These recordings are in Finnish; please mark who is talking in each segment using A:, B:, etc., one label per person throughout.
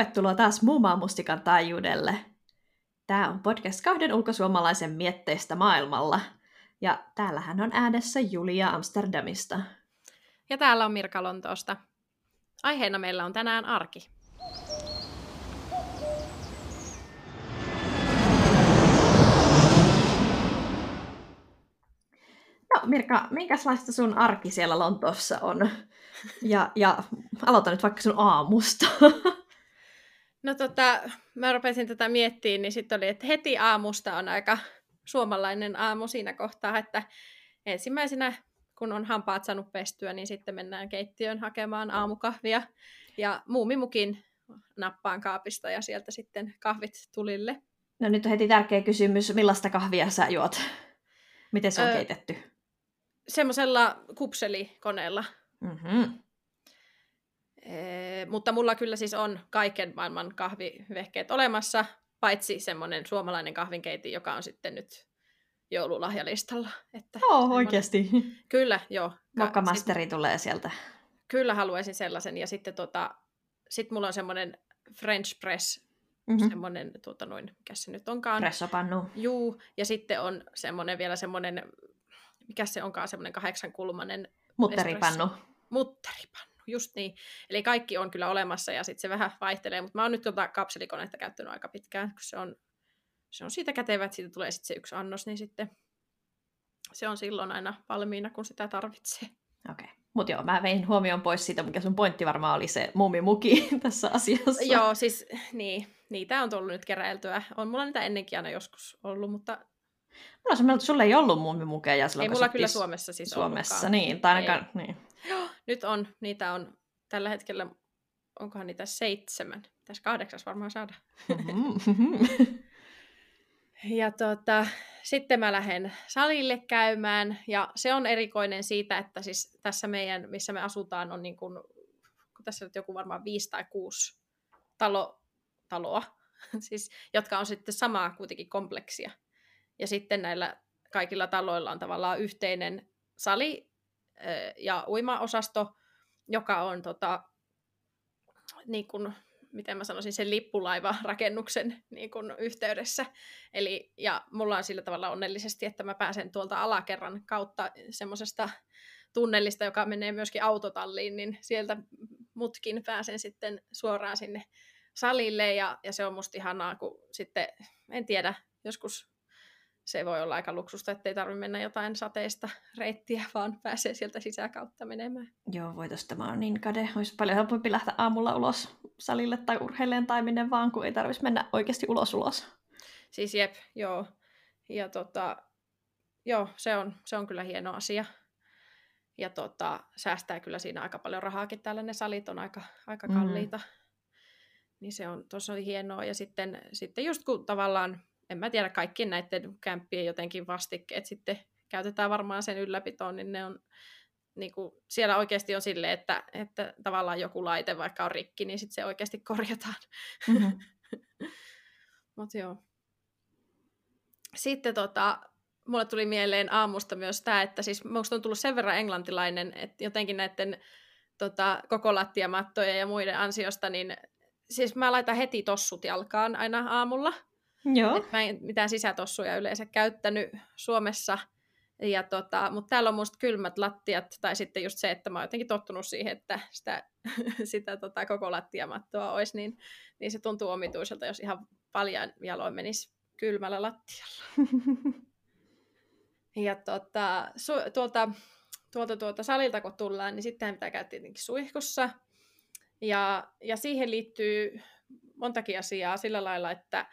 A: Tervetuloa taas Muumaa mustikan taajuudelle. Tämä on podcast kahden ulkosuomalaisen mietteistä maailmalla. Ja täällähän on äänessä Julia Amsterdamista.
B: Ja täällä on Mirka Lontoosta. Aiheena meillä on tänään arki.
A: No Mirka, minkälaista sun arki siellä Lontoossa on? Ja, ja aloita nyt vaikka sun aamusta.
B: No tota, mä rupesin tätä miettimään, niin sitten oli, että heti aamusta on aika suomalainen aamu siinä kohtaa, että ensimmäisenä kun on hampaat saanut pestyä, niin sitten mennään keittiöön hakemaan aamukahvia. Ja muumimukin nappaan kaapista ja sieltä sitten kahvit tulille.
A: No nyt on heti tärkeä kysymys, millaista kahvia sä juot? Miten se on öö, keitetty?
B: Semmoisella kupselikoneella. Mm-hmm. Ee, mutta mulla kyllä siis on kaiken maailman kahvivehkeet olemassa, paitsi semmoinen suomalainen kahvinkeitin, joka on sitten nyt joululahjalistalla.
A: Että oh, oikeasti?
B: Kyllä, joo.
A: Mokkamasteri tulee sieltä.
B: Kyllä haluaisin sellaisen. Ja sitten tota, sit mulla on semmoinen French press, mm-hmm. semmoinen, tuota noin, mikä se nyt onkaan.
A: Pressopannu.
B: Juu, ja sitten on semmoinen vielä semmoinen, mikä se onkaan, semmoinen kahdeksankulmanen.
A: Mutteripannu. Espresso.
B: Mutteripannu just niin. Eli kaikki on kyllä olemassa ja sitten se vähän vaihtelee, mutta mä oon nyt tuota kapselikonetta käyttänyt aika pitkään, kun se on, se on siitä kätevä, että siitä tulee sitten se yksi annos, niin sitten se on silloin aina valmiina, kun sitä tarvitsee.
A: Okei. Okay. Mutta joo, mä vein huomioon pois siitä, mikä sun pointti varmaan oli se muumimuki tässä asiassa.
B: Joo, siis niin, niitä on tullut nyt keräiltyä. On mulla niitä ennenkin aina joskus ollut, mutta...
A: Mulla on semmoinen, että sulla ei ollut muumimukeja
B: silloin, Ei mulla kyllä Suomessa siis
A: Suomessa, ollutkaan. niin, tai ainakaan, ei. niin.
B: Joo, nyt on, niitä on tällä hetkellä, onkohan niitä seitsemän, tässä kahdeksas varmaan saada. Mm-hmm. ja tota, sitten mä lähden salille käymään, ja se on erikoinen siitä, että siis tässä meidän, missä me asutaan, on niin kuin, tässä on joku varmaan viisi tai kuusi talo, taloa, siis, jotka on sitten samaa kuitenkin kompleksia. Ja sitten näillä kaikilla taloilla on tavallaan yhteinen sali, ja uimaosasto, joka on tota, niin kuin, miten mä sanoisin, sen lippulaiva-rakennuksen niin kuin, yhteydessä. Eli, ja mulla on sillä tavalla onnellisesti, että mä pääsen tuolta alakerran kautta semmoisesta tunnelista, joka menee myöskin autotalliin, niin sieltä mutkin pääsen sitten suoraan sinne salille, ja, ja se on musta ihanaa, kun sitten, en tiedä, joskus se voi olla aika luksusta, ettei tarvitse mennä jotain sateista reittiä, vaan pääsee sieltä sisäkautta menemään.
A: Joo, voi tämä on niin kade. Olisi paljon helpompi lähteä aamulla ulos salille tai urheileen tai minne vaan, kun ei tarvitsisi mennä oikeasti ulos ulos.
B: Siis jep, joo. Ja tota, joo, se on, se on kyllä hieno asia. Ja tota, säästää kyllä siinä aika paljon rahaakin. Täällä ne salit on aika, aika mm. kalliita. Mm. Niin se on tosi hienoa. Ja sitten, sitten just kun tavallaan en mä tiedä, kaikkien näiden kämppien jotenkin vastikkeet sitten käytetään varmaan sen ylläpitoon, niin ne on niin kuin, siellä oikeasti on silleen, että, että tavallaan joku laite vaikka on rikki, niin sitten se oikeasti korjataan. Mm-hmm. Mutta joo. Sitten tota, mulle tuli mieleen aamusta myös tämä, että siis musta on tullut sen verran englantilainen, että jotenkin näiden tota, koko lattiamattoja ja muiden ansiosta, niin siis mä laitan heti tossut jalkaan aina aamulla.
A: Joo.
B: Et mä en mitään sisätossuja yleensä käyttänyt Suomessa, ja tota, mutta täällä on musta kylmät lattiat, tai sitten just se, että mä oon jotenkin tottunut siihen, että sitä, sitä tota, koko lattiamattoa olisi, niin, niin se tuntuu omituiselta, jos ihan paljon jaloin menisi kylmällä lattialla. ja tota, su, tuolta, tuolta, tuolta salilta kun tullaan, niin sitten pitää käydä tietenkin suihkussa. Ja, ja siihen liittyy montakin asiaa sillä lailla, että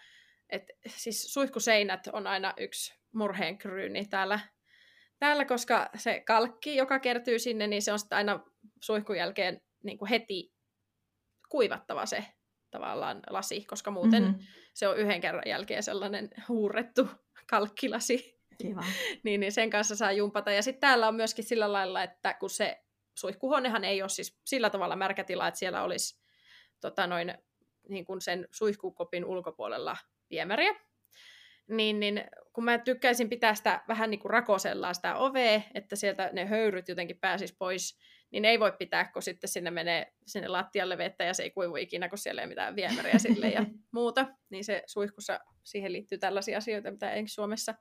B: et, siis suihkuseinät on aina yksi murheenkryyni täällä, täällä, koska se kalkki, joka kertyy sinne, niin se on sitten aina suihkun jälkeen niin kuin heti kuivattava se tavallaan lasi, koska muuten mm-hmm. se on yhden kerran jälkeen sellainen huurrettu kalkkilasi.
A: Kiva.
B: niin, niin sen kanssa saa jumpata. Ja sitten täällä on myöskin sillä lailla, että kun se suihkuhuonehan ei ole siis sillä tavalla märkä tila, että siellä olisi tota noin, niin kuin sen suihkukopin ulkopuolella viemäriä, niin, niin kun mä tykkäisin pitää sitä vähän niin kuin rakosellaan sitä ovea, että sieltä ne höyryt jotenkin pääsis pois, niin ei voi pitää, kun sitten sinne menee sinne lattialle vettä ja se ei kuivu ikinä, kun siellä ei mitään viemäriä sille ja muuta. Niin se suihkussa, siihen liittyy tällaisia asioita, mitä en Suomessa,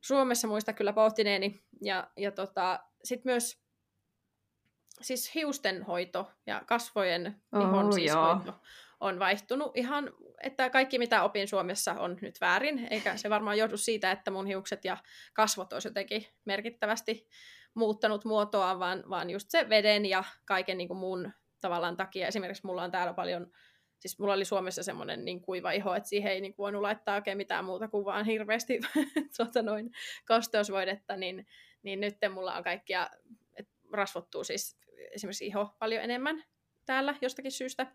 B: Suomessa muista kyllä pohtineeni. Ja, ja tota, sitten myös siis hiustenhoito ja kasvojen ihon oh, siis hoito on vaihtunut ihan, että kaikki mitä opin Suomessa on nyt väärin, eikä se varmaan johdu siitä, että mun hiukset ja kasvot olisi jotenkin merkittävästi muuttanut muotoa, vaan, vaan just se veden ja kaiken niin kuin muun tavallaan takia. Esimerkiksi mulla on täällä paljon, siis mulla oli Suomessa semmoinen niin kuiva iho, että siihen ei niin kuin voinut laittaa oikein mitään muuta kuin vaan hirveästi tuota noin kosteusvoidetta, niin, niin nyt mulla on kaikkia, että rasvottuu siis esimerkiksi iho paljon enemmän täällä jostakin syystä.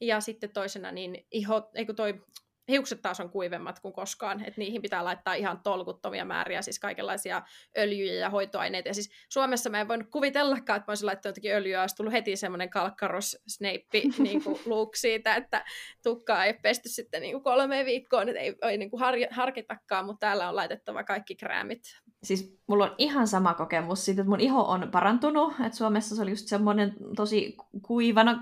B: Ja sitten toisena niin iho, eikö toi hiukset taas on kuivemmat kuin koskaan, että niihin pitää laittaa ihan tolkuttomia määriä, siis kaikenlaisia öljyjä ja hoitoaineita. Ja siis Suomessa mä en voinut kuvitellakaan, että mä olisin laittanut jotakin öljyä, olisi tullut heti semmoinen kalkkaros snape niin look siitä, että tukkaa ei pesty sitten niin kuin kolme viikkoa, että ei, ei niin kuin har, harkitakaan, mutta täällä on laitettava kaikki kräämit
A: siis mulla on ihan sama kokemus siitä, että mun iho on parantunut, että Suomessa se oli just semmoinen tosi kuiva, no,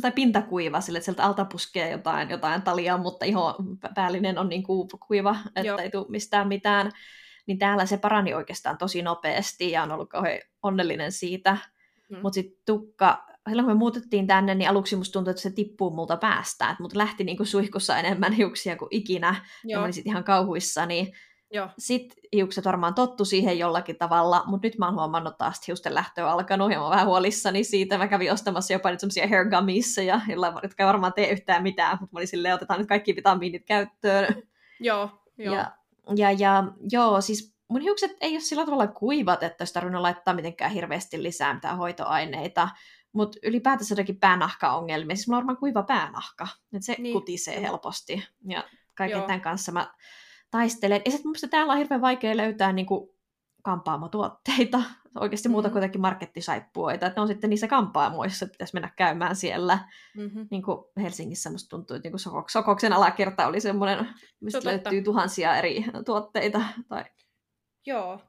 A: tai pintakuiva, sille, että sieltä alta puskee jotain, jotain talia, mutta iho päällinen on niin kuiva, että Joo. ei tule mistään mitään. Niin täällä se parani oikeastaan tosi nopeasti ja on ollut kauhean onnellinen siitä. Mm. Mutta sitten tukka, silloin kun me muutettiin tänne, niin aluksi musta tuntui, että se tippuu multa päästä. Että mut lähti niinku suihkussa enemmän hiuksia kuin ikinä. Joo. Ja mä olin sit ihan kauhuissani. Joo. Sitten hiukset varmaan tottu siihen jollakin tavalla, mutta nyt mä oon huomannut taas, että hiusten lähtö on alkanut ja mä oon vähän huolissani siitä. Mä kävin ostamassa jopa nyt semmosia hair gummies, ja, jotka ei varmaan tee yhtään mitään, mutta mä olin silleen, otetaan nyt kaikki vitamiinit käyttöön.
B: Joo, joo.
A: Ja, ja, ja joo, siis mun hiukset ei ole sillä tavalla kuivat, että olisi tarvinnut laittaa mitenkään hirveästi lisää mitään hoitoaineita, mutta ylipäätänsä jotenkin päänahka-ongelmia. Siis mulla on varmaan kuiva päänahka, että se niin. kutisee helposti. Ja kaiken Joo. tämän kanssa mä taistelen. Ja sitten mielestäni täällä on hirveän vaikea löytää niin kuin, kampaamotuotteita, oikeasti muuta mm-hmm. kuitenkin markettisaippuoita, että ne on sitten niissä kampaamoissa, että pitäisi mennä käymään siellä. Mm-hmm. Niin kuin Helsingissä musta tuntuu, että niin kuin Sokoksen alakerta oli semmoinen, mistä Totta. löytyy tuhansia eri tuotteita. Tai...
B: Joo.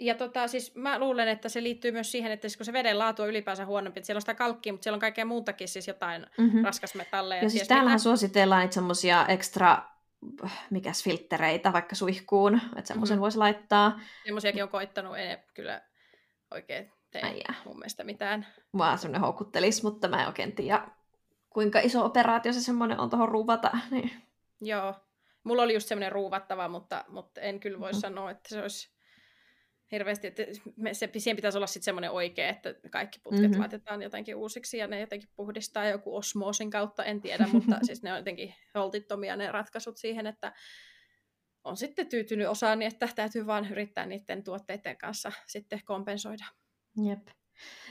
B: Ja tota, siis mä luulen, että se liittyy myös siihen, että kun se veden laatu on ylipäänsä huonompi, että siellä on sitä kalkkia, mutta siellä on kaikkea muutakin, siis jotain mm-hmm. raskasmetalleja.
A: Ja siis täällähän mitä. suositellaan niitä semmoisia ekstra mikäs filttereitä vaikka suihkuun, että semmoisen mm. voisi laittaa.
B: Semmoisiakin on koittanut, ei kyllä oikein tee Äijä. mun mielestä mitään.
A: Mua semmoinen houkuttelis, mutta mä en oikein tiedä, kuinka iso operaatio se semmoinen on tuohon ruuvata. Niin.
B: Joo, mulla oli just semmoinen ruuvattava, mutta, mutta en kyllä voi mm. sanoa, että se olisi hirveästi, että se, siihen pitäisi olla sitten semmoinen oikea, että kaikki putket mm-hmm. laitetaan jotenkin uusiksi ja ne jotenkin puhdistaa joku osmoosin kautta, en tiedä, mutta siis ne on jotenkin holtittomia ne ratkaisut siihen, että on sitten tyytynyt osaan, niin että täytyy vaan yrittää niiden tuotteiden kanssa sitten kompensoida.
A: Jep.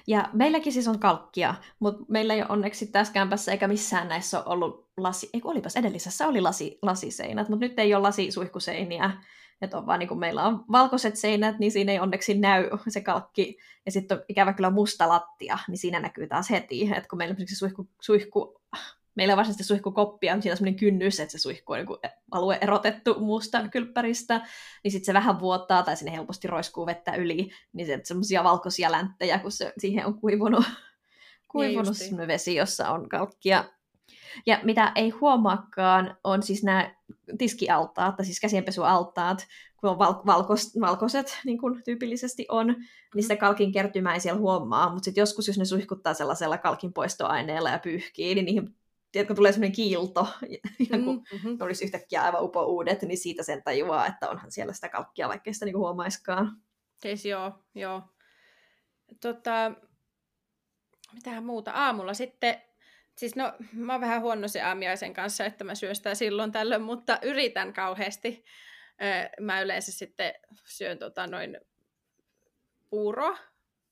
A: Ja meilläkin siis on kalkkia, mutta meillä ei ole onneksi tässä kämpässä eikä missään näissä ole ollut lasi, ei olipas edellisessä oli lasi, lasiseinät, mutta nyt ei ole lasisuihkuseiniä, että on vaan niin kuin meillä on valkoiset seinät, niin siinä ei onneksi näy se kalkki. Ja sitten on ikävä kyllä musta lattia, niin siinä näkyy taas heti. Että kun meillä on se suihku, suihku meillä on varsinaisesti suihkukoppia, mutta siinä on sellainen kynnys, että se suihku on niin alue erotettu muusta kylppäristä, niin sitten se vähän vuottaa tai sinne helposti roiskuu vettä yli, niin se semmoisia valkoisia länttejä, kun se siihen on kuivunut, kuivunut niin vesi, jossa on kalkkia. Ja mitä ei huomaakaan, on siis nämä tiskialtaat, tai siis käsienpesualtaat, kun on val- valkos- valkoiset, niin kuin tyypillisesti on, niin mm-hmm. sitä kalkin kertymää ei siellä huomaa, mutta sitten joskus, jos ne suihkuttaa sellaisella kalkin poistoaineella ja pyyhkii, niin niihin tiedätkö, tulee sellainen kiilto, ja kun mm-hmm. olisi yhtäkkiä aivan upo uudet, niin siitä sen tajuaa, että onhan siellä sitä kalkkia, vaikka sitä niin huomaiskaan.
B: Siis joo, joo. Tota, mitä muuta? Aamulla sitten Siis no, mä oon vähän huono se aamiaisen kanssa, että mä syön sitä silloin tällöin, mutta yritän kauheasti. Mä yleensä sitten syön tota noin puuroa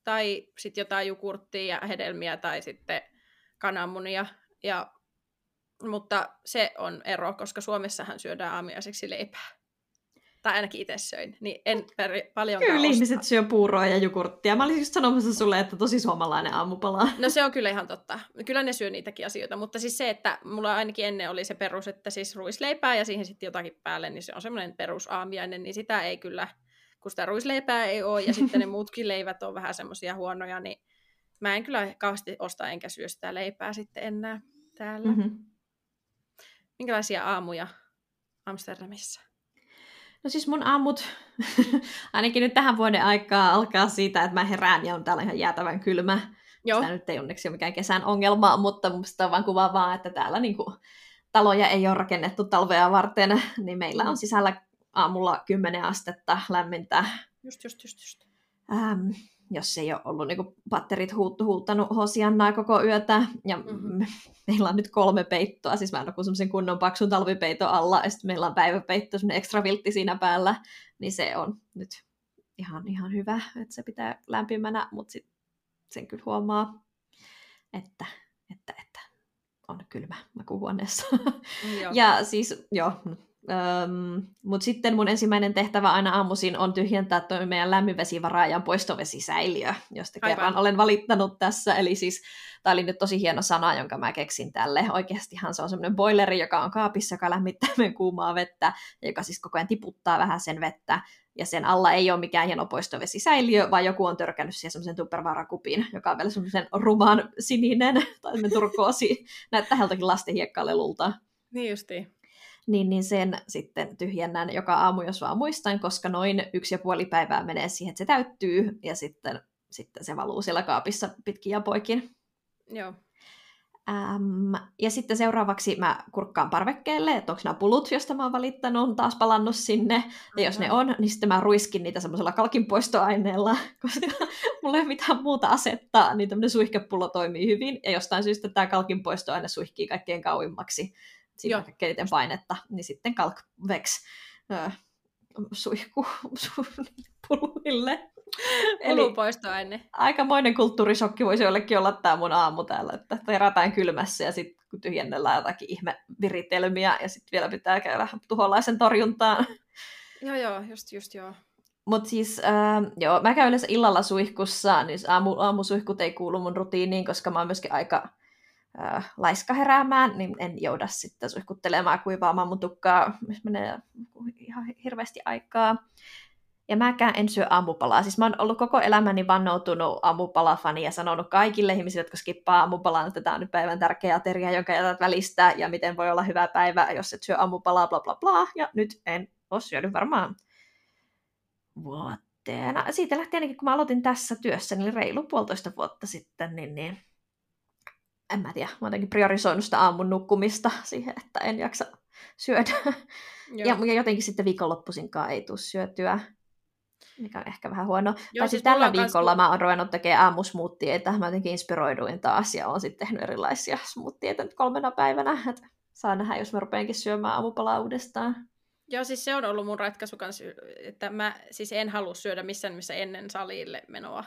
B: tai sitten jotain jukurttia ja hedelmiä tai sitten kananmunia. Ja, mutta se on ero, koska Suomessahan syödään aamiaiseksi leipää. Tai ainakin itse söin, niin en paljon
A: Kyllä
B: osta.
A: ihmiset syö puuroa ja jogurttia. Mä olin just sanomassa sulle, että tosi suomalainen aamupala.
B: No se on kyllä ihan totta. Kyllä ne syö niitäkin asioita, mutta siis se, että mulla ainakin ennen oli se perus, että siis ruisleipää ja siihen sitten jotakin päälle, niin se on semmoinen perusaamiainen, niin sitä ei kyllä, kun sitä ruisleipää ei ole ja sitten ne muutkin leivät on vähän semmoisia huonoja, niin mä en kyllä kauheasti osta enkä syö sitä leipää sitten enää täällä. Mm-hmm. Minkälaisia aamuja Amsterdamissa?
A: No siis mun aamut, ainakin nyt tähän vuoden aikaa alkaa siitä, että mä herään ja on täällä ihan jäätävän kylmä. Joo. Tämä nyt ei onneksi ole mikään kesän ongelma, mutta musta on vaan kuvaavaa, että täällä niinku taloja ei ole rakennettu talvea varten, niin meillä on sisällä aamulla 10 astetta lämmintä.
B: Just, just, just, just.
A: Ähm, jos ei ole ollut niin patterit huuttu, huuttanut hosiannaa koko yötä. Ja mm-hmm. meillä on nyt kolme peittoa, siis mä en ole semmoisen kunnon paksun talvipeiton alla, ja sitten meillä on päiväpeitto, semmoinen ekstra viltti siinä päällä, niin se on nyt ihan, ihan hyvä, että se pitää lämpimänä, mutta sit sen kyllä huomaa, että, että, että on kylmä makuuhuoneessa. Mm, ja siis, joo, Öm, Mutta sitten mun ensimmäinen tehtävä aina aamuisin on tyhjentää tuo meidän lämminvesivaraajan poistovesisäiliö, josta Aivan. kerran olen valittanut tässä. Eli siis tämä oli nyt tosi hieno sana, jonka mä keksin tälle. Oikeastihan se on semmoinen boileri, joka on kaapissa, joka lämmittää meidän kuumaa vettä, ja joka siis koko ajan tiputtaa vähän sen vettä. Ja sen alla ei ole mikään hieno poistovesisäiliö, vaan joku on törkännyt siihen semmoisen tuppervarakupin, joka on vielä semmoisen rumaan sininen, tai turkoosi, näyttää heltakin lasten hiekkalelulta.
B: Niin justiin
A: niin, niin sen sitten tyhjennän joka aamu, jos vaan muistan, koska noin yksi ja puoli päivää menee siihen, että se täyttyy, ja sitten, sitten se valuu siellä kaapissa pitkin ja poikin.
B: Joo.
A: Ähm, ja sitten seuraavaksi mä kurkkaan parvekkeelle, että onko nämä pulut, joista mä oon valittanut, taas palannut sinne. Ja jos ne on, niin sitten mä ruiskin niitä semmoisella kalkinpoistoaineella, koska mulla ei ole mitään muuta asettaa, niin tämmöinen suihkepullo toimii hyvin. Ja jostain syystä tämä kalkinpoistoaine suihkii kaikkein kauimmaksi siinä kaikkein painetta, niin sitten kalkvex suihku puluille.
B: Pulupoistoaine.
A: Aikamoinen kulttuurisokki voisi jollekin olla tämä mun aamu täällä, että herätään kylmässä ja sitten kun tyhjennellään jotakin ihme viritelmiä ja sitten vielä pitää käydä tuholaisen torjuntaan.
B: Joo, joo, just, just joo.
A: Mutta siis, äh, joo, mä käyn yleensä illalla suihkussa, niin aamu, aamusuihkut ei kuulu mun rutiiniin, koska mä oon myöskin aika äh, laiska heräämään, niin en jouda sitten suihkuttelemaan kuivaamaan mun tukkaa, jos menee ihan hirveästi aikaa. Ja mäkään en syö aamupalaa. Siis mä oon ollut koko elämäni vannoutunut aamupalafani ja sanonut kaikille ihmisille, jotka skippaa aamupalaa, että tämä on nyt päivän tärkeä ateria, jonka jätät välistä, ja miten voi olla hyvä päivä, jos et syö aamupalaa, bla bla bla. Ja nyt en ole syönyt varmaan vuoteena. Siitä lähtien ainakin, kun mä aloitin tässä työssä, niin reilu puolitoista vuotta sitten, niin, niin en mä tiedä, mä jotenkin priorisoinut sitä aamun nukkumista siihen, että en jaksa syödä. Joo. Ja jotenkin sitten viikonloppuisinkaan ei tule syötyä, mikä on ehkä vähän huono. Joo, tai siis tällä viikolla kans... mä oon ruvennut tekemään aamusmuuttieita. Mä jotenkin inspiroiduin taas ja oon sitten tehnyt erilaisia smoothieita nyt kolmena päivänä. Et saa nähdä, jos mä rupeankin syömään aamupalaa uudestaan.
B: Joo, siis se on ollut mun ratkaisu kanssa, että mä siis en halua syödä missään missä ennen salille menoa.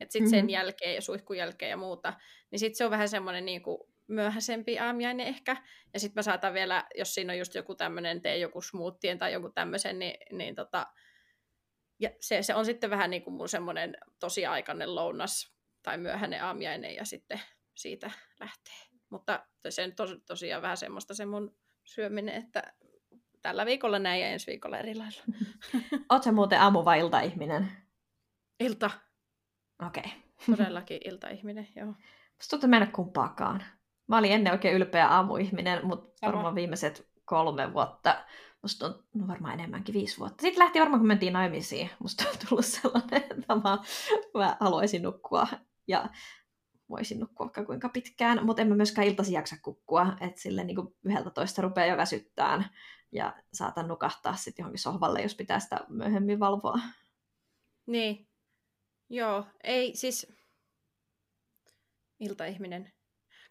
B: Että sitten sen mm-hmm. jälkeen ja suihkun jälkeen ja muuta, niin sitten se on vähän semmoinen niin kuin myöhäisempi aamiainen ehkä. Ja sitten mä saatan vielä, jos siinä on just joku tämmöinen, tee joku smoothien tai joku tämmöisen, niin, niin tota, ja se, se on sitten vähän niin kuin mun semmoinen tosi aikainen lounas tai myöhäinen aamiainen ja sitten siitä lähtee. Mutta se on tos, tosiaan vähän semmoista se mun syöminen, että tällä viikolla näin ja ensi viikolla eri lailla.
A: Oletko muuten aamu- vai ilta-ihminen?
B: Ilta.
A: Okei. Okay.
B: Todellakin iltaihminen, joo.
A: Musta tuntuu mennä kumpaakaan. Mä olin ennen oikein ylpeä aamuihminen, mutta varmaan viimeiset kolme vuotta, musta on no varmaan enemmänkin viisi vuotta. Sitten lähti varmaan, kun mentiin naimisiin. Musta on tullut sellainen, että mä, mä haluaisin nukkua ja voisin nukkua vaikka kuinka pitkään, mutta en mä myöskään iltasi jaksa kukkua, että sille niin yhdeltä toista rupeaa jo väsyttään ja saatan nukahtaa sitten johonkin sohvalle, jos pitää sitä myöhemmin valvoa.
B: Niin, Joo, ei siis iltaihminen.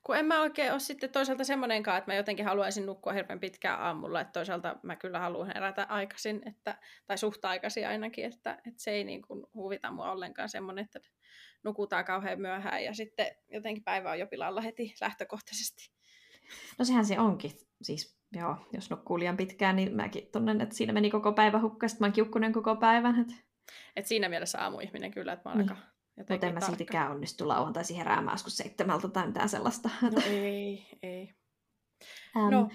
B: Kun en mä oikein ole sitten toisaalta semmoinenkaan, että mä jotenkin haluaisin nukkua hirveän pitkään aamulla, että toisaalta mä kyllä haluan herätä aikaisin, että, tai suht aikaisin ainakin, että, että se ei niin kuin huvita mua ollenkaan semmoinen, että nukutaan kauhean myöhään ja sitten jotenkin päivä on jo pilalla heti lähtökohtaisesti.
A: No sehän se onkin. siis joo, jos nukkuu liian pitkään, niin mäkin tunnen, että siinä meni koko päivä hukkaan, mä oon kiukkunen koko päivän. Et...
B: Et siinä mielessä aamuihminen kyllä, että mä oon niin. aika
A: Mutta en mä siltikään onnistu lauantaisin heräämään joskus seitsemältä tai mitään sellaista.
B: No ei, ei.
A: Ähm, no.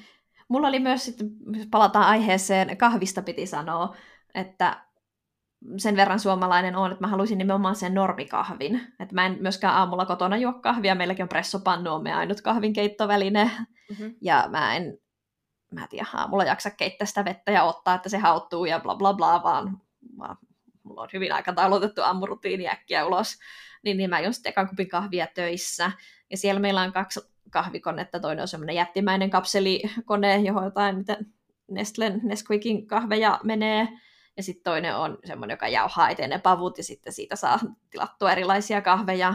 A: Mulla oli myös sitten, palataan aiheeseen, kahvista piti sanoa, että sen verran suomalainen on, että mä haluaisin nimenomaan sen normikahvin. Että mä en myöskään aamulla kotona juo kahvia, meilläkin on pressopannu, on me ainut kahvinkeittoväline. Mm-hmm. Ja mä en, mä en tiedä, aamulla jaksa keittää sitä vettä ja ottaa, että se hauttuu ja bla bla bla, vaan, vaan mulla on hyvin aikataulutettu aamurutiini äkkiä ulos. Niin, niin mä sitten ekan kupin kahvia töissä. Ja siellä meillä on kaksi kahvikonetta, toinen on semmoinen jättimäinen kapselikone, johon jotain Nestlen Nesquikin kahveja menee, ja sitten toinen on semmoinen, joka jauhaa eteen ne pavut, ja sitten siitä saa tilattua erilaisia kahveja.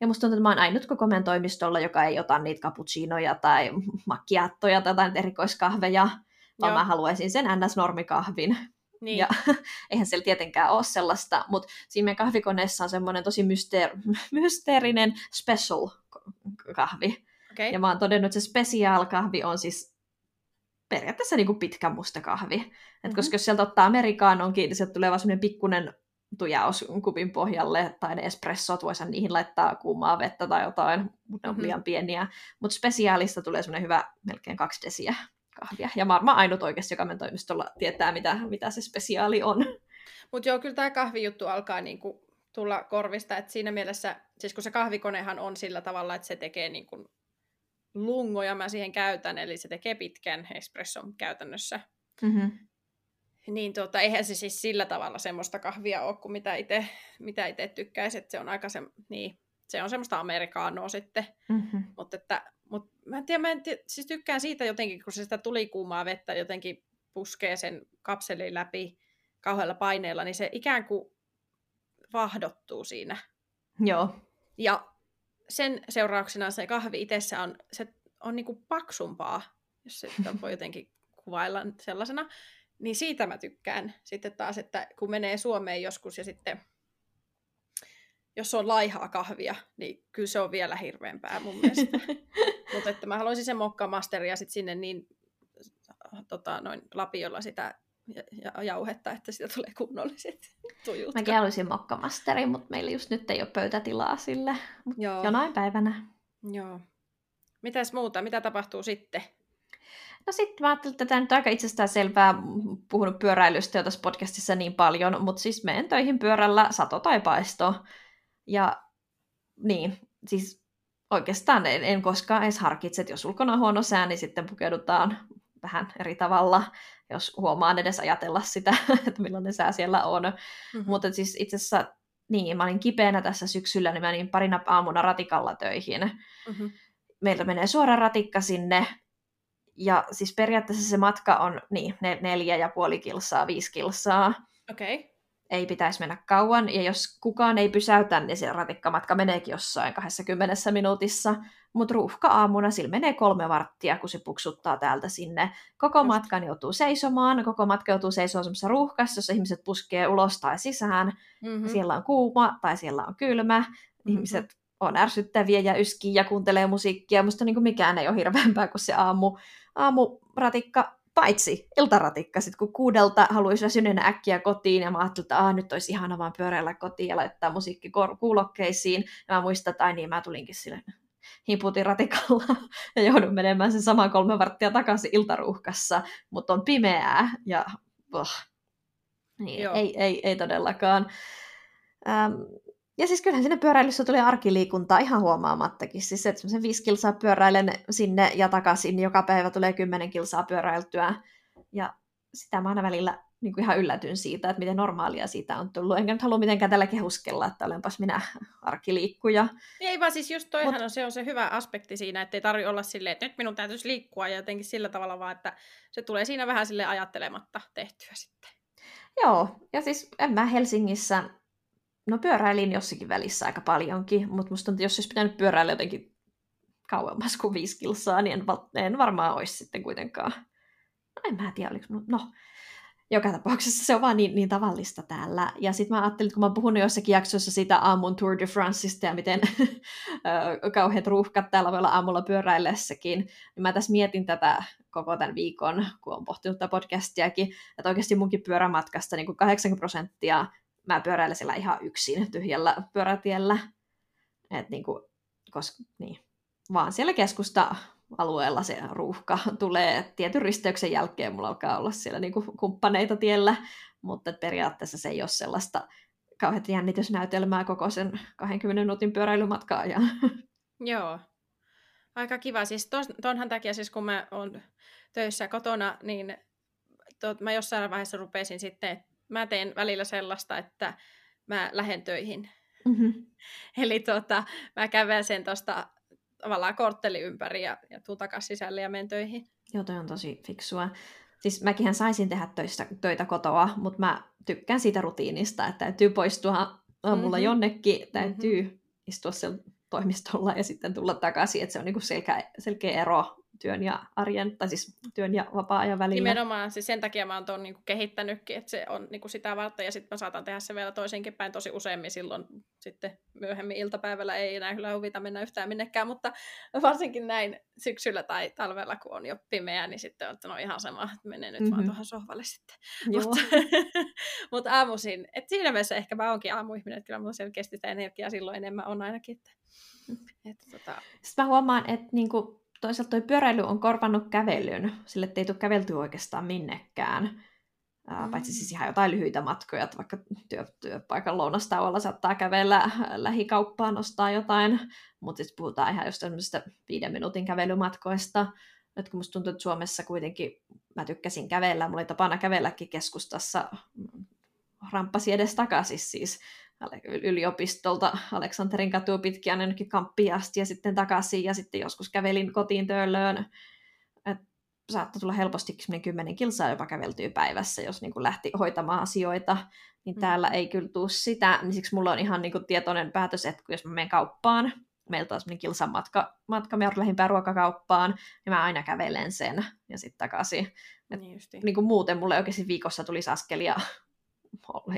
A: Ja musta tuntuu, että mä oon ainut koko meidän toimistolla, joka ei ota niitä cappuccinoja tai macchiattoja tai jotain erikoiskahveja, vaan Joo. mä haluaisin sen ns-normikahvin. Niin. Ja eihän siellä tietenkään ole sellaista, mutta siinä meidän kahvikoneessa on semmoinen tosi mysteer- mysteerinen special kahvi. Okay. Ja mä oon todennut, että se special kahvi on siis periaatteessa niin kuin pitkä musta kahvi. Et mm-hmm. Koska jos sieltä ottaa amerikaanonkin, niin sieltä tulee vaan semmoinen pikkunen tujaus kupin pohjalle, tai ne espressot, voisi niihin laittaa kuumaa vettä tai jotain, mutta ne on mm-hmm. liian pieniä. Mutta spesiaalista tulee semmoinen hyvä melkein kaksi desiä kahvia. Ja varmaan ainut oikeasti, joka meidän toimistolla tietää, mitä, mitä se spesiaali on.
B: Mutta joo, kyllä tämä kahvijuttu alkaa niinku tulla korvista, että siinä mielessä, siis kun se kahvikonehan on sillä tavalla, että se tekee niinku lungoja mä siihen käytän, eli se tekee pitkän espresson käytännössä. Mm-hmm. Niin tota, eihän se siis sillä tavalla semmoista kahvia ole kuin mitä itse mitä ite tykkäisi, että se on aika se, niin, se on semmoista amerikaanoa sitten. Mm-hmm. Mutta että, mut, mä en tiedä, mä en tiedä, siis tykkään siitä jotenkin, kun se sitä tulikuumaa vettä jotenkin puskee sen kapselin läpi kauhealla paineella, niin se ikään kuin vahdottuu siinä.
A: Joo.
B: Ja sen seurauksena se kahvi itsessä on, se on niin kuin paksumpaa, jos se voi jotenkin kuvailla sellaisena. Niin siitä mä tykkään sitten taas, että kun menee Suomeen joskus ja sitten jos on laihaa kahvia, niin kyllä se on vielä hirveämpää mun mielestä. Mutta että mä haluaisin sen mokkamasteria sitten sinne niin tota, noin lapiolla sitä ja jauhetta, että siitä tulee kunnolliset tujut.
A: Mäkin haluaisin mokkamasteri, mutta meillä just nyt ei ole pöytätilaa sille. Joo. Jonain päivänä.
B: Joo. Mitäs muuta? Mitä tapahtuu sitten?
A: No sitten mä ajattelin, että tämä nyt on aika itsestään selvää, puhunut pyöräilystä jo tässä podcastissa niin paljon, mutta siis menen töihin pyörällä sato tai paisto. Ja niin, siis oikeastaan en, en koskaan edes harkitse, että jos ulkona on huono sää, niin sitten pukeudutaan vähän eri tavalla, jos huomaan edes ajatella sitä, että millainen sää siellä on. Mm-hmm. Mutta siis itse asiassa, niin, mä olin kipeänä tässä syksyllä, niin mä menin parina aamuna ratikalla töihin. Mm-hmm. Meiltä menee suora ratikka sinne, ja siis periaatteessa se matka on niin, neljä ja puoli kilsaa, viisi kilsaa.
B: Okei. Okay
A: ei pitäisi mennä kauan, ja jos kukaan ei pysäytä, niin se ratikkamatka meneekin jossain 20 minuutissa, mutta ruuhka aamuna sillä menee kolme varttia, kun se puksuttaa täältä sinne. Koko Just. matkan joutuu seisomaan, koko matka joutuu seisomaan semmoisessa ruuhkassa, jossa ihmiset puskee ulos tai sisään, mm-hmm. siellä on kuuma tai siellä on kylmä, mm-hmm. ihmiset on ärsyttäviä ja yskii ja kuuntelee musiikkia, musta niin kuin mikään ei ole hirveämpää kuin se aamu, aamuratikka Paitsi iltaratikka, sit kun kuudelta haluaisi väsyneenä äkkiä kotiin, ja mä ajattelin, että ah, nyt olisi ihana vaan pyöräillä kotiin ja laittaa musiikki kuulokkeisiin. Ja mä muistan, että ai niin, mä tulinkin sille hiputin ratikalla ja joudun menemään sen saman kolme varttia takaisin iltaruuhkassa, mutta on pimeää ja oh. niin, ei, ei, ei todellakaan. Ähm, ja siis kyllähän sinne pyöräilyssä tuli arkiliikuntaa ihan huomaamattakin. Siis että semmoisen viisi kilsaa pyöräilen sinne ja takaisin, niin joka päivä tulee kymmenen kilsaa pyöräiltyä. Ja sitä mä aina välillä niin kuin ihan yllätyn siitä, että miten normaalia siitä on tullut. Enkä nyt halua mitenkään tällä kehuskella, että olenpas minä arkiliikkuja.
B: Ei vaan siis just toihan Mut... on, se on se hyvä aspekti siinä, että ei tarvi olla silleen, että nyt minun täytyisi liikkua ja jotenkin sillä tavalla vaan, että se tulee siinä vähän sille ajattelematta tehtyä sitten.
A: Joo, ja siis en mä Helsingissä No pyöräilin jossakin välissä aika paljonkin, mutta musta tuntuu, jos olisi pitänyt pyöräillä jotenkin kauemmas kuin viisi kilsaa, niin en, en varmaan olisi sitten kuitenkaan. No en mä tiedä, oliko, no joka tapauksessa se on vaan niin, niin tavallista täällä. Ja sitten mä ajattelin, että kun mä oon puhunut jossakin jaksossa siitä aamun Tour de Franceista ja miten kauheat ruuhkat täällä voi olla aamulla pyöräillessäkin, niin mä tässä mietin tätä koko tämän viikon, kun on pohtinut tätä podcastiakin, että oikeasti munkin pyörämatkasta niin kuin 80 prosenttia mä pyöräilen siellä ihan yksin tyhjällä pyörätiellä. Et niin kuin, koska, niin, vaan siellä keskusta alueella se ruuhka tulee tietyn risteyksen jälkeen, mulla alkaa olla siellä niin kuin kumppaneita tiellä, mutta periaatteessa se ei ole sellaista kauhean jännitysnäytelmää koko sen 20 minuutin pyöräilymatkaa ajan.
B: Joo. Aika kiva. Siis tuonhan takia, siis kun mä oon töissä kotona, niin to, mä jossain vaiheessa rupesin sitten, että mä teen välillä sellaista, että mä lähden töihin. Mm-hmm. Eli tota, mä kävelen sen tuosta tavallaan kortteli ympäri ja, ja tuun takaisin sisälle ja menen töihin.
A: Joo, toi on tosi fiksua. Siis mäkin saisin tehdä töistä, töitä kotoa, mutta mä tykkään siitä rutiinista, että täytyy poistua aamulla mm-hmm. jonnekin, täytyy mm-hmm. istua siellä toimistolla ja sitten tulla takaisin, että se on niinku selkeä, selkeä ero työn ja arjen, tai siis työn ja vapaa-ajan välillä.
B: Nimenomaan, siis sen takia mä oon tuon niinku kehittänytkin, että se on niinku sitä varten, ja sitten mä saatan tehdä se vielä toisinkin päin tosi useammin silloin sitten myöhemmin iltapäivällä ei enää kyllä huvita mennä yhtään minnekään, mutta varsinkin näin syksyllä tai talvella, kun on jo pimeä, niin sitten on, että no ihan sama, että menee nyt mm-hmm. vaan tuohon sohvalle sitten. Mutta, mutta aamuisin, että siinä mielessä ehkä mä oonkin aamuihminen, että kyllä mulla selkeästi sitä energiaa silloin enemmän on ainakin. Että,
A: mm. että, tota... Sitten mä huomaan, että niinku, toisaalta tuo pyöräily on korvannut kävelyn, sille ei tule kävelty oikeastaan minnekään. Mm. Paitsi siis ihan jotain lyhyitä matkoja, että vaikka työ, työpaikan lounastauolla saattaa kävellä lähikauppaan, nostaa jotain, mutta sitten puhutaan ihan tämmöisistä viiden minuutin kävelymatkoista. Nyt kun musta tuntuu, että Suomessa kuitenkin mä tykkäsin kävellä, mulla oli tapana kävelläkin keskustassa, ramppasi edes takaisin siis yliopistolta Aleksanterin katua pitkin ainakin kamppiin asti ja sitten takaisin ja sitten joskus kävelin kotiin töölöön. Et saattoi tulla helposti 10 kilsaa jopa käveltyä päivässä, jos niin kuin lähti hoitamaan asioita, niin mm. täällä ei kyllä tule sitä. Niin siksi mulla on ihan niin kuin tietoinen päätös, että jos mä menen kauppaan, meiltä on semmoinen kilsan matka, matka me lähimpään ruokakauppaan, niin mä aina kävelen sen ja sitten takaisin. niin, niin kuin muuten mulle oikeasti viikossa tulisi askelia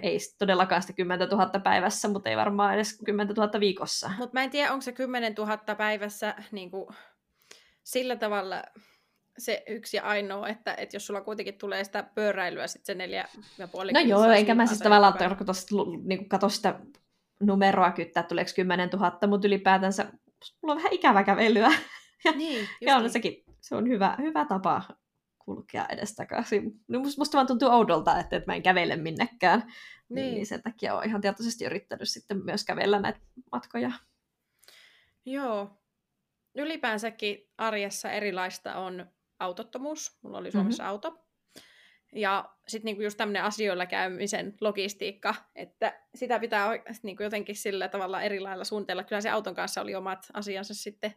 A: ei todellakaan sitä 10 000 päivässä, mutta ei varmaan edes 10 000 viikossa.
B: Mutta mä en tiedä, onko se 10 000 päivässä niin kuin, sillä tavalla se yksi ja ainoa, että, että jos sulla kuitenkin tulee sitä pyöräilyä, sitten se neljä ja puoli
A: No joo, enkä mä siis tavallaan tarkoita niin katso sitä numeroa kyttää, tuleeko 10 000, mutta ylipäätänsä mulla on vähän ikävä kävelyä. Ja,
B: niin,
A: ja on niin. sekin, se on hyvä, hyvä tapa kulkea edestakaisin. No musta, musta vaan tuntuu oudolta, että, että mä en kävele minnekään. Niin. niin. niin sen takia olen ihan tietoisesti yrittänyt sitten myös kävellä näitä matkoja.
B: Joo. Ylipäänsäkin arjessa erilaista on autottomuus. Mulla oli Suomessa mm-hmm. auto. Ja sitten niinku just tämmöinen asioilla käymisen logistiikka, että sitä pitää niinku jotenkin sillä tavalla eri lailla suunnitella. Kyllä se auton kanssa oli omat asiansa sitten,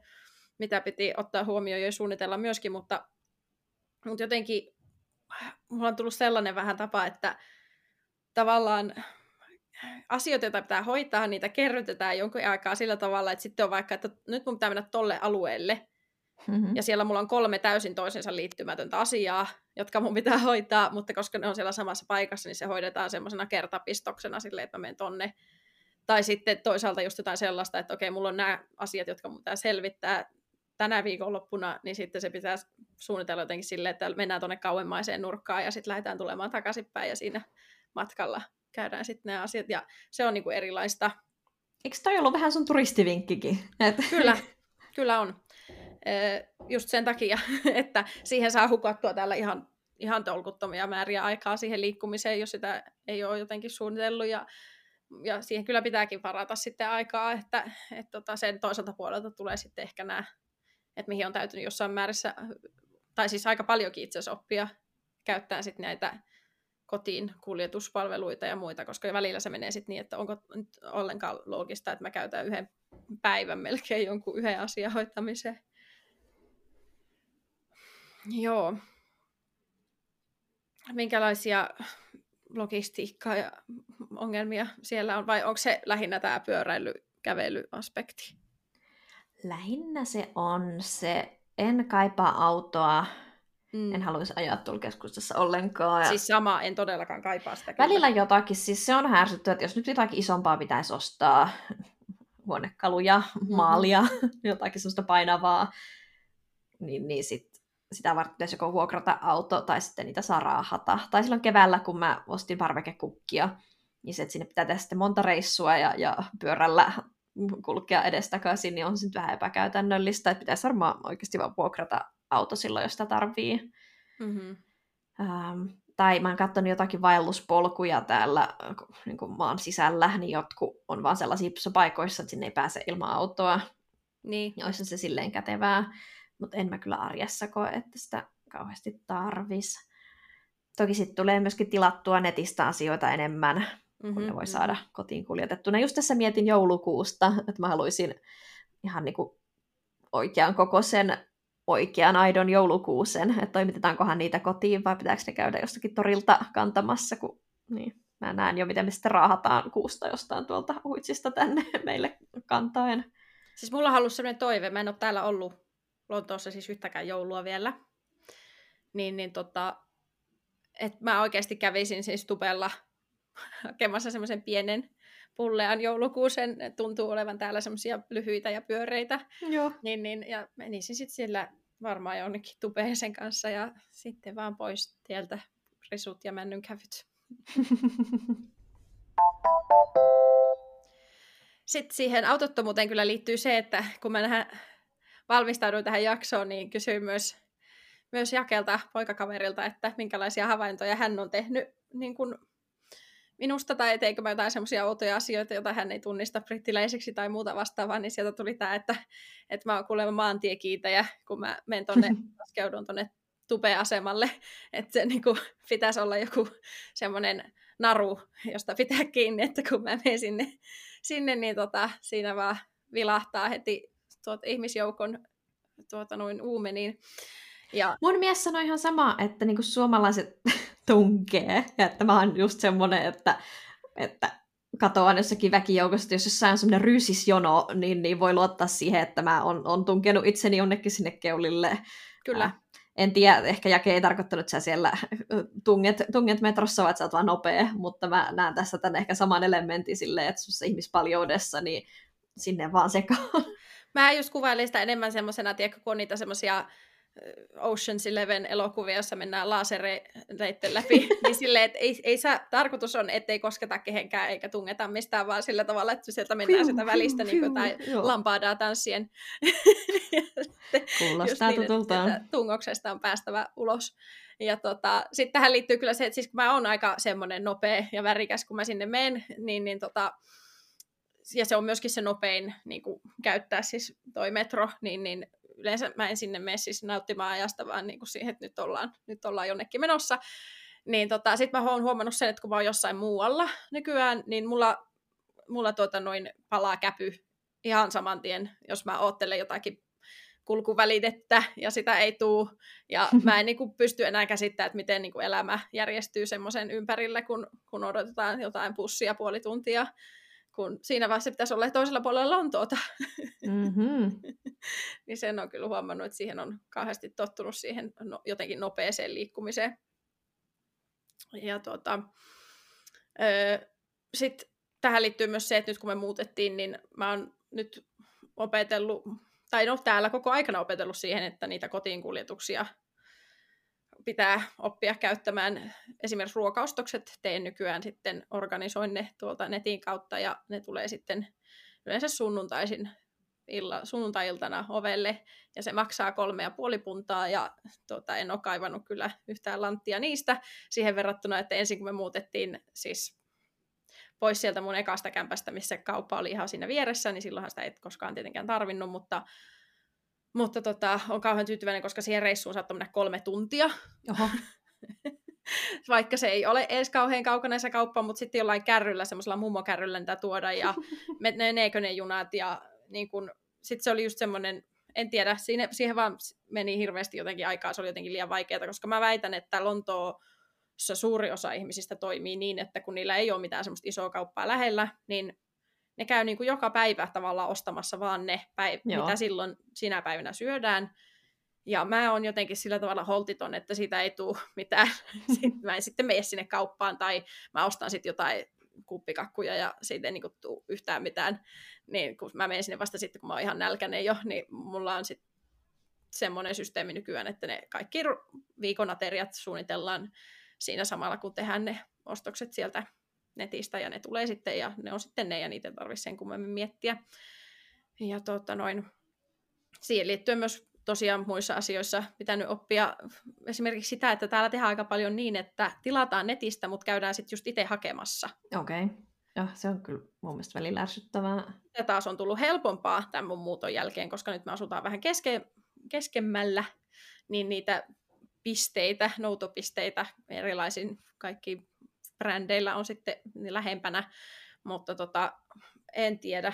B: mitä piti ottaa huomioon ja suunnitella myöskin, mutta mutta jotenkin mulla on tullut sellainen vähän tapa, että tavallaan asioita, joita pitää hoitaa, niitä kerrytetään jonkun aikaa sillä tavalla, että sitten on vaikka, että nyt mun pitää mennä tolle alueelle, mm-hmm. ja siellä mulla on kolme täysin toisensa liittymätöntä asiaa, jotka mun pitää hoitaa, mutta koska ne on siellä samassa paikassa, niin se hoidetaan semmoisena kertapistoksena silleen, että mä menen tonne. Tai sitten toisaalta just jotain sellaista, että okei, mulla on nämä asiat, jotka mun pitää selvittää tänä viikonloppuna, niin sitten se pitää suunnitella jotenkin silleen, että mennään tuonne kauemmaiseen nurkkaan ja sitten lähdetään tulemaan takaisinpäin ja siinä matkalla käydään sitten nämä asiat ja se on niinku erilaista.
A: Eikö toi ollut vähän sun turistivinkkikin?
B: Kyllä, kyllä on. Just sen takia, että siihen saa hukattua täällä ihan, ihan tolkuttomia määriä aikaa siihen liikkumiseen, jos sitä ei ole jotenkin suunnitellut ja ja siihen kyllä pitääkin varata sitten aikaa, että, että tota sen toiselta puolelta tulee sitten ehkä nämä että mihin on täytynyt jossain määrässä, tai siis aika paljonkin itse asiassa oppia käyttää sitten näitä kotiin kuljetuspalveluita ja muita, koska välillä se menee sitten niin, että onko nyt ollenkaan loogista, että mä käytän yhden päivän melkein jonkun yhden asian hoitamiseen. Joo. Minkälaisia logistiikkaa ja ongelmia siellä on, vai onko se lähinnä tämä pyöräily-kävelyaspekti?
A: Lähinnä se on se, en kaipaa autoa, Mm. En haluaisi ajaa tuolla keskustassa ollenkaan. Ja...
B: Siis sama, en todellakaan kaipaa sitä.
A: Välillä kyllä. jotakin, siis se on härsytty, että jos nyt jotakin isompaa pitäisi ostaa, huonekaluja, mm-hmm. maalia, jotakin sellaista painavaa, niin, niin sit, sitä varten pitäisi joko vuokrata auto tai sitten niitä saa raahata. Tai silloin keväällä, kun mä ostin parvekekukkia, niin se, että sinne pitää tehdä sitten monta reissua ja, ja pyörällä kulkea edestakaisin, niin on se nyt vähän epäkäytännöllistä, että pitäisi varmaan oikeasti vaan vuokrata auto silloin, jos sitä tarvii. Mm-hmm. Ähm, tai mä oon katsonut jotakin vaelluspolkuja täällä niin kuin maan sisällä, niin jotkut on vaan sellaisia paikoissa, että sinne ei pääse ilman autoa.
B: Niin.
A: Ja olisi se silleen kätevää, mutta en mä kyllä arjessa koe, että sitä kauheasti tarvis. Toki sitten tulee myöskin tilattua netistä asioita enemmän, mm-hmm, kun ne voi mm-hmm. saada kotiin kuljetettuna. Just tässä mietin joulukuusta, että mä haluaisin ihan niin kuin oikean kokoisen oikean aidon joulukuusen, että toimitetaankohan niitä kotiin vai pitääkö ne käydä jostakin torilta kantamassa, kun niin, mä näen jo, miten me sitten raahataan kuusta jostain tuolta huitsista tänne meille kantaen.
B: Siis mulla on ollut sellainen toive, mä en ole täällä ollut Lontoossa siis yhtäkään joulua vielä, niin, niin tota, että mä oikeasti kävisin siis tupella hakemassa semmoisen pienen pullean joulukuusen, tuntuu olevan täällä semmoisia lyhyitä ja pyöreitä.
A: Joo.
B: Niin, niin, ja menisin sitten sillä varmaan jonnekin tupeeseen kanssa ja sitten vaan pois tieltä risut ja kävyt. sitten siihen autottomuuteen kyllä liittyy se, että kun mä nähdään, valmistauduin tähän jaksoon, niin kysyin myös, myös Jakelta, poikakaverilta, että minkälaisia havaintoja hän on tehnyt niin kuin minusta, tai teikö mä jotain semmoisia outoja asioita, joita hän ei tunnista brittiläiseksi tai muuta vastaavaa, niin sieltä tuli tämä, että, että mä oon kuulemma maantiekiitäjä, kun mä menen tonne, laskeudun tonne tupeasemalle, että se niin kuin, pitäisi olla joku semmoinen naru, josta pitää kiinni, että kun mä menen sinne, sinne niin tota, siinä vaan vilahtaa heti tuot ihmisjoukon tuota, noin uumeniin.
A: Ja... Mun mies sanoi ihan sama, että niinku suomalaiset tunkee. Ja että mä oon just semmonen, että, että katoan jossakin väkijoukossa, jos jossain on semmoinen ryysisjono, niin, niin voi luottaa siihen, että mä oon, on tunkenut itseni jonnekin sinne keulille.
B: Kyllä. Äh,
A: en tiedä, ehkä Jake ei tarkoittanut, että sä siellä tunget, tunget metrossa, vaan sä oot vaan nopea, mutta mä näen tässä tämän ehkä saman elementin silleen, että sussa ihmispaljoudessa, niin sinne vaan sekaan.
B: Mä just kuvailin sitä enemmän semmoisena, tiedätkö, kun on niitä semmoisia Ocean's Eleven elokuvia, jossa mennään lasereiden läpi, niin silleen, että ei, ei saa, tarkoitus on, ettei kosketa kehenkään eikä tungeta mistään, vaan sillä tavalla, että sieltä mennään sitä välistä niin tai lampaadaa tanssien.
A: Kuulostaa niin, tutulta.
B: Tungoksesta on päästävä ulos. Ja tota, sitten tähän liittyy kyllä se, että siis kun mä oon aika semmoinen nopea ja värikäs, kun mä sinne menen, niin, niin tota, ja se on myöskin se nopein niin kuin, käyttää siis toi metro, niin, niin yleensä mä en sinne mene siis nauttimaan ajasta, vaan niin kuin siihen, että nyt ollaan, nyt ollaan jonnekin menossa. Niin tota, sitten mä oon huomannut sen, että kun mä oon jossain muualla nykyään, niin mulla, mulla tuota noin palaa käpy ihan saman tien, jos mä oottelen jotakin kulkuvälitettä ja sitä ei tuu. Ja mä en niin kuin, pysty enää käsittämään, että miten niin kuin, elämä järjestyy semmoisen ympärillä, kun, kun odotetaan jotain pussia puoli tuntia kun siinä vaiheessa pitäisi olla toisella puolella Lontoota. Mm-hmm. niin sen on kyllä huomannut, että siihen on kauheasti tottunut siihen no, jotenkin nopeeseen liikkumiseen. Ja tuota, sitten tähän liittyy myös se, että nyt kun me muutettiin, niin mä oon nyt opetellut, tai no täällä koko aikana opetellut siihen, että niitä kotiin kuljetuksia pitää oppia käyttämään esimerkiksi ruokaostokset. Teen nykyään sitten, organisoin ne tuolta netin kautta ja ne tulee sitten yleensä sunnuntaisin illa, sunnuntai-iltana ovelle ja se maksaa kolme ja puoli puntaa ja tuota, en ole kaivannut kyllä yhtään lanttia niistä siihen verrattuna, että ensin kun me muutettiin siis pois sieltä mun ekasta kämpästä, missä kauppa oli ihan siinä vieressä, niin silloinhan sitä et koskaan tietenkään tarvinnut, mutta mutta tota, on kauhean tyytyväinen, koska siihen reissuun saattaa mennä kolme tuntia.
A: Oho.
B: Vaikka se ei ole edes kauhean kaukana se kauppa, mutta sitten jollain kärryllä, semmoisella mummokärryllä niitä tuoda ja meneekö ne junat ja niin kun, sitten se oli just semmoinen, en tiedä, siihen, siihen vaan meni hirveästi jotenkin aikaa, se oli jotenkin liian vaikeaa, koska mä väitän, että Lontoossa suuri osa ihmisistä toimii niin, että kun niillä ei ole mitään semmoista isoa kauppaa lähellä, niin ne käy niin kuin joka päivä tavallaan ostamassa vaan ne, päiv- mitä silloin sinä päivänä syödään. Ja mä oon jotenkin sillä tavalla holtiton, että siitä ei tule mitään. Sitten mä en sitten mene sinne kauppaan tai mä ostan sitten jotain kuppikakkuja ja siitä ei niin kuin, tule yhtään mitään. Niin kun mä menen sinne vasta sitten, kun mä oon ihan nälkäinen jo, niin mulla on sitten semmoinen systeemi nykyään, että ne kaikki viikon ateriat suunnitellaan siinä samalla, kun tehdään ne ostokset sieltä netistä ja ne tulee sitten ja ne on sitten ne ja niitä ei tarvitse sen kummemmin miettiä. Ja tota noin, siihen liittyen myös tosiaan muissa asioissa pitänyt oppia esimerkiksi sitä, että täällä tehdään aika paljon niin, että tilataan netistä, mutta käydään sitten just itse hakemassa.
A: Okei. Okay. Ja se on kyllä mun mielestä välillä ärsyttävää.
B: Ja taas on tullut helpompaa tämän mun muuton jälkeen, koska nyt me asutaan vähän keske, keskemmällä, niin niitä pisteitä, noutopisteitä erilaisin kaikki brändeillä on sitten lähempänä, mutta tota, en tiedä,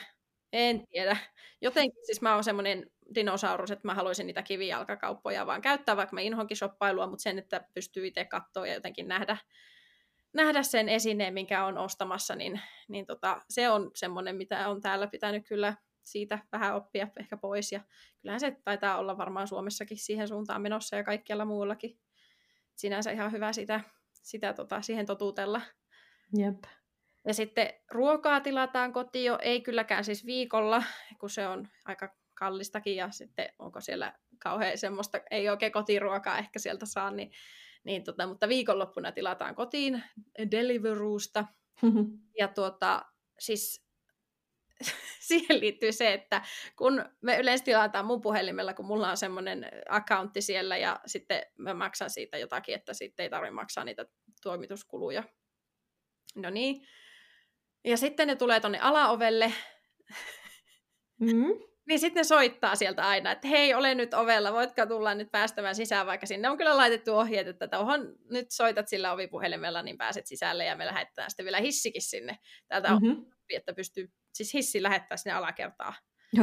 B: en tiedä. Jotenkin siis mä oon semmoinen dinosaurus, että mä haluaisin niitä kivijalkakauppoja vaan käyttää, vaikka mä inhonkin shoppailua, mutta sen, että pystyy itse katsoa ja jotenkin nähdä, nähdä sen esineen, minkä on ostamassa, niin, niin tota, se on semmoinen, mitä on täällä pitänyt kyllä siitä vähän oppia ehkä pois. Ja kyllähän se taitaa olla varmaan Suomessakin siihen suuntaan menossa ja kaikkialla muuallakin. Sinänsä ihan hyvä sitä, sitä tota, siihen totuutella.
A: Jep.
B: Ja sitten ruokaa tilataan kotiin jo, ei kylläkään siis viikolla, kun se on aika kallistakin ja sitten onko siellä kauhean semmoista, ei oikein kotiruokaa ehkä sieltä saa, niin, niin tota, mutta viikonloppuna tilataan kotiin Deliveroosta. ja tuota, siis siihen liittyy se, että kun me yleensä tilataan mun puhelimella, kun mulla on semmoinen accountti siellä ja sitten mä maksan siitä jotakin, että sitten ei tarvitse maksaa niitä toimituskuluja. No niin. Ja sitten ne tulee tonne alaovelle. Mm. Niin sitten ne soittaa sieltä aina, että hei, ole nyt ovella, voitko tulla nyt päästämään sisään, vaikka sinne on kyllä laitettu ohjeet, että tuohon nyt soitat sillä ovipuhelimella, niin pääset sisälle ja me lähetetään sitten vielä hissikin sinne. Täältä mm-hmm. on, että pystyy, siis hissi lähettää sinne alakertaan.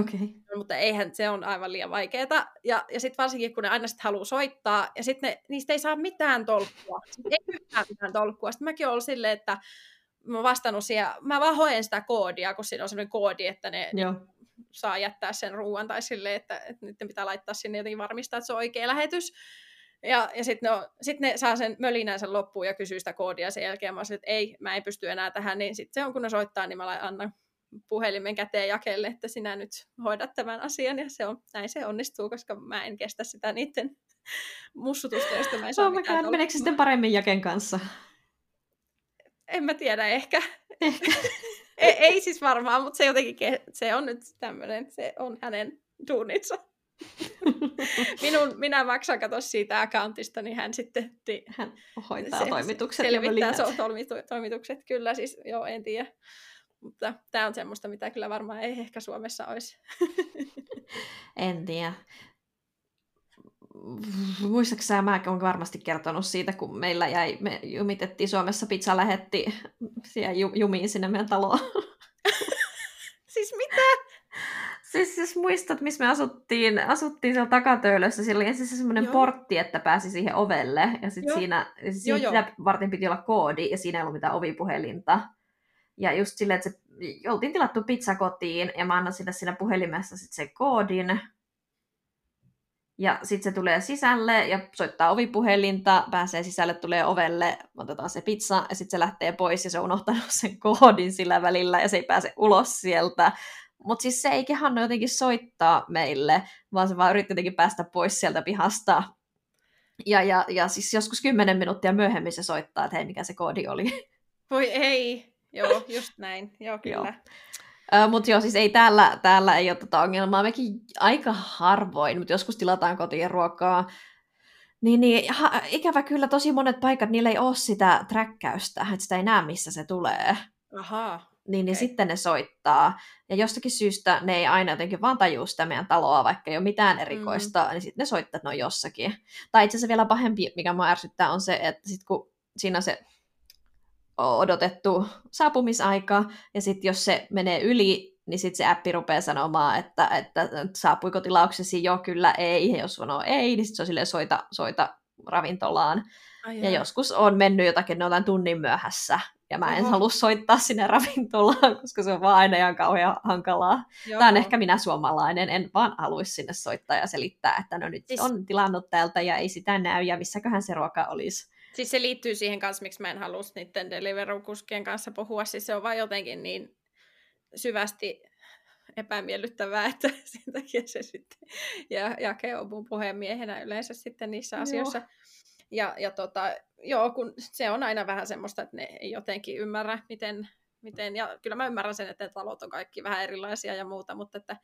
A: Okay.
B: No, mutta eihän se on aivan liian vaikeaa. Ja, ja sitten varsinkin, kun ne aina sitten haluaa soittaa, ja sitten niistä ei saa mitään tolkkua. Ei yhtään mitään tolkkua. Sitten mäkin olen silleen, että mä vastannut siihen, mä vaan hoen sitä koodia, kun siinä on sellainen koodi, että ne Joo saa jättää sen ruoan tai sille, että, että nyt pitää laittaa sinne jotenkin varmistaa, että se on oikea lähetys. Ja, ja sitten ne, sit ne saa sen mölinänsä loppuun ja kysyy sitä koodia sen jälkeen. Mä sanoin, että ei, mä en pysty enää tähän. Niin sitten se on, kun ne soittaa, niin mä annan puhelimen käteen jakelle, että sinä nyt hoidat tämän asian. Ja se on, näin se onnistuu, koska mä en kestä sitä niiden mussutusta, josta mä en saa
A: mitään Meneekö se sitten paremmin jaken kanssa?
B: En mä tiedä, ehkä. ehkä. ei, ei siis varmaan, mutta se jotenkin, se on nyt tämmöinen, se on hänen duunitsa. Minun, minä maksan kato siitä accountista, niin hän sitten... Ti,
A: hän hoitaa se, toimitukset.
B: Selvittää so, toimitukset, kyllä siis, joo, en tiedä. Mutta tämä on semmoista, mitä kyllä varmaan ei ehkä Suomessa olisi.
A: en tiedä muistaakseni mä olen varmasti kertonut siitä, kun meillä jäi, me jumitettiin Suomessa, pizza lähetti siellä jumiin sinne meidän taloon.
B: siis mitä?
A: Siis, siis muistat, missä me asuttiin, asuttiin siellä takatöölössä, sillä oli ensin semmoinen portti, että pääsi siihen ovelle, ja sitten siinä, siis siinä joo, varten piti olla koodi, ja siinä ei ollut mitään ovipuhelinta. Ja just silleen, että se, oltiin tilattu pizza kotiin, ja mä annan sille siinä puhelimessa sitten sen koodin, ja sitten se tulee sisälle ja soittaa ovipuhelinta, pääsee sisälle, tulee ovelle, otetaan se pizza ja sitten se lähtee pois ja se on unohtanut sen koodin sillä välillä ja se ei pääse ulos sieltä. Mutta siis se ei kehannut jotenkin soittaa meille, vaan se vaan yritti jotenkin päästä pois sieltä pihasta. Ja, ja, ja siis joskus kymmenen minuuttia myöhemmin se soittaa, että hei, mikä se koodi oli.
B: Voi ei, joo, just näin, joo kyllä. Joo.
A: Mutta joo, siis ei täällä, täällä ei ole tätä tota ongelmaa. Mekin aika harvoin, mutta joskus tilataan kotiin ruokaa. Niin, niin ha, ikävä kyllä tosi monet paikat, niillä ei ole sitä träkkäystä, että sitä ei näe, missä se tulee.
B: Aha.
A: Niin, niin sitten ne soittaa. Ja jostakin syystä ne ei aina jotenkin vaan tajua sitä meidän taloa, vaikka ei ole mitään erikoista, mm. niin sitten ne soittaa, että ne on jossakin. Tai itse asiassa vielä pahempi, mikä mua ärsyttää, on se, että sit kun siinä on se odotettu saapumisaika, ja sitten jos se menee yli, niin sitten se appi rupeaa sanomaan, että, että saapuiko tilauksesi jo, kyllä, ei, ja jos sanoo ei, niin sitten se on silleen soita, soita ravintolaan. Ai ja joskus on mennyt jotakin, ne tunnin myöhässä, ja mä en Oho. halua soittaa sinne ravintolaan, koska se on vaan aina ihan kauhean hankalaa. Joo. Tämä on ehkä minä suomalainen, en vaan haluaisi sinne soittaa ja selittää, että no nyt siis... on tilannut täältä ja ei sitä näy ja missäköhän se ruoka olisi.
B: Siis se liittyy siihen kanssa, miksi mä en halua niiden Deliveroo-kuskien kanssa puhua, siis se on vaan jotenkin niin syvästi epämiellyttävää, että sen takia se sitten ja Jake on mun puheenmiehenä yleensä sitten niissä asioissa. Joo. Ja, ja tota, joo, kun se on aina vähän semmoista, että ne ei jotenkin ymmärrä, miten, miten, ja kyllä mä ymmärrän sen, että talot on kaikki vähän erilaisia ja muuta, mutta että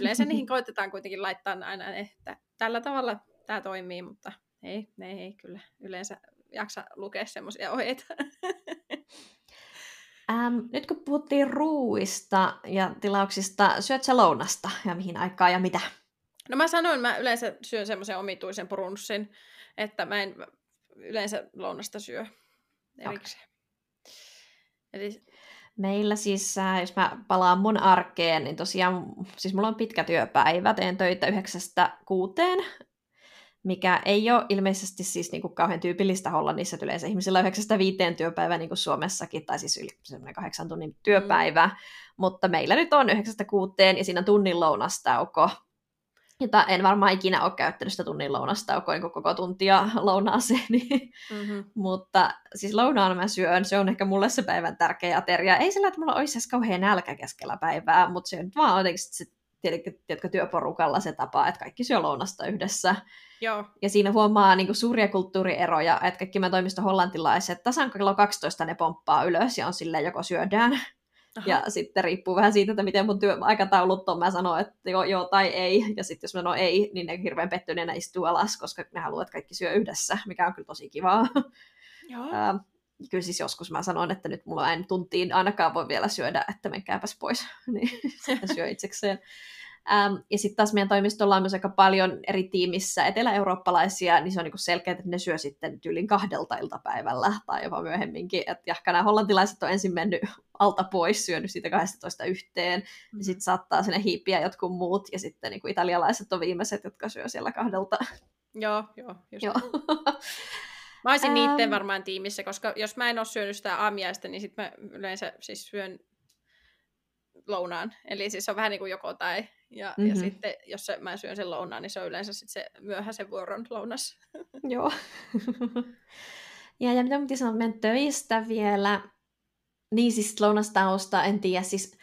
B: yleensä niihin koitetaan kuitenkin laittaa aina, että tällä tavalla tämä toimii, mutta ei, ne ei kyllä yleensä jaksa lukea semmoisia ohjeita.
A: Ähm, nyt kun puhuttiin ruuista ja tilauksista, syöt sä lounasta ja mihin aikaa ja mitä?
B: No mä sanoin, mä yleensä syön semmoisen omituisen brunssin, että mä en yleensä lounasta syö erikseen. Okay.
A: Eli... Meillä siis, äh, jos mä palaan mun arkeen, niin tosiaan, siis mulla on pitkä työpäivä, teen töitä yhdeksästä kuuteen, mikä ei ole ilmeisesti siis niin kuin kauhean tyypillistä Hollannissa, että yleensä ihmisillä on 9-5 työpäivä niin kuin Suomessakin, tai siis yli kahdeksan tunnin työpäivä, mm. mutta meillä nyt on 9-6 ja siinä on tunnin lounastauko, jota en varmaan ikinä ole käyttänyt sitä tunnin lounastaukoa niin koko tuntia lounaaseen. Mm-hmm. Mutta siis lounaan mä syön, se on ehkä mulle se päivän tärkeä ateria. Ei sillä, että mulla olisi edes kauhean nälkä keskellä päivää, mutta se on vaan jotenkin se, tiedätkö, työporukalla se tapa, että kaikki syö lounasta yhdessä.
B: Joo.
A: Ja siinä huomaa niin kuin, suuria kulttuurieroja, että kaikki meidän toimisto hollantilaiset, tasan kello 12 ne pomppaa ylös ja on silleen, joko syödään Aha. Ja sitten riippuu vähän siitä, että miten mun työaikataulut on. Mä sanon, että joo, joo tai ei. Ja sitten jos mä sanon ei, niin ne hirveän pettyneenä istuu alas, koska ne haluaa, että kaikki syö yhdessä, mikä on kyllä tosi kivaa.
B: Joo.
A: kyllä siis joskus mä sanon, että nyt mulla en tuntiin ainakaan voi vielä syödä, että menkääpäs pois. niin syö itsekseen. Ähm, ja sitten taas meidän toimistolla on myös aika paljon eri tiimissä etelä-eurooppalaisia, niin se on niinku selkeä, että ne syö sitten tyylin kahdelta iltapäivällä tai jopa myöhemminkin. Et jahka nämä hollantilaiset on ensin mennyt alta pois, syönyt siitä 12 yhteen, mm. ja sitten saattaa sinne hiipiä jotkut muut, ja sitten niinku italialaiset on viimeiset, jotka syö siellä kahdelta.
B: Joo, joo. Just joo. Mä olisin niiden varmaan tiimissä, koska jos mä en ole syönyt sitä aamiaista, niin sitten mä yleensä siis syön lounaan. Eli siis on vähän niin kuin joko tai. Ja, mm-hmm. ja sitten jos se, mä syön sen lounaan, niin se on yleensä sit se myöhäisen vuoron lounas.
A: Joo. ja, ja mitä piti sanoa meidän töistä vielä? Niin siis lounastausta, en tiedä, siis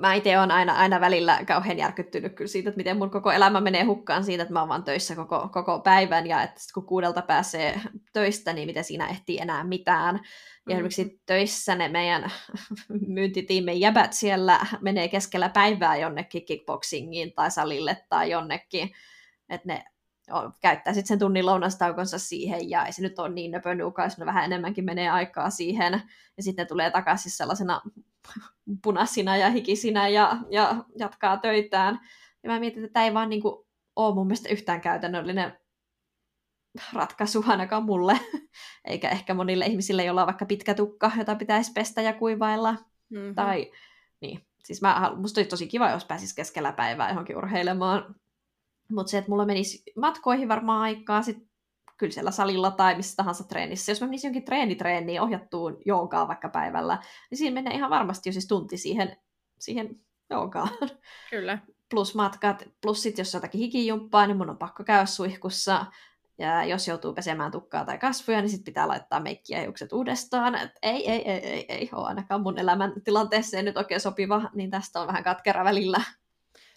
A: mä itse olen aina, aina välillä kauhean järkyttynyt kyllä siitä, että miten mun koko elämä menee hukkaan siitä, että mä oon vaan töissä koko, koko päivän ja että kun kuudelta pääsee töistä, niin miten siinä ehtii enää mitään. Ja mm-hmm. esimerkiksi töissä ne meidän myyntitiimen jäbät siellä menee keskellä päivää jonnekin kickboxingiin tai salille tai jonnekin, että ne on, käyttää sitten sen tunnin lounastaukonsa siihen, ja ei se nyt ole niin ne vähän enemmänkin menee aikaa siihen, ja sitten ne tulee takaisin sellaisena punaisina ja hikisinä ja, ja jatkaa töitään. Ja mä mietin, että tämä ei vaan niin kuin, ole mun mielestä yhtään käytännöllinen ratkaisu ainakaan mulle, eikä ehkä monille ihmisille, joilla on vaikka pitkä tukka, jota pitäisi pestä ja kuivailla. Mm-hmm. Tai, niin. Siis mä, musta olisi tosi kiva, jos pääsis keskellä päivää johonkin urheilemaan. Mutta se, että mulla menisi matkoihin varmaan aikaa, sit kyllä siellä salilla tai missä tahansa treenissä. Jos mä menisin jonkin treenitreeniin ohjattuun jonkaan vaikka päivällä, niin siinä menee ihan varmasti jo siis tunti siihen, siihen jonkaan.
B: Kyllä.
A: Plus matkat, plus sitten jos jotakin hikijumppaa, niin mun on pakko käydä suihkussa. Ja jos joutuu pesemään tukkaa tai kasvoja, niin sitten pitää laittaa meikkiä ja hiukset uudestaan. Et ei, ei, ei, ei, ei ole ainakaan mun elämän tilanteeseen nyt oikein sopiva, niin tästä on vähän katkera välillä.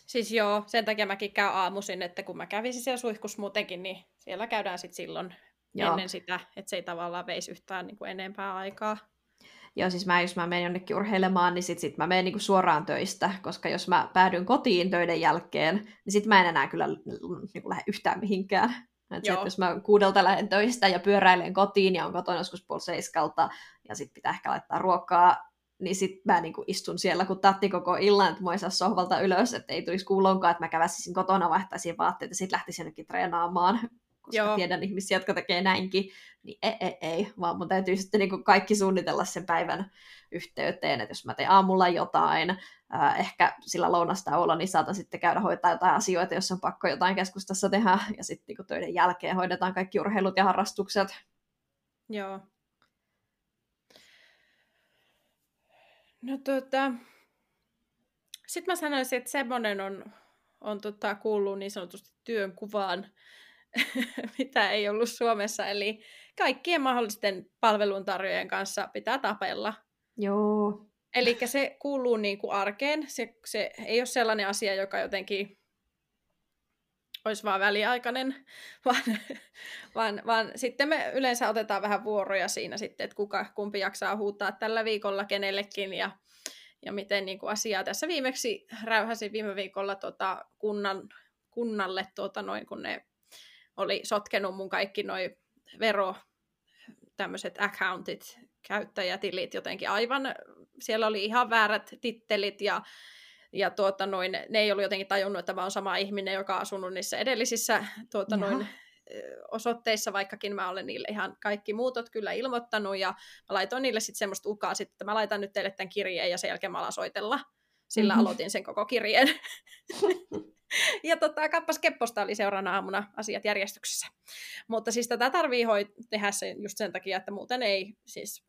B: Siis joo, sen takia mäkin käyn aamuisin, että kun mä kävisin siellä suihkus muutenkin, niin siellä käydään sitten silloin joo. ennen sitä, että se ei tavallaan veisi yhtään niin kuin enempää aikaa.
A: Joo, siis mä, jos mä menen jonnekin urheilemaan, niin sit, sit mä menen niinku suoraan töistä, koska jos mä päädyn kotiin töiden jälkeen, niin sit mä en enää kyllä niinku lähde yhtään mihinkään. Et se, että jos mä kuudelta lähden töistä ja pyöräilen kotiin ja on kotona joskus puoli seiskalta, ja sitten pitää ehkä laittaa ruokaa niin sit mä niinku istun siellä, kun tatti koko illan, että mä saa sohvalta ylös, että ei tulisi kuulonkaan, että mä käväsisin kotona, vaihtaisin vaatteita ja sitten lähtisin jonnekin treenaamaan, koska Joo. tiedän ihmisiä, jotka tekee näinkin, niin ei, ei, ei, vaan mun täytyy sitten niinku kaikki suunnitella sen päivän yhteyteen, että jos mä teen aamulla jotain, äh, ehkä sillä olla, niin saatan sitten käydä hoitaa jotain asioita, jos on pakko jotain keskustassa tehdä, ja sitten niinku töiden jälkeen hoidetaan kaikki urheilut ja harrastukset.
B: Joo, No tota, sitten mä sanoisin, että semmoinen on, on tota, kuuluu niin sanotusti työnkuvaan, mitä ei ollut Suomessa. Eli kaikkien mahdollisten palveluntarjoajien kanssa pitää tapella.
A: Joo.
B: Eli se kuuluu niin kuin arkeen. Se, se ei ole sellainen asia, joka jotenkin olisi vaan väliaikainen, vaan, vaan, vaan sitten me yleensä otetaan vähän vuoroja siinä sitten, että kuka, kumpi jaksaa huutaa tällä viikolla kenellekin ja, ja miten niin kuin asiaa tässä viimeksi räyhäsin viime viikolla tota kunnan, kunnalle, tuota noin, kun ne oli sotkenut mun kaikki noin vero tämmöiset accountit, käyttäjätilit jotenkin aivan, siellä oli ihan väärät tittelit ja ja tuota, noin, ne ei ollut jotenkin tajunnut, että mä oon sama ihminen, joka on asunut niissä edellisissä tuota, noin, osoitteissa, vaikkakin mä olen niille ihan kaikki muutot kyllä ilmoittanut, ja mä laitoin niille sitten semmoista ukaa, sit, että mä laitan nyt teille tämän kirjeen, ja sen jälkeen mä alan soitella. Sillä mm-hmm. aloitin sen koko kirjeen. ja tota, kappas kepposta oli seuraavana aamuna asiat järjestyksessä. Mutta siis tätä tarvii hoi- tehdä sen just sen takia, että muuten ei siis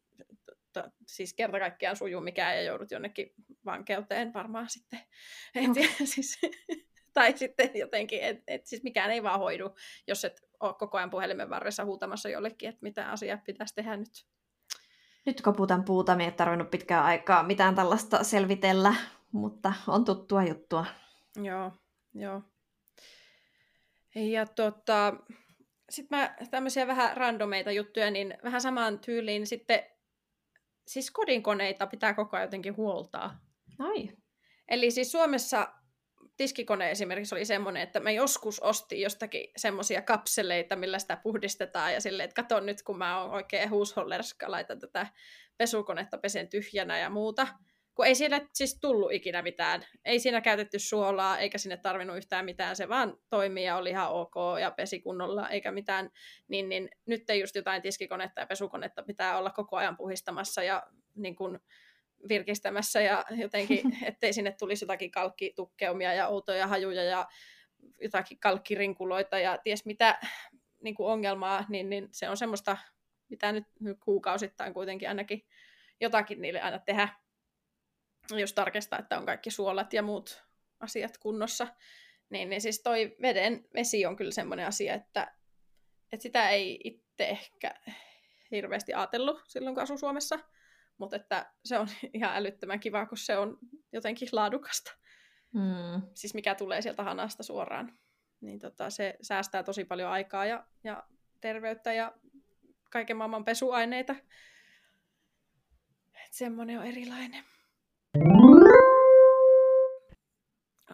B: to, siis kerta kaikkiaan suju mikään ja joudut jonnekin vankeuteen varmaan sitten. Et, no. siis, tai sitten jotenkin, että et siis mikään ei vaan hoidu, jos et ole koko ajan puhelimen varressa huutamassa jollekin, että mitä asiat pitäisi tehdä nyt.
A: Nyt koputan puuta, ei tarvinnut pitkään aikaa mitään tällaista selvitellä, mutta on tuttua juttua.
B: Joo, joo. Ja tota, sitten mä tämmöisiä vähän randomeita juttuja, niin vähän samaan tyyliin sitten siis kodinkoneita pitää koko ajan jotenkin huoltaa.
A: Ai.
B: Eli siis Suomessa tiskikone esimerkiksi oli semmoinen, että mä joskus ostin jostakin semmoisia kapseleita, millä sitä puhdistetaan ja silleen, että kato nyt kun mä oon oikein huushollerska, laitan tätä pesukonetta pesen tyhjänä ja muuta kun ei siinä siis tullut ikinä mitään. Ei siinä käytetty suolaa, eikä sinne tarvinnut yhtään mitään, se vaan toimii ja oli ihan ok ja pesi kunnolla, eikä mitään. Niin, niin nyt ei just jotain tiskikonetta ja pesukonetta pitää olla koko ajan puhistamassa ja niin kuin virkistämässä ja jotenkin, ettei sinne tulisi jotakin kalkkitukkeumia ja outoja hajuja ja jotakin kalkkirinkuloita ja ties mitä niin kuin ongelmaa, niin, niin se on semmoista, mitä nyt kuukausittain kuitenkin ainakin jotakin niille aina tehdä jos tarkistaa, että on kaikki suolat ja muut asiat kunnossa, niin, niin siis toi veden vesi on kyllä semmoinen asia, että, että sitä ei itse ehkä hirveästi ajatellut silloin, kun asui Suomessa, mutta että se on ihan älyttömän kiva, kun se on jotenkin laadukasta. Mm. Siis mikä tulee sieltä hanasta suoraan. Niin tota, se säästää tosi paljon aikaa ja, ja terveyttä ja kaiken maailman pesuaineita. Et semmoinen on erilainen.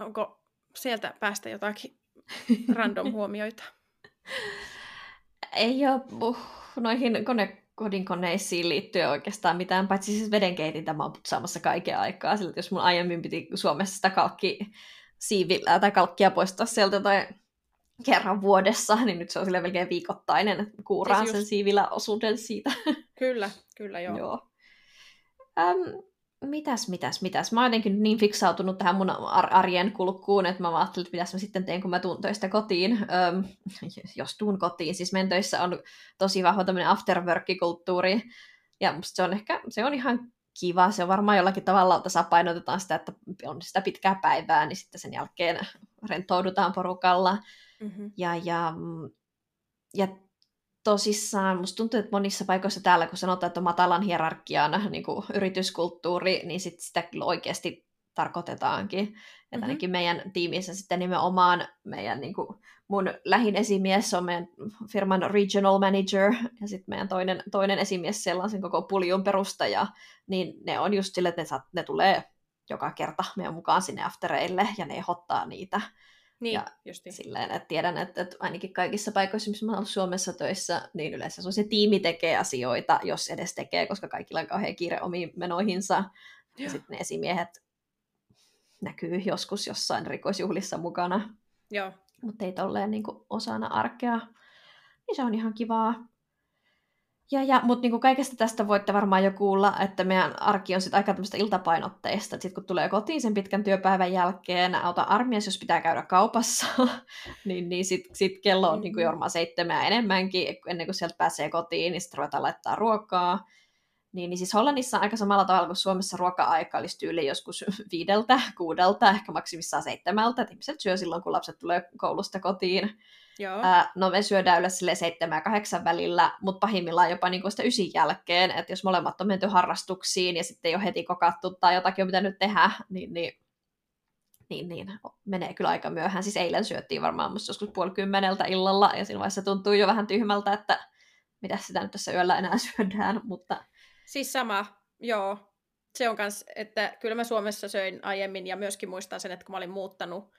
B: Onko sieltä päästä jotakin random huomioita?
A: Ei ole uh, noihin kone, kodinkoneisiin liittyen oikeastaan mitään, paitsi siis vedenkeitintä mä oon putsaamassa kaiken aikaa. Sillä jos mun aiemmin piti Suomessa sitä kalkki siivillä tai kalkkia poistaa sieltä tai kerran vuodessa, niin nyt se on sille melkein viikoittainen. Kuuraan siis just... sen siivillä osuuden siitä.
B: Kyllä, kyllä joo. joo.
A: Um, mitäs, mitäs, mitäs. Mä oon jotenkin niin fiksautunut tähän mun arjen kulkuun, että mä ajattelin, että mitäs mä sitten teen, kun mä tuun töistä kotiin. Öm, jos tuun kotiin, siis meidän töissä on tosi vahva tämmöinen afterwork-kulttuuri. Ja musta se on ehkä, se on ihan kiva. Se on varmaan jollakin tavalla tasapainotetaan sitä, että on sitä pitkää päivää, niin sitten sen jälkeen rentoudutaan porukalla. Mm-hmm. Ja, ja, ja tosissaan, musta tuntuu, että monissa paikoissa täällä, kun sanotaan, että on matalan hierarkian niin kuin yrityskulttuuri, niin sit sitä kyllä oikeasti tarkoitetaankin. Mm-hmm. Että ainakin meidän tiimissä sitten nimenomaan meidän niin kuin, mun lähin esimies on meidän firman regional manager, ja sitten meidän toinen, toinen esimies siellä on sen koko puljun perustaja, niin ne on just sille, että ne, saa, ne tulee joka kerta meidän mukaan sinne aftereille, ja ne ehdottaa niitä.
B: Niin,
A: ja
B: justi.
A: silleen, että tiedän, että, että ainakin kaikissa paikoissa, missä mä olen Suomessa töissä, niin yleensä se on se tiimi tekee asioita, jos edes tekee, koska kaikilla on kauhean kiire omiin menoihinsa. Joo. Ja sitten ne esimiehet näkyy joskus jossain rikosjuhlissa mukana.
B: Joo.
A: Mutta ei tolleen niin osana arkea. Niin se on ihan kivaa. Ja, ja, mutta niinku kaikesta tästä voitte varmaan jo kuulla, että meidän arki on sit aika tämmöistä iltapainotteista. Sitten kun tulee kotiin sen pitkän työpäivän jälkeen, auta armias, jos pitää käydä kaupassa, niin, niin sitten sit kello on niinku mm-hmm. varmaan seitsemää enemmänkin, ennen kuin sieltä pääsee kotiin, niin sitten ruvetaan laittaa ruokaa. Niin, niin siis Hollannissa aika samalla tavalla kuin Suomessa ruoka-aika olisi tyyli joskus viideltä, kuudelta, ehkä maksimissaan seitsemältä. Että ihmiset syö silloin, kun lapset tulee koulusta kotiin.
B: Joo.
A: Ää, no me syödään yleensä seitsemän ja kahdeksan välillä, mutta pahimmillaan jopa niin sitä ysin jälkeen, että jos molemmat on menty harrastuksiin ja sitten ei ole heti kokattu tai jotakin on pitänyt tehdä, niin, niin niin, niin menee kyllä aika myöhään. Siis eilen syöttiin varmaan musta joskus puoli kymmeneltä illalla, ja siinä vaiheessa tuntuu jo vähän tyhmältä, että mitä sitä nyt tässä yöllä enää syödään, mutta...
B: Siis sama, joo. Se on kans, että kyllä mä Suomessa söin aiemmin, ja myöskin muistan sen, että kun mä olin muuttanut,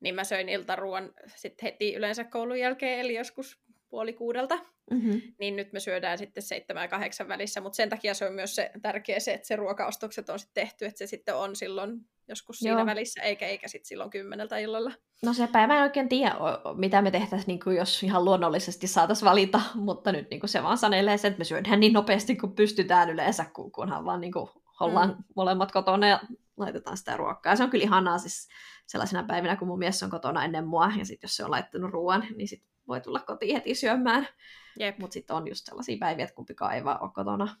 B: niin mä söin iltaruon sitten heti yleensä koulun jälkeen, eli joskus puoli kuudelta, mm-hmm. niin nyt me syödään sitten seitsemän ja kahdeksan välissä, mutta sen takia se on myös se tärkeä se, että se ruokaostokset on sitten tehty, että se sitten on silloin joskus Joo. siinä välissä, eikä, eikä sitten silloin kymmeneltä illalla.
A: No sepä mä en oikein tiedä, mitä me tehtäisiin, niin kuin jos ihan luonnollisesti saataisiin valita, mutta nyt niin kuin se vaan sanelee sen, että me syödään niin nopeasti kuin pystytään yleensä, kunhan vaan niin kuin ollaan mm. molemmat kotona ja laitetaan sitä ruokaa. Ja se on kyllä ihanaa siis sellaisena päivinä, kun mun mies on kotona ennen mua, ja sitten jos se on laittanut ruoan, niin sit voi tulla kotiin heti syömään. Mutta sitten on just sellaisia päiviä, että kumpikaan ei vaan ole kotona.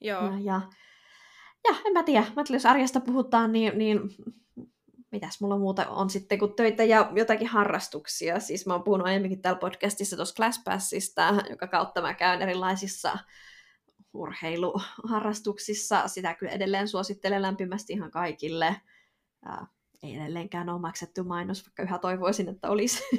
B: Joo.
A: Ja, ja, ja en mä tiedä, mä jos arjesta puhutaan, niin, niin mitäs mulla muuta on sitten kuin töitä ja jotakin harrastuksia. Siis mä oon puhunut aiemminkin täällä podcastissa tuossa ClassPassista, joka kautta mä käyn erilaisissa urheiluharrastuksissa. Sitä kyllä edelleen suosittelen lämpimästi ihan kaikille. Ja ei edelleenkään ole maksettu mainos, vaikka yhä toivoisin, että olisi.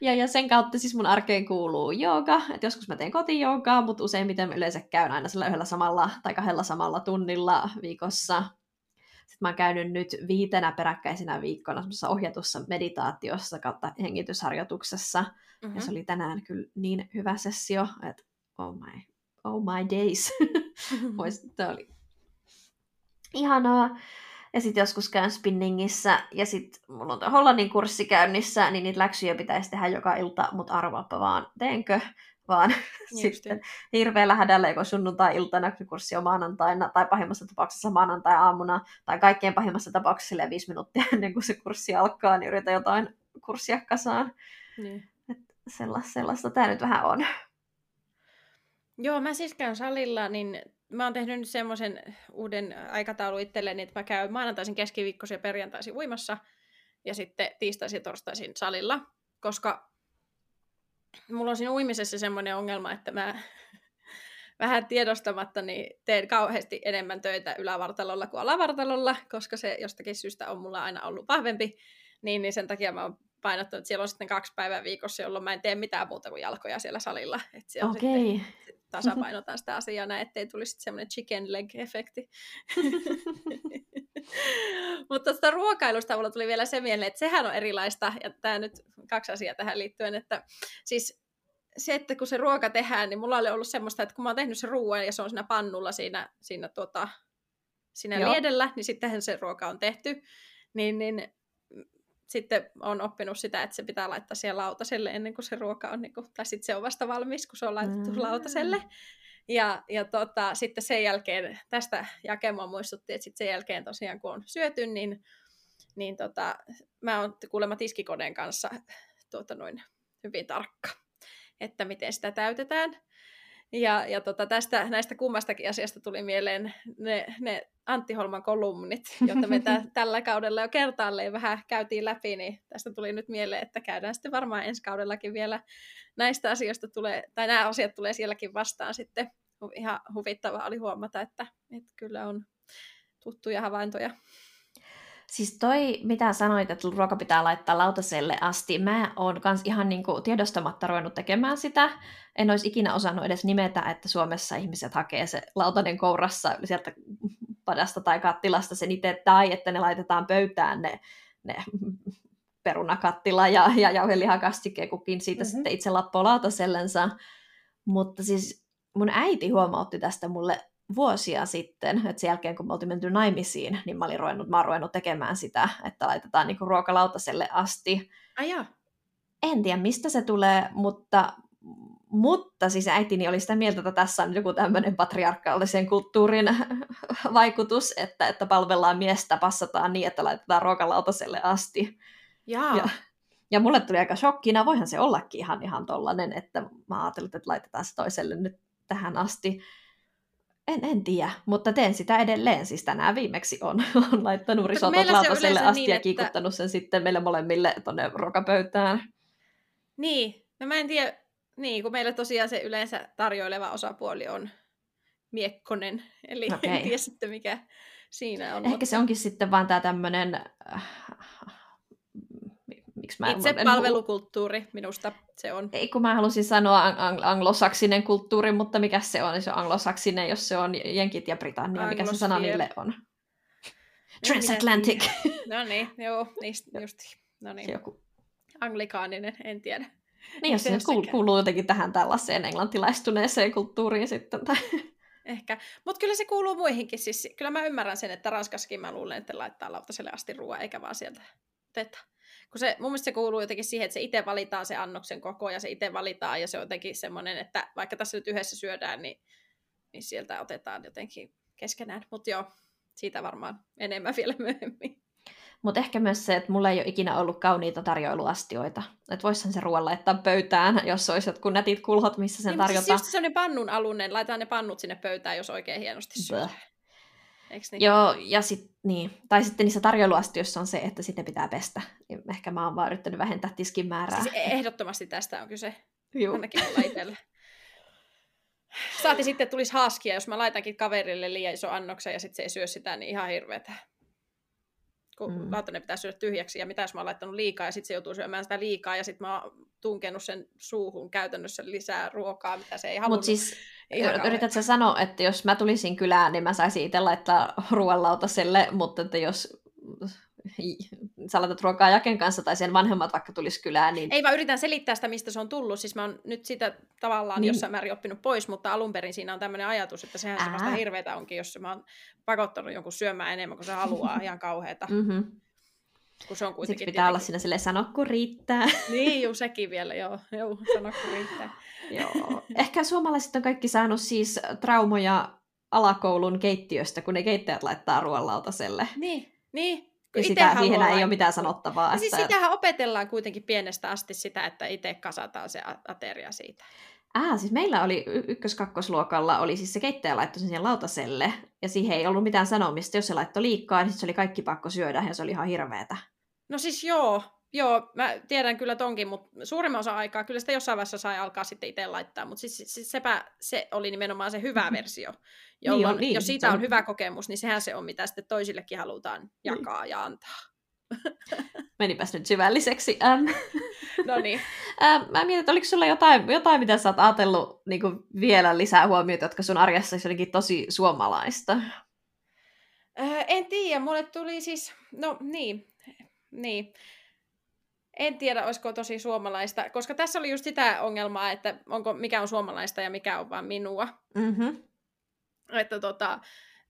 A: ja, ja sen kautta siis mun arkeen kuuluu jooga, että joskus mä teen kotijoogaa, mutta useimmiten yleensä käyn aina sillä yhdellä samalla tai kahdella samalla tunnilla viikossa. Sitten mä oon käynyt nyt viitenä peräkkäisenä viikkona semmoisessa ohjatussa meditaatiossa kautta hengitysharjoituksessa. Mm-hmm. Ja se oli tänään kyllä niin hyvä sessio, että oh my, oh my days. Tämä oli ihanaa. Ja sitten joskus käyn spinningissä, ja sitten mulla on Hollannin kurssi käynnissä, niin niitä läksyjä pitäisi tehdä joka ilta, mutta arvaappa vaan, teenkö? Vaan niin sitten hirveällä hädällä, joko sunnuntai-iltana, kun kurssi on maanantaina, tai pahimmassa tapauksessa maanantai-aamuna, tai kaikkein pahimmassa tapauksessa viisi minuuttia ennen kuin se kurssi alkaa, niin yritän jotain kurssia kasaan. Niin. Et sellaista, sellaista tämä nyt vähän on.
B: Joo, mä siis käyn salilla, niin mä oon tehnyt nyt semmoisen uuden aikataulun itselleni, että mä käyn maanantaisin, keskiviikkoisin ja perjantaisin uimassa ja sitten tiistaisin ja torstaisin salilla, koska mulla on siinä uimisessa semmoinen ongelma, että mä vähän tiedostamatta niin teen kauheasti enemmän töitä ylävartalolla kuin alavartalolla, koska se jostakin syystä on mulla aina ollut vahvempi, niin, niin sen takia mä oon painottanut, että siellä on sitten kaksi päivää viikossa, jolloin mä en tee mitään muuta kuin jalkoja siellä salilla. Että siellä okay. sitten tasapainotaan sitä asiaa näin, ettei tulisi semmoinen chicken leg-efekti. Mutta tuosta ruokailusta mulla tuli vielä se mieleen, että sehän on erilaista, ja tämä nyt kaksi asiaa tähän liittyen, että siis se, että kun se ruoka tehdään, niin mulla oli ollut semmoista, että kun mä oon tehnyt se ruoan ja se on siinä pannulla siinä, siinä, tuota, siinä liedellä, niin sittenhän se ruoka on tehty, niin, niin sitten on oppinut sitä, että se pitää laittaa siellä lautaselle ennen kuin se ruoka on, niin kuin, tai sitten se on vasta valmis, kun se on laitettu mm. lautaselle. Ja, ja tota, sitten sen jälkeen, tästä Jakemo muistutti, että sitten sen jälkeen tosiaan kun on syöty, niin, niin tota, mä oon kuulemma tiskikoneen kanssa tuota, noin hyvin tarkka, että miten sitä täytetään. Ja, ja tota, tästä, näistä kummastakin asiasta tuli mieleen ne, ne Antti Holman kolumnit, joita me tä, tällä kaudella jo kertaalleen vähän käytiin läpi, niin tästä tuli nyt mieleen, että käydään sitten varmaan ensi kaudellakin vielä näistä asioista tulee, tai nämä asiat tulee sielläkin vastaan sitten. Ihan huvittava oli huomata, että, että kyllä on tuttuja havaintoja.
A: Siis toi, mitä sanoit, että ruoka pitää laittaa lautaselle asti, mä oon kans ihan niinku tiedostamatta ruvennut tekemään sitä. En olisi ikinä osannut edes nimetä, että Suomessa ihmiset hakee se lautanen kourassa sieltä padasta tai kattilasta sen itse, tai että ne laitetaan pöytään ne, ne perunakattila ja, ja jauhelihakastike, kukin siitä mm-hmm. sitten itse lappoo lautasellensa. Mutta siis mun äiti huomautti tästä mulle vuosia sitten, että sen jälkeen kun me oltiin menty naimisiin, niin mä olin ruvennut, mä ruvennut tekemään sitä, että laitetaan niinku ruokalautaselle asti.
B: Aja.
A: En tiedä, mistä se tulee, mutta, mutta siis äitini oli sitä mieltä, että tässä on joku tämmöinen patriarkaalisen kulttuurin vaikutus, että, että palvellaan miestä, passataan niin, että laitetaan ruokalautaselle asti.
B: Jaa.
A: Ja, ja mulle tuli aika shokkina, voihan se ollakin ihan, ihan tollanen, että mä ajattelin, että laitetaan se toiselle nyt tähän asti. En, en tiedä, mutta teen sitä edelleen. Siis tänään viimeksi on, on laittanut risotot lautaselle asti niin, ja kiikuttanut että... sen sitten meille molemmille tuonne ruokapöytään.
B: Niin, no mä en tiedä, niin kun meillä tosiaan se yleensä tarjoileva osapuoli on miekkonen, eli okay. en tiedä sitten mikä siinä on.
A: Ehkä mutta... se onkin sitten vaan tämä tämmöinen äh,
B: miksi mä Itse palvelukulttuuri minusta se on.
A: Ei kun mä halusin sanoa ang- anglosaksinen kulttuuri, mutta mikä se on? Se on anglosaksinen, jos se on Jenkit ja Britannia, mikä se sana niille on? Transatlantic.
B: No niin, joo, niistä just. No niin. Joku. Anglikaaninen, en tiedä.
A: Niin, jos se kuuluu, kuuluu jotenkin tähän tällaiseen englantilaistuneeseen kulttuuriin sitten. Tai...
B: Ehkä. Mutta kyllä se kuuluu muihinkin. Siis, kyllä mä ymmärrän sen, että Ranskassakin mä luulen, että laittaa lautaselle asti ruoaa, eikä vaan sieltä oteta kun se, mun mielestä se kuuluu jotenkin siihen, että se itse valitaan se annoksen koko ja se itse valitaan ja se on jotenkin semmoinen, että vaikka tässä nyt yhdessä syödään, niin, niin sieltä otetaan jotenkin keskenään. Mutta joo, siitä varmaan enemmän vielä myöhemmin.
A: Mutta ehkä myös se, että mulla ei ole ikinä ollut kauniita tarjoiluastioita. Että voisihan se ruoan laittaa pöytään, jos olisi jotkut nätit kulhot, missä sen niin, tarjotaan. Siis
B: just sellainen pannun alunen, laitetaan ne pannut sinne pöytään, jos oikein hienosti syö.
A: Niin? Joo, ja sit, niin. tai sitten niissä tarjoiluastioissa on se, että sitten pitää pestä. Ehkä mä oon vaan yrittänyt vähentää tiskin määrää.
B: Siis ehdottomasti tästä on kyse. Joo. Ainakin mulla itsellä. Saati sitten tulisi haaskia, jos mä laitankin kaverille liian iso annoksen ja sitten se ei syö sitä, niin ihan hirveetä. Kun mm. lautanen pitää syödä tyhjäksi ja mitä jos mä oon laittanut liikaa ja sitten se joutuu syömään sitä liikaa ja sitten mä oon tunkenut sen suuhun käytännössä lisää ruokaa, mitä se ei halunnut. Mutta siis
A: Yrität sä sanoa, että jos mä tulisin kylään, niin mä saisin itse laittaa ruoanlautaselle, mutta että jos sä laitat ruokaa Jaken kanssa tai sen vanhemmat vaikka tulisi kylään, niin...
B: Ei, mä yritän selittää sitä, mistä se on tullut. Siis mä oon nyt sitä tavallaan niin. jossain määrin oppinut pois, mutta alun perin siinä on tämmöinen ajatus, että sehän Ää. se vasta hirveetä onkin, jos mä oon pakottanut jonkun syömään enemmän kuin se haluaa, ihan kauheeta. Mm-hmm.
A: Kun se on kuitenkin Sitten pitää tietenkin... olla siinä sille sano, kun riittää.
B: Niin, juu, sekin vielä, joo. joo sano, kun riittää.
A: joo. Ehkä suomalaiset on kaikki saanut siis traumoja alakoulun keittiöstä, kun ne keittäjät laittaa ruoanlautaselle.
B: Niin, niin.
A: Ja sitä, siihen ei ole mitään sanottavaa.
B: Siis että... siis sitähän opetellaan kuitenkin pienestä asti sitä, että itse kasataan se ateria siitä.
A: Ah, siis meillä oli ykkös-kakkosluokalla, oli siis se keittäjä laittoi sen siihen lautaselle, ja siihen ei ollut mitään sanomista. Jos se laittoi liikaa, niin se oli kaikki pakko syödä, ja se oli ihan hirveetä.
B: No siis joo, joo, mä tiedän kyllä tonkin, mutta suurimman osa aikaa kyllä sitä jossain vaiheessa sai alkaa sitten itse laittaa, mutta siis, siis sepä se oli nimenomaan se hyvä versio, jolloin niin on, niin, jos siitä on, hyvä kokemus, niin sehän se on, mitä sitten toisillekin halutaan niin. jakaa niin. ja antaa.
A: Menipäs nyt syvälliseksi. Ähm.
B: No niin.
A: ähm, mä mietin, että oliko sulla jotain, jotain mitä sä oot ajatellut niin vielä lisää huomioita, jotka sun arjessa olisi jotenkin tosi suomalaista?
B: Äh, en tiedä, mulle tuli siis, no niin, niin. En tiedä, olisiko tosi suomalaista, koska tässä oli just sitä ongelmaa, että onko, mikä on suomalaista ja mikä on vaan minua. Mm-hmm. Että tota,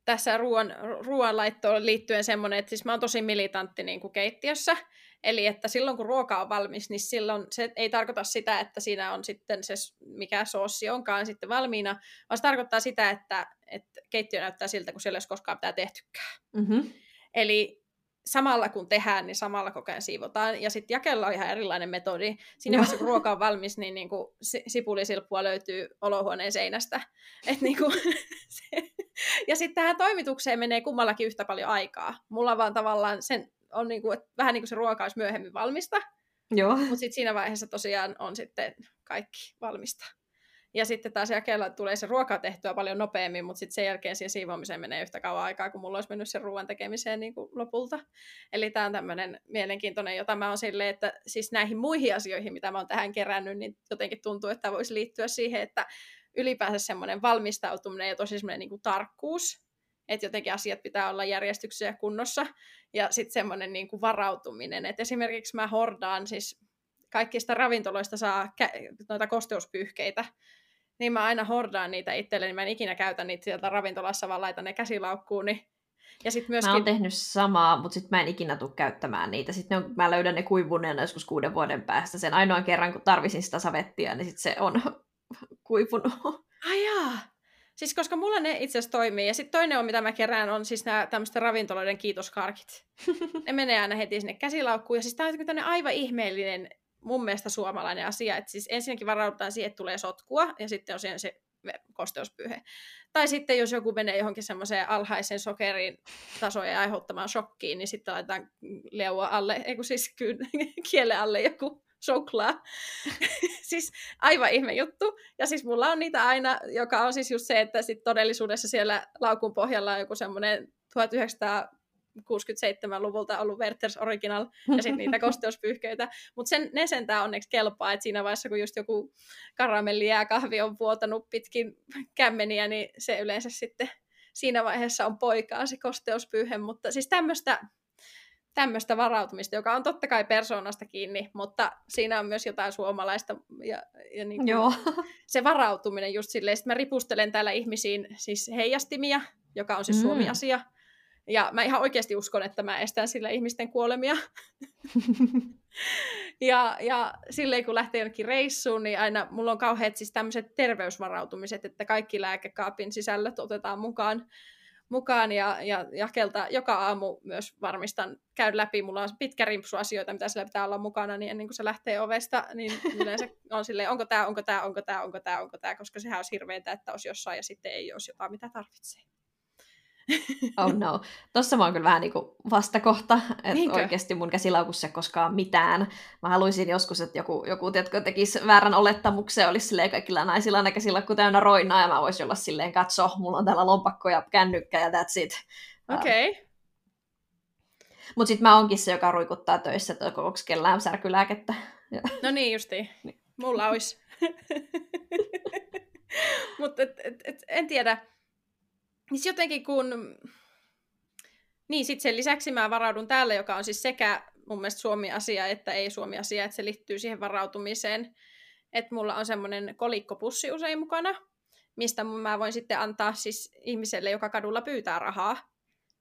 B: tässä ruoan, ruoanlaittoon liittyen semmoinen, että siis mä oon tosi militantti niin kuin keittiössä, eli että silloin kun ruoka on valmis, niin silloin se ei tarkoita sitä, että siinä on sitten se, mikä soossi onkaan sitten valmiina, vaan se tarkoittaa sitä, että, että keittiö näyttää siltä, kun siellä ei olisi koskaan pitää tehtykään. Mm-hmm. Eli samalla kun tehdään, niin samalla koko ajan siivotaan. Ja sitten jakella on ihan erilainen metodi. Siinä vaiheessa, kun ruoka on valmis, niin, niin kuin sipulisilppua löytyy olohuoneen seinästä. Et niin kuin, se, ja sitten tähän toimitukseen menee kummallakin yhtä paljon aikaa. Mulla vaan tavallaan sen on niin kuin, että vähän niin kuin se ruoka olisi myöhemmin valmista. Mutta sitten siinä vaiheessa tosiaan on sitten kaikki valmista. Ja sitten taas jakella tulee se ruoka tehtyä paljon nopeammin, mutta sitten sen jälkeen siihen siivoamiseen menee yhtä kauan aikaa, kun mulla olisi mennyt sen ruoan tekemiseen niin kuin lopulta. Eli tämä on tämmöinen mielenkiintoinen, jota mä oon silleen, että siis näihin muihin asioihin, mitä mä oon tähän kerännyt, niin jotenkin tuntuu, että voisi liittyä siihen, että ylipäänsä semmoinen valmistautuminen ja tosi semmoinen niin kuin tarkkuus, että jotenkin asiat pitää olla järjestyksessä ja kunnossa, ja sitten semmoinen niin kuin varautuminen, että esimerkiksi mä hordaan siis kaikista ravintoloista saa noita kosteuspyyhkeitä, niin mä aina hordaan niitä itselleni, mä en ikinä käytä niitä sieltä ravintolassa, vaan laitan ne käsilaukkuun, niin
A: ja sit myöskin... Mä oon tehnyt samaa, mutta sitten mä en ikinä tule käyttämään niitä. Sitten on, mä löydän ne kuivuneena joskus kuuden vuoden päästä. Sen ainoan kerran, kun tarvisin sitä savettia, niin sit se on kuivunut.
B: Ai jaa. Siis koska mulla ne itse asiassa toimii. Ja sitten toinen on, mitä mä kerään, on siis nämä tämmöisten ravintoloiden kiitoskarkit. ne menee aina heti sinne käsilaukkuun. Ja siis tää on aivan ihmeellinen mun mielestä suomalainen asia. Että siis ensinnäkin varaudutaan siihen, että tulee sotkua, ja sitten on se kosteuspyyhe. Tai sitten jos joku menee johonkin semmoiseen alhaisen sokerin tasojen aiheuttamaan shokkiin, niin sitten laitetaan leua alle, ei kun siis kyyn, kielen alle joku soklaa. siis aivan ihme juttu. Ja siis mulla on niitä aina, joka on siis just se, että sit todellisuudessa siellä laukun pohjalla on joku semmoinen 1900 67-luvulta ollut Werther's Original ja sitten niitä kosteuspyyhkeitä. Mutta sen, ne sentään onneksi kelpaa, että siinä vaiheessa kun just joku karamelli kahvi on vuotanut pitkin kämmeniä, niin se yleensä sitten siinä vaiheessa on poikaa se kosteuspyyhe. Mutta siis tämmöistä tämmöistä varautumista, joka on totta kai persoonasta kiinni, mutta siinä on myös jotain suomalaista. Ja, ja niin kuin
A: Joo.
B: Se varautuminen just silleen, että mä ripustelen täällä ihmisiin siis heijastimia, joka on siis mm. suomi-asia, ja mä ihan oikeasti uskon, että mä estän sillä ihmisten kuolemia. ja, ja silleen kun lähtee jonnekin reissuun, niin aina mulla on kauheat siis tämmöiset terveysvarautumiset, että kaikki lääkekaapin sisällöt otetaan mukaan, mukaan ja, ja jakelta joka aamu myös varmistan, käyn läpi, mulla on pitkä rimpsu asioita, mitä sillä pitää olla mukana, niin ennen kuin se lähtee ovesta, niin yleensä on silleen, onko tämä, onko tämä, onko tämä, onko tämä, onko tämä, koska sehän olisi hirveäntä, että olisi jossain ja sitten ei olisi jotain, mitä tarvitsee.
A: Oh no. Tossa mä oon kyllä vähän niin kuin vastakohta, että Niinkö? oikeasti mun käsilaukussa koskaan mitään. Mä haluaisin joskus, että joku, joku tiedätkö, tekisi väärän olettamuksen, olisi silleen kaikilla naisilla ne käsilakku täynnä roinaa, ja mä voisin olla silleen, katso, mulla on täällä lompakko ja kännykkä, ja that's it.
B: Okei. Okay.
A: Mutta sitten mä oonkin se, joka ruikuttaa töissä, että onko kellään särkylääkettä.
B: No niin justiin. Niin. Mulla olisi. Mutta en tiedä niin jotenkin kun... Niin, sitten sen lisäksi mä varaudun täällä, joka on siis sekä mun mielestä Suomi-asia että ei-Suomi-asia, että se liittyy siihen varautumiseen. Että mulla on semmoinen kolikkopussi usein mukana, mistä mä voin sitten antaa siis ihmiselle, joka kadulla pyytää rahaa.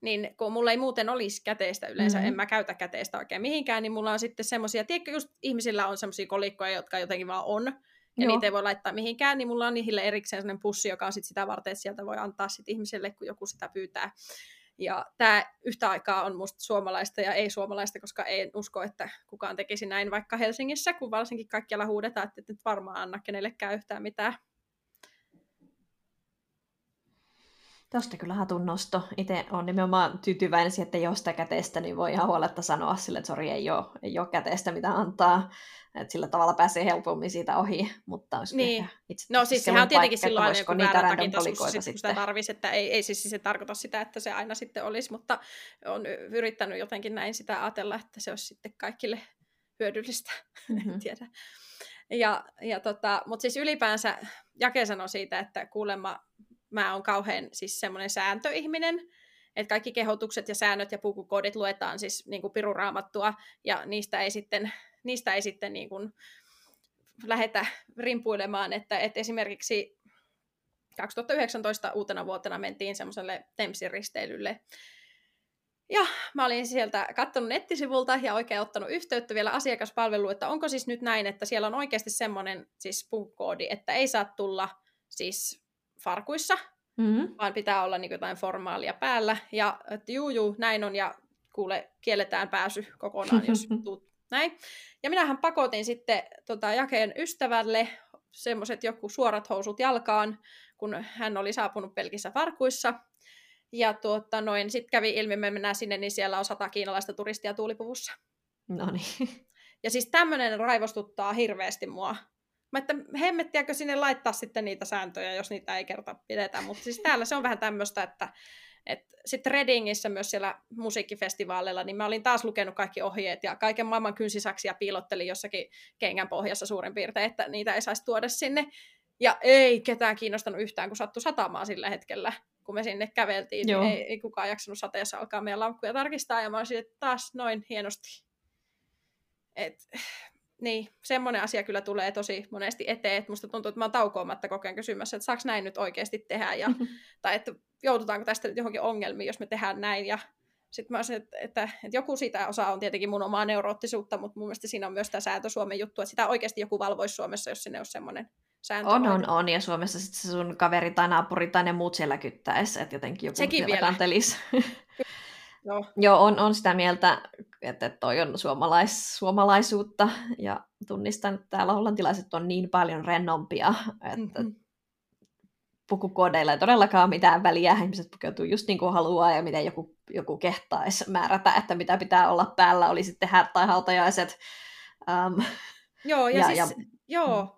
B: Niin kun mulla ei muuten olisi käteistä yleensä, mm-hmm. en mä käytä käteistä oikein mihinkään, niin mulla on sitten semmoisia, tiedätkö, just ihmisillä on semmoisia kolikkoja, jotka jotenkin vaan on, ja Joo. niitä ei voi laittaa mihinkään, niin mulla on niille erikseen sellainen pussi, joka on sit sitä varten, että sieltä voi antaa sit ihmiselle, kun joku sitä pyytää. Ja tämä yhtä aikaa on musta suomalaista ja ei-suomalaista, koska en usko, että kukaan tekisi näin vaikka Helsingissä, kun varsinkin kaikkialla huudetaan, että et nyt varmaan anna kenellekään yhtään mitään.
A: Tuosta kyllä hatun nosto. Itse on nimenomaan tyytyväinen siihen, että jos sitä käteistä, niin voi ihan huoletta sanoa sille, että sori, ei ole, ei ole käteistä, mitä antaa. Että sillä tavalla pääsee helpommin siitä ohi, mutta olisi
B: niin. itse No siis sehän on tietenkin silloin joku niitä random kolikoita sit, sitten. sitä tarvisi, että ei, ei siis se tarkoita sitä, että se aina sitten olisi, mutta on yrittänyt jotenkin näin sitä ajatella, että se olisi sitten kaikille hyödyllistä, mm-hmm. en tiedä. Ja, ja tota, mutta siis ylipäänsä Jake sanoi siitä, että kuulemma mä oon kauhean siis semmoinen sääntöihminen, että kaikki kehotukset ja säännöt ja pukukoodit luetaan siis niin kuin piruraamattua, ja niistä ei sitten, niistä ei sitten niin kuin lähetä rimpuilemaan, että, että esimerkiksi 2019 uutena vuotena mentiin semmoiselle Tempsin risteilylle, ja mä olin sieltä katsonut nettisivulta ja oikein ottanut yhteyttä vielä asiakaspalveluun, että onko siis nyt näin, että siellä on oikeasti semmoinen siis punkkoodi, että ei saa tulla siis farkuissa, mm-hmm. vaan pitää olla niin jotain formaalia päällä. Ja että juu, juu, näin on, ja kuule, kielletään pääsy kokonaan, jos tuut näin. Ja minähän pakotin sitten tota, jakeen ystävälle semmoiset joku suorat housut jalkaan, kun hän oli saapunut pelkissä farkuissa. Ja tuota, noin, sitten kävi ilmi, me mennään sinne, niin siellä on sata kiinalaista turistia tuulipuvussa.
A: No niin.
B: Ja siis tämmöinen raivostuttaa hirveästi mua. Mä että hemmettiäkö sinne laittaa sitten niitä sääntöjä, jos niitä ei kerta pidetä. Mutta siis täällä se on vähän tämmöistä, että et sitten Redingissä myös siellä musiikkifestivaaleilla, niin mä olin taas lukenut kaikki ohjeet ja kaiken maailman kynsisaksia piilottelin jossakin kengän pohjassa suurin piirtein, että niitä ei saisi tuoda sinne. Ja ei ketään kiinnostanut yhtään, kun sattui satamaan sillä hetkellä, kun me sinne käveltiin. Niin ei, ei kukaan jaksanut sateessa alkaa meidän laukkuja tarkistaa, ja mä olisin, että taas noin hienosti. Et, niin, semmoinen asia kyllä tulee tosi monesti eteen, että musta tuntuu, että mä oon taukoamatta kokeen kysymässä, että saako näin nyt oikeasti tehdä, ja, tai että joudutaanko tästä nyt johonkin ongelmiin, jos me tehdään näin, ja sitten mä olisin, että, että, että joku siitä osa on tietenkin mun omaa neuroottisuutta, mutta mun mielestä siinä on myös tämä sääntö Suomen juttu, että sitä oikeasti joku valvoisi Suomessa, jos sinne olisi semmoinen sääntö.
A: On, on, on, ja Suomessa sitten se sun kaveri tai naapuri tai ne muut siellä kyttäessä, että jotenkin joku
B: Sekin vielä kantelisi.
A: Joo. Joo, on, on sitä mieltä, että toi on suomalais, suomalaisuutta, ja tunnistan, että täällä hollantilaiset on niin paljon rennompia, että mm-hmm. pukukoodeilla ei todellakaan mitään väliä. Ihmiset pukeutuu just niin kuin haluaa ja miten joku, joku kehtaisi määrätä, että mitä pitää olla päällä, oli sitten häät tai hautajaiset. Um,
B: joo, ja, ja, siis, ja joo. Mm.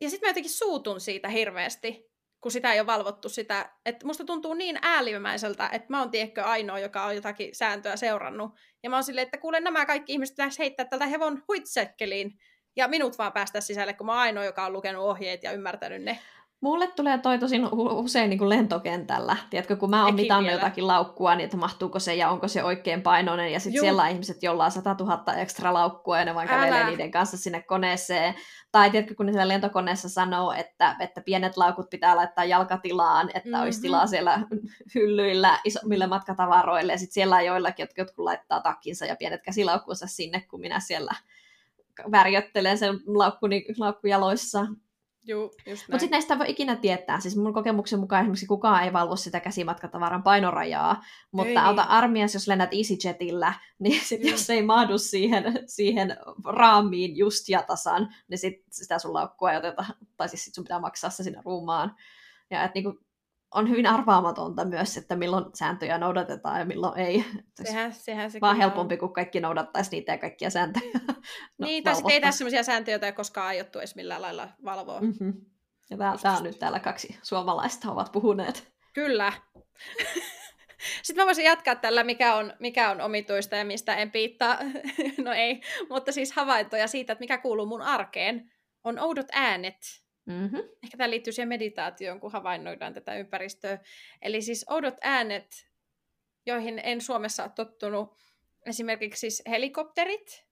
B: Ja sitten mä jotenkin suutun siitä hirveästi, kun sitä ei ole valvottu sitä, että musta tuntuu niin äälimäiseltä, että mä oon tiedätkö ainoa, joka on jotakin sääntöä seurannut. Ja mä oon silleen, että kuulen nämä kaikki ihmiset pitäisi heittää tältä hevon huitsekkeliin ja minut vaan päästä sisälle, kun mä oon ainoa, joka on lukenut ohjeet ja ymmärtänyt ne.
A: Mulle tulee toi tosin usein niin kuin lentokentällä. Tiedätkö, kun mä oon mitannut jotakin laukkua, niin että mahtuuko se ja onko se oikein painoinen. Ja sitten siellä on ihmiset, jolla on 100 000 ekstra laukkua ja ne vaan kävelee niiden kanssa sinne koneeseen. Tai tiedätkö, kun ne siellä lentokoneessa sanoo, että, että pienet laukut pitää laittaa jalkatilaan, että mm-hmm. olisi tilaa siellä hyllyillä isommille matkatavaroille. Ja sitten siellä on joillakin, jotka jotkut laittaa takkinsa ja pienet käsilaukkunsa sinne, kun minä siellä värjöttelen sen laukkuni, laukkujaloissa.
B: Mutta
A: sitten näistä voi ikinä tietää. Siis mun kokemuksen mukaan esimerkiksi kukaan ei valvo sitä käsimatkatavaran painorajaa, mutta auta armias, jos lennät EasyJetillä, niin sit jos ei mahdu siihen, siihen raamiin just ja tasan, niin sit sitä sun laukkua ei oteta, tai siis sit sun pitää maksaa se sinne ruumaan. Ja et niinku, on hyvin arvaamatonta myös, että milloin sääntöjä noudatetaan ja milloin ei.
B: Sehän, sehän se
A: vaan helpompi, on. kun kaikki noudattaisi niitä ja kaikkia sääntöjä.
B: no, niin, tai ei tässä sellaisia sääntöjä, joita ei koskaan aiottu edes millään lailla valvoa.
A: Mm-hmm. Ja tämä, tämä on nyt täällä kaksi suomalaista ovat puhuneet.
B: Kyllä. Sitten mä voisin jatkaa tällä, mikä on, mikä on omituista ja mistä en piittaa. no ei, mutta siis havaintoja siitä, että mikä kuuluu mun arkeen, on oudot äänet
A: Mm-hmm.
B: Ehkä tämä liittyy siihen meditaatioon, kun havainnoidaan tätä ympäristöä. Eli siis oudot äänet, joihin en Suomessa ole tottunut. Esimerkiksi siis helikopterit,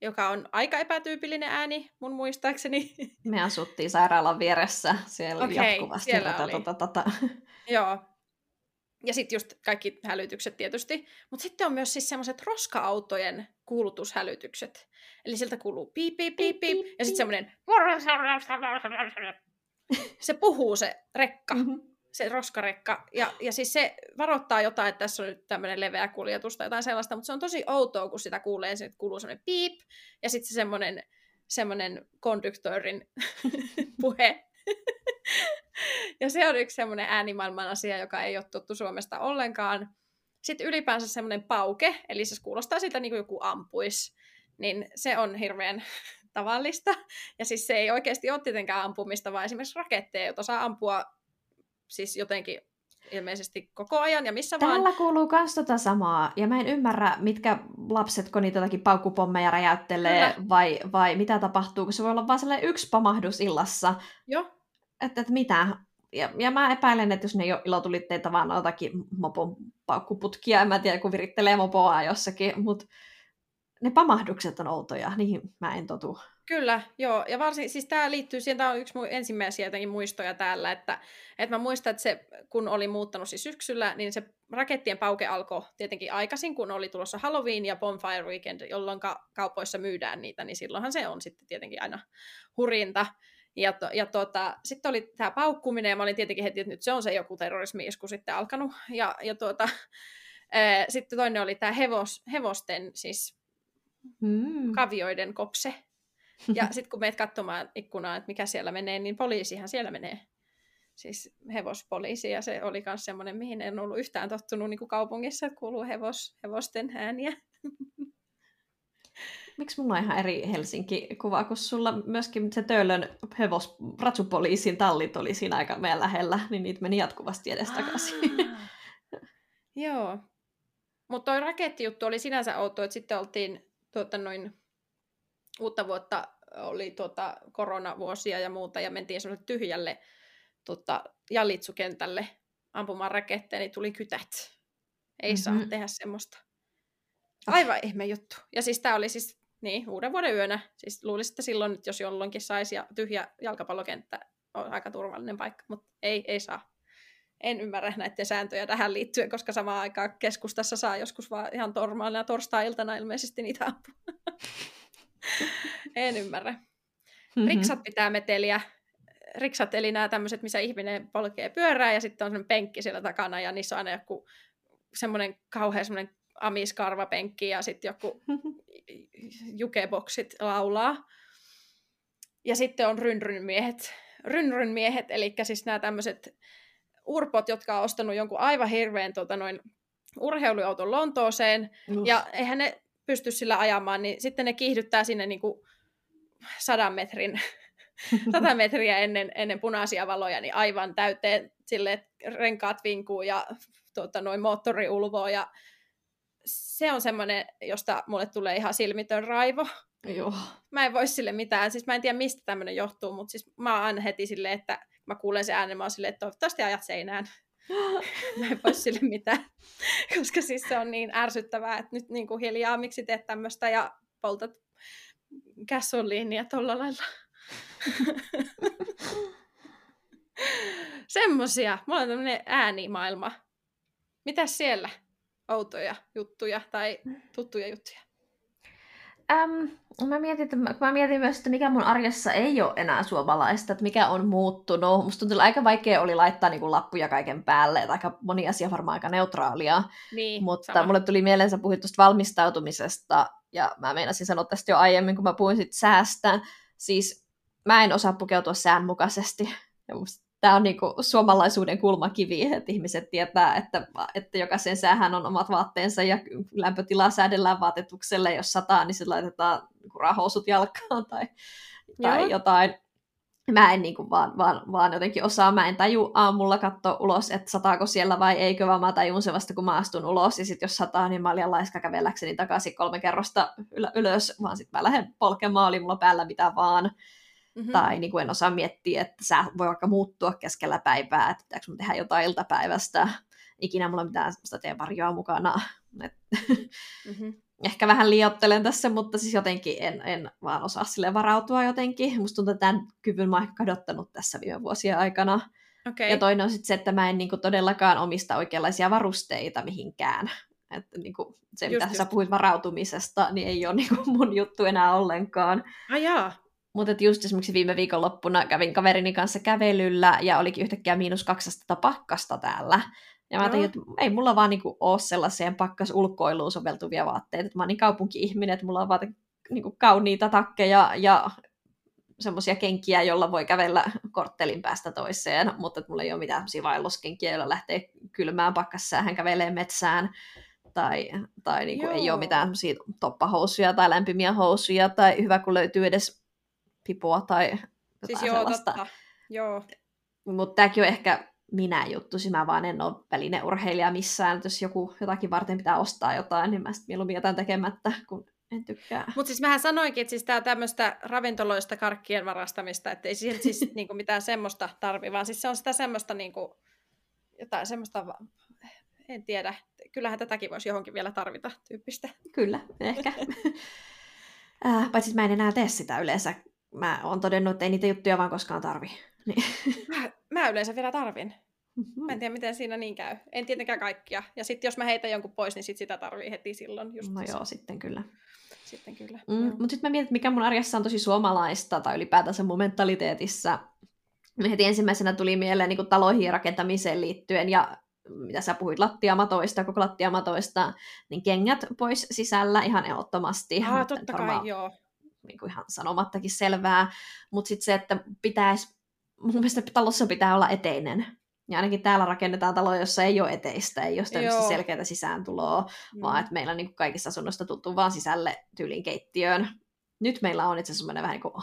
B: joka on aika epätyypillinen ääni mun muistaakseni.
A: Me asuttiin sairaalan vieressä siellä okay, jatkuvasti. Siellä tota, oli. Tota, tota.
B: Joo. Ja sitten just kaikki hälytykset tietysti. Mutta sitten on myös siis semmoiset roska-autojen kuulutushälytykset. Eli sieltä kuuluu piip, piip, piip, piip, ja sitten semmoinen... Se puhuu se rekka, mm-hmm. se roskarekka. Ja, ja siis se varoittaa jotain, että tässä on nyt tämmöinen leveä kuljetus tai jotain sellaista, mutta se on tosi outoa, kun sitä kuulee, se kuuluu semmoinen piip, ja sitten se semmoinen, semmoinen konduktöörin puhe. ja se on yksi semmoinen äänimaailman asia, joka ei ole tuttu Suomesta ollenkaan. Sitten ylipäänsä semmoinen pauke, eli se kuulostaa siltä niin kuin joku ampuisi niin se on hirveän tavallista. Ja siis se ei oikeasti ole tietenkään ampumista, vaan esimerkiksi raketteja, joita saa ampua siis jotenkin ilmeisesti koko ajan ja missä
A: Täällä
B: vaan.
A: Täällä kuuluu myös tota samaa, ja mä en ymmärrä, mitkä lapset, kun niitä jotakin paukkupommeja räjäyttelee, vai, vai mitä tapahtuu, kun se voi olla vain sellainen yksi pamahdus illassa.
B: Joo.
A: Että et mitä? Ja, ja mä epäilen, että jos ne ei ole ilotulitteita, vaan jotakin mopon paukkuputkia, en mä tiedä, kun virittelee mopoa jossakin, mutta ne pamahdukset on outoja, niihin mä en totu.
B: Kyllä, joo. Ja varsin, siis tämä liittyy siihen, tämä on yksi mun ensimmäisiä jotenkin muistoja täällä, että, että mä muistan, että se, kun oli muuttanut siis syksyllä, niin se rakettien pauke alkoi tietenkin aikaisin, kun oli tulossa Halloween ja Bonfire Weekend, jolloin kaupoissa myydään niitä, niin silloinhan se on sitten tietenkin aina hurinta. Ja, to, ja tuota, sitten oli tämä paukkuminen, ja mä olin tietenkin heti, että nyt se on se joku terrorismi-isku sitten alkanut. Ja, ja tuota, sitten toinen oli tämä hevos, hevosten, siis mm. kavioiden kopse. Ja sitten kun meet katsomaan ikkunaa, että mikä siellä menee, niin poliisihan siellä menee. Siis hevospoliisi, ja se oli myös semmoinen, mihin en ollut yhtään tottunut niin kuin kaupungissa, että kuuluu hevos, hevosten ääniä.
A: Miksi mulla on ihan eri Helsinki-kuva, kun sulla myöskin se Töölön hevos ratsupoliisin tallit oli siinä aika meidän lähellä, niin niitä meni jatkuvasti edestakaisin.
B: Joo. Mutta toi rakettijuttu oli sinänsä outo, että sitten oltiin tuota, noin uutta vuotta oli tuota, koronavuosia ja muuta, ja mentiin semmoiselle tyhjälle tuota, jallitsukentälle ampumaan raketteja, niin tuli kytät. Ei mm-hmm. saa tehdä semmoista. Aivan oh. ihme juttu. Ja siis tämä oli siis niin, uuden vuoden yönä. Siis luulisin, että silloin nyt, jos jollonkin saisi, ja tyhjä jalkapallokenttä on aika turvallinen paikka, mutta ei, ei saa. En ymmärrä näiden sääntöjä tähän liittyen, koska samaan aikaan keskustassa saa joskus vaan ihan normaalina torstai-iltana ilmeisesti niitä ampua. en ymmärrä. Mm-hmm. Riksat pitää meteliä. Riksat eli nämä tämmöiset, missä ihminen polkee pyörää ja sitten on semmoinen penkki siellä takana ja niissä on aina joku semmoinen kauhean semmoinen amiskarvapenkki ja sitten joku jukeboksit laulaa. Ja sitten on rynryn miehet rynryn miehet, eli siis nämä tämmöiset urpot, jotka on ostanut jonkun aivan hirveän tota, noin, urheiluauton Lontooseen, uh. ja eihän ne pysty sillä ajamaan, niin sitten ne kiihdyttää sinne niin kuin sadan metrin, sata metriä ennen, ennen punaisia valoja, niin aivan täyteen sille, että renkaat vinkuu ja tuota, noin moottori ulvoo ja se on semmoinen, josta mulle tulee ihan silmitön raivo.
A: Joo.
B: Mä en voi sille mitään, siis mä en tiedä mistä tämmöinen johtuu, mutta siis mä oon aina heti silleen, että mä kuulen sen äänen, mä oon silleen, että toivottavasti ajat seinään. mä en voi sille mitään, koska siis se on niin ärsyttävää, että nyt niin kuin hiljaa, miksi teet tämmöistä ja poltat gasoliinia tolla lailla. Semmosia. Mulla on tämmönen äänimaailma. Mitäs siellä? Outoja juttuja tai tuttuja juttuja?
A: Ähm, mä, mietin, että, mä mietin myös, että mikä mun arjessa ei ole enää suomalaista, että mikä on muuttunut. Musta tuntuu, että aika vaikea oli laittaa niin kuin lappuja kaiken päälle, että aika moni asia varmaan aika neutraalia.
B: Niin,
A: Mutta
B: sama.
A: mulle tuli mieleen, sä puhuit tuosta valmistautumisesta, ja mä meinasin sanoa tästä jo aiemmin, kun mä puhuin sit säästä. Siis mä en osaa pukeutua säänmukaisesti. Ja musta tämä on niinku suomalaisuuden kulmakivi, että ihmiset tietää, että, että jokaisen säähän on omat vaatteensa ja lämpötilaa säädellään vaatetukselle. Jos sataa, niin se laitetaan niinku rahousut jalkaan tai, tai jotain. Mä en niinku vaan, vaan, vaan jotenkin osaa, mä en taju aamulla katsoa ulos, että sataako siellä vai eikö, vaan mä tajun se vasta, kun mä astun ulos. Ja sitten jos sataa, niin mä olen laiska kävelläkseni takaisin kolme kerrosta ylös, vaan sitten mä lähden polkemaan, oli mulla päällä mitä vaan. Mm-hmm. Tai niin kuin en osaa miettiä, että sä voi vaikka muuttua keskellä päivää, että pitääkö mun tehdä jotain iltapäivästä. Ikinä mulla mitään sellaista teeparjoa mukana. Et mm-hmm. Ehkä vähän liiottelen tässä, mutta siis jotenkin en, en vaan osaa sille varautua jotenkin. Musta tuntuu, että tämän kyvyn mä oon kadottanut tässä viime vuosien aikana.
B: Okay.
A: Ja toinen on sitten se, että mä en niinku todellakaan omista oikeanlaisia varusteita mihinkään. Että niinku se, just, mitä just. sä puhuit varautumisesta, niin ei ole niinku mun juttu enää ollenkaan.
B: Ah, jaa.
A: Mutta just esimerkiksi viime viikonloppuna kävin kaverini kanssa kävelyllä ja olikin yhtäkkiä miinus 200 pakkasta täällä. Ja mä ajattelin, että ei mulla vaan niinku ole sellaiseen pakkas ulkoiluun soveltuvia vaatteita. Mä oon niin kaupunki-ihminen, että mulla on vaan niinku kauniita takkeja ja semmoisia kenkiä, jolla voi kävellä korttelin päästä toiseen, mutta että mulla ei ole mitään vaelluskenkiä, joilla lähtee kylmään pakkassään, kävelee metsään tai, tai niinku ei ole mitään toppahousuja tai lämpimiä housuja, tai hyvä kun löytyy edes pipua tai jotain
B: siis joo,
A: sellaista.
B: Totta. Joo.
A: Mutta tämäkin on ehkä minä juttu, mä vaan en ole välineurheilija missään. Jos joku jotakin varten pitää ostaa jotain, niin mä sitten mieluummin jätän tekemättä, kun en tykkää.
B: Mutta siis mähän sanoinkin, että siis tämä tämmöistä ravintoloista karkkien varastamista, että ei siihen siis niinku mitään semmoista tarvi, vaan siis se on sitä semmoista niinku, jotain semmoista, en tiedä, kyllähän tätäkin voisi johonkin vielä tarvita tyyppistä.
A: Kyllä, ehkä. äh, paitsi mä en enää tee sitä yleensä mä oon todennut, että ei niitä juttuja vaan koskaan tarvi. Niin.
B: Mä, mä yleensä vielä tarvin. Mm-hmm. Mä en tiedä, miten siinä niin käy. En tietenkään kaikkia. Ja sitten jos mä heitän jonkun pois, niin sit sitä tarvii heti silloin. Just
A: no joo, sitten kyllä.
B: Sitten kyllä.
A: Mm, Mutta sitten mä mietin, mikä mun arjessa on tosi suomalaista, tai ylipäätänsä mun mentaliteetissa. Heti ensimmäisenä tuli mieleen niin taloihin rakentamiseen liittyen, ja mitä sä puhuit lattiamatoista, koko lattiamatoista, niin kengät pois sisällä ihan ehdottomasti.
B: Ah, totta kai, joo
A: niin kuin ihan sanomattakin selvää, mutta sitten se, että pitäisi, mun mielestä talossa pitää olla eteinen. Ja ainakin täällä rakennetaan taloja, jossa ei ole eteistä, ei ole tämmöistä selkeää sisääntuloa, mm. vaan että meillä niin kuin kaikissa asunnoista tuntuu vaan sisälle tyylin keittiöön. Nyt meillä on itse asiassa vähän niin kuin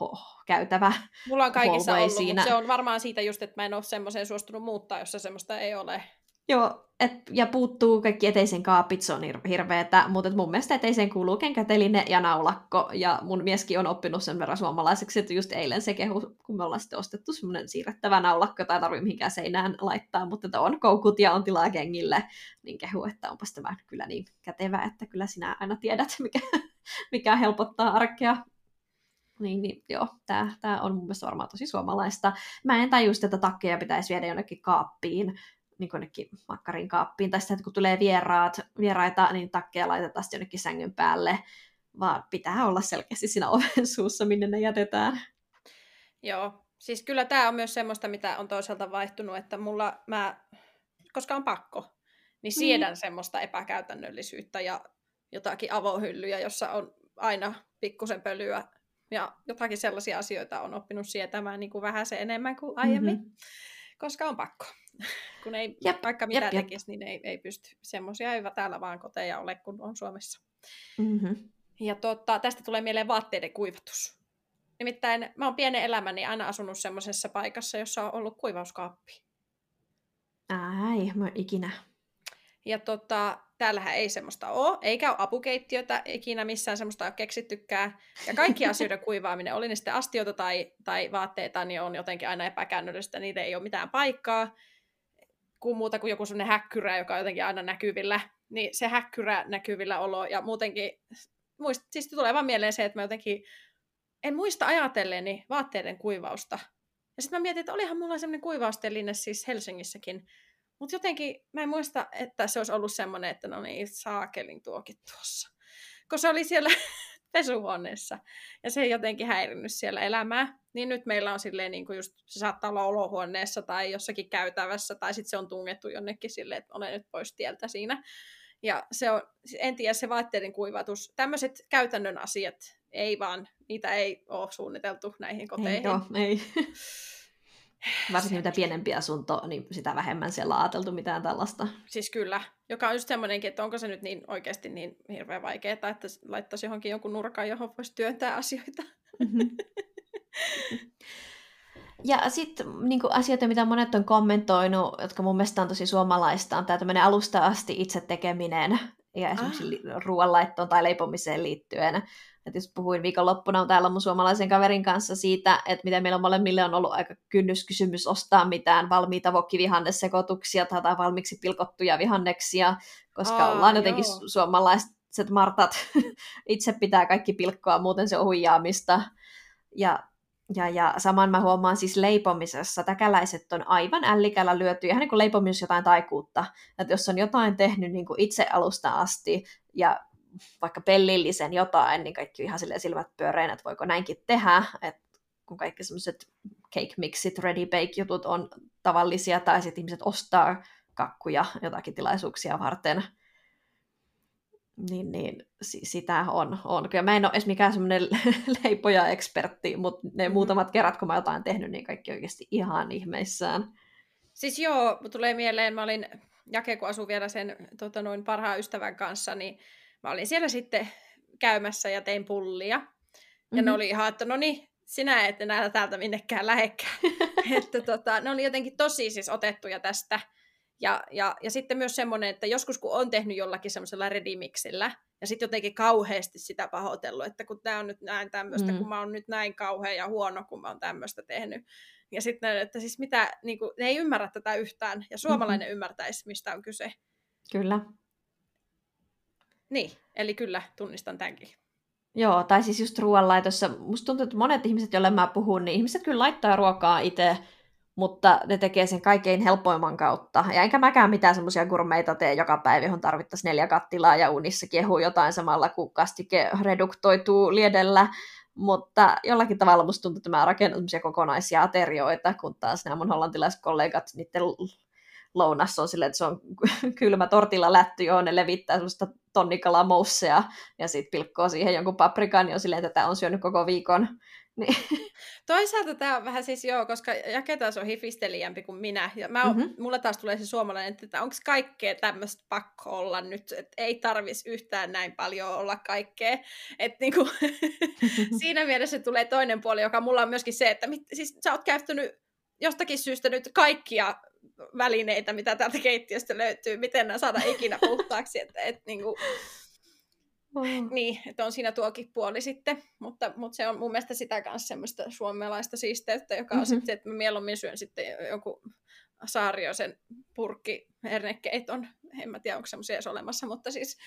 A: ho, käytävä.
B: Mulla on kaikissa ollut, siinä. mutta se on varmaan siitä just, että mä en ole semmoiseen suostunut muuttaa, jossa semmoista ei ole.
A: Joo, et, ja puuttuu kaikki eteisen kaapit, se on hirveetä, mutta mun mielestä eteiseen kuuluu kenkäteline ja naulakko, ja mun mieskin on oppinut sen verran suomalaiseksi, että just eilen se kehu, kun me ollaan sitten ostettu semmoinen siirrettävä naulakko, tai tarvii mihinkään seinään laittaa, mutta että on koukut ja on tilaa kengille, niin kehu, että onpas tämä kyllä niin kätevä, että kyllä sinä aina tiedät, mikä, mikä helpottaa arkea. Niin, niin joo, tämä, tämä on mun mielestä varmaan tosi suomalaista. Mä en tajus, että takkeja pitäisi viedä jonnekin kaappiin, niin jonnekin makkarin kaappiin, tai sitten kun tulee vieraat, vieraita, niin takkeja laitetaan sitten jonnekin sängyn päälle, vaan pitää olla selkeästi siinä oven suussa, minne ne jätetään.
B: Joo, siis kyllä tämä on myös semmoista, mitä on toisaalta vaihtunut, että mulla, mä, koska on pakko, niin siedän mm. semmoista epäkäytännöllisyyttä ja jotakin avohyllyjä, jossa on aina pikkusen pölyä ja jotakin sellaisia asioita on oppinut sietämään niin kuin vähän se enemmän kuin aiemmin, mm-hmm. koska on pakko. Kun ei jep, vaikka mitä jep, tekisi, niin ei, ei pysty. Semmoisia ei täällä vaan koteja ole, kun on Suomessa. Mm-hmm. Ja tota, tästä tulee mieleen vaatteiden kuivatus. Nimittäin mä oon pienen elämäni aina asunut semmoisessa paikassa, jossa on ollut kuivauskaappi.
A: Ai, mä ikinä.
B: Ja tota, täällähän ei semmoista ole, eikä ole apukeittiötä ikinä missään semmoista ole keksittykään. Ja kaikki asioiden kuivaaminen, oli ne sitten astioita tai, tai vaatteita, niin on jotenkin aina epäkäännöllistä, niitä ei ole mitään paikkaa kuin muuta kuin joku sellainen häkkyrä, joka on jotenkin aina näkyvillä, niin se häkkyrä näkyvillä olo ja muutenkin, muist, siis tulee vaan mieleen se, että mä jotenkin en muista ajatelleeni vaatteiden kuivausta. Ja sitten mä mietin, että olihan mulla semmoinen kuivausteline siis Helsingissäkin, mutta jotenkin mä en muista, että se olisi ollut semmoinen, että no niin, saakelin tuokin tuossa. Koska se oli siellä pesuhuoneessa ja se ei jotenkin häirinnyt siellä elämää. Niin nyt meillä on silleen, niin kuin just, se saattaa olla olohuoneessa tai jossakin käytävässä tai sitten se on tungettu jonnekin silleen, että olen nyt pois tieltä siinä. Ja se on, en tiedä, se vaatteiden kuivatus, tämmöiset käytännön asiat, ei vaan, niitä ei ole suunniteltu näihin koteihin. Ei, joo,
A: ei. Varsinkin mitä pienempi asunto, niin sitä vähemmän siellä on ajateltu mitään tällaista.
B: Siis kyllä, joka on just semmoinenkin, että onko se nyt niin oikeasti niin hirveän vaikeaa, että laittaisi johonkin jonkun nurkan, johon voisi työntää asioita. Mm-hmm.
A: Ja sitten niin asioita, mitä monet on kommentoinut, jotka mun mielestä on tosi suomalaista, on tämä tämmöinen alusta asti itse tekeminen ja esimerkiksi ah. ruoanlaittoon tai leipomiseen liittyen. Et jos puhuin viikonloppuna täällä mun suomalaisen kaverin kanssa siitä, että miten meillä molemmille on ollut aika kynnyskysymys ostaa mitään valmiita vokkivihannesekoituksia tai valmiiksi pilkottuja vihanneksia, koska Aa, ollaan jotenkin joo. suomalaiset martat itse pitää kaikki pilkkoa, muuten se on huijaamista. Ja ja, ja saman mä huomaan siis leipomisessa, täkäläiset on aivan ällikällä lyöty, ihan niin kuin leipomisessa jotain taikuutta. Että jos on jotain tehnyt niin kuin itse alusta asti ja vaikka pellillisen jotain, niin kaikki ihan silleen silmät pyöreän, että voiko näinkin tehdä, että kun kaikki semmoiset cake mixit, ready bake jutut on tavallisia, tai sitten ihmiset ostaa kakkuja jotakin tilaisuuksia varten, niin, niin sitä on, on. Kyllä mä en ole edes mikään semmoinen leipoja-ekspertti, mutta ne mm-hmm. muutamat kerrat, kun mä jotain tehnyt, niin kaikki oikeasti ihan ihmeissään.
B: Siis joo, tulee mieleen, mä olin, Jake kun asui vielä sen tota, noin parhaan ystävän kanssa, niin mä olin siellä sitten käymässä ja tein pullia. Ja mm-hmm. ne oli ihan, että no niin, sinä et enää täältä minnekään lähekkään. että tota, ne oli jotenkin tosi siis otettuja tästä. Ja, ja, ja sitten myös semmoinen, että joskus kun on tehnyt jollakin semmoisella redimiksillä, ja sitten jotenkin kauheasti sitä pahoitellut, että kun tämä on nyt näin tämmöistä, mm. kun mä oon nyt näin kauhea ja huono, kun mä oon tämmöistä tehnyt. Ja sitten, että siis mitä, niin kuin, ne ei ymmärrä tätä yhtään, ja suomalainen mm-hmm. ymmärtäisi, mistä on kyse.
A: Kyllä.
B: Niin, eli kyllä, tunnistan tämänkin.
A: Joo, tai siis just ruoanlaitossa. Musta tuntuu, että monet ihmiset, joille mä puhun, niin ihmiset kyllä laittaa ruokaa itse, mutta ne tekee sen kaikkein helpoimman kautta. Ja enkä mäkään mitään semmoisia gurmeita tee joka päivä, johon tarvittaisiin neljä kattilaa ja unissa kehuu jotain samalla, kun kastike reduktoituu liedellä. Mutta jollakin tavalla musta tuntuu, että mä rakennan kokonaisia aterioita, kun taas nämä mun hollantilaiset kollegat, niiden lounas on silleen, että se on kylmä tortilla lätty, johon ne levittää semmoista tonnikalamousseja ja sitten pilkkoo siihen jonkun paprikan, niin on silleen, että tämä on syönyt koko viikon. Niin.
B: Toisaalta tämä on vähän siis joo, koska Jake taas on hifistelijämpi kuin minä. Ja mä mm-hmm. mulla taas tulee se suomalainen, että onko kaikkea tämmöistä pakko olla nyt, että ei tarvis yhtään näin paljon olla kaikkea. Että niinku, siinä mielessä tulee toinen puoli, joka mulla on myöskin se, että mit, siis sä oot käyttänyt jostakin syystä nyt kaikkia välineitä, mitä täältä keittiöstä löytyy, miten nämä saada ikinä puhtaaksi. Että, et, niin, kuin, oh. niin, että on siinä tuokin puoli sitten, mutta, mutta se on mun mielestä sitä kanssa semmoista suomalaista siisteyttä, joka on mm-hmm. sitten, että mä mieluummin syön sitten joku saariosen purkki hernekeiton, en mä tiedä onko semmoisia edes olemassa, mutta siis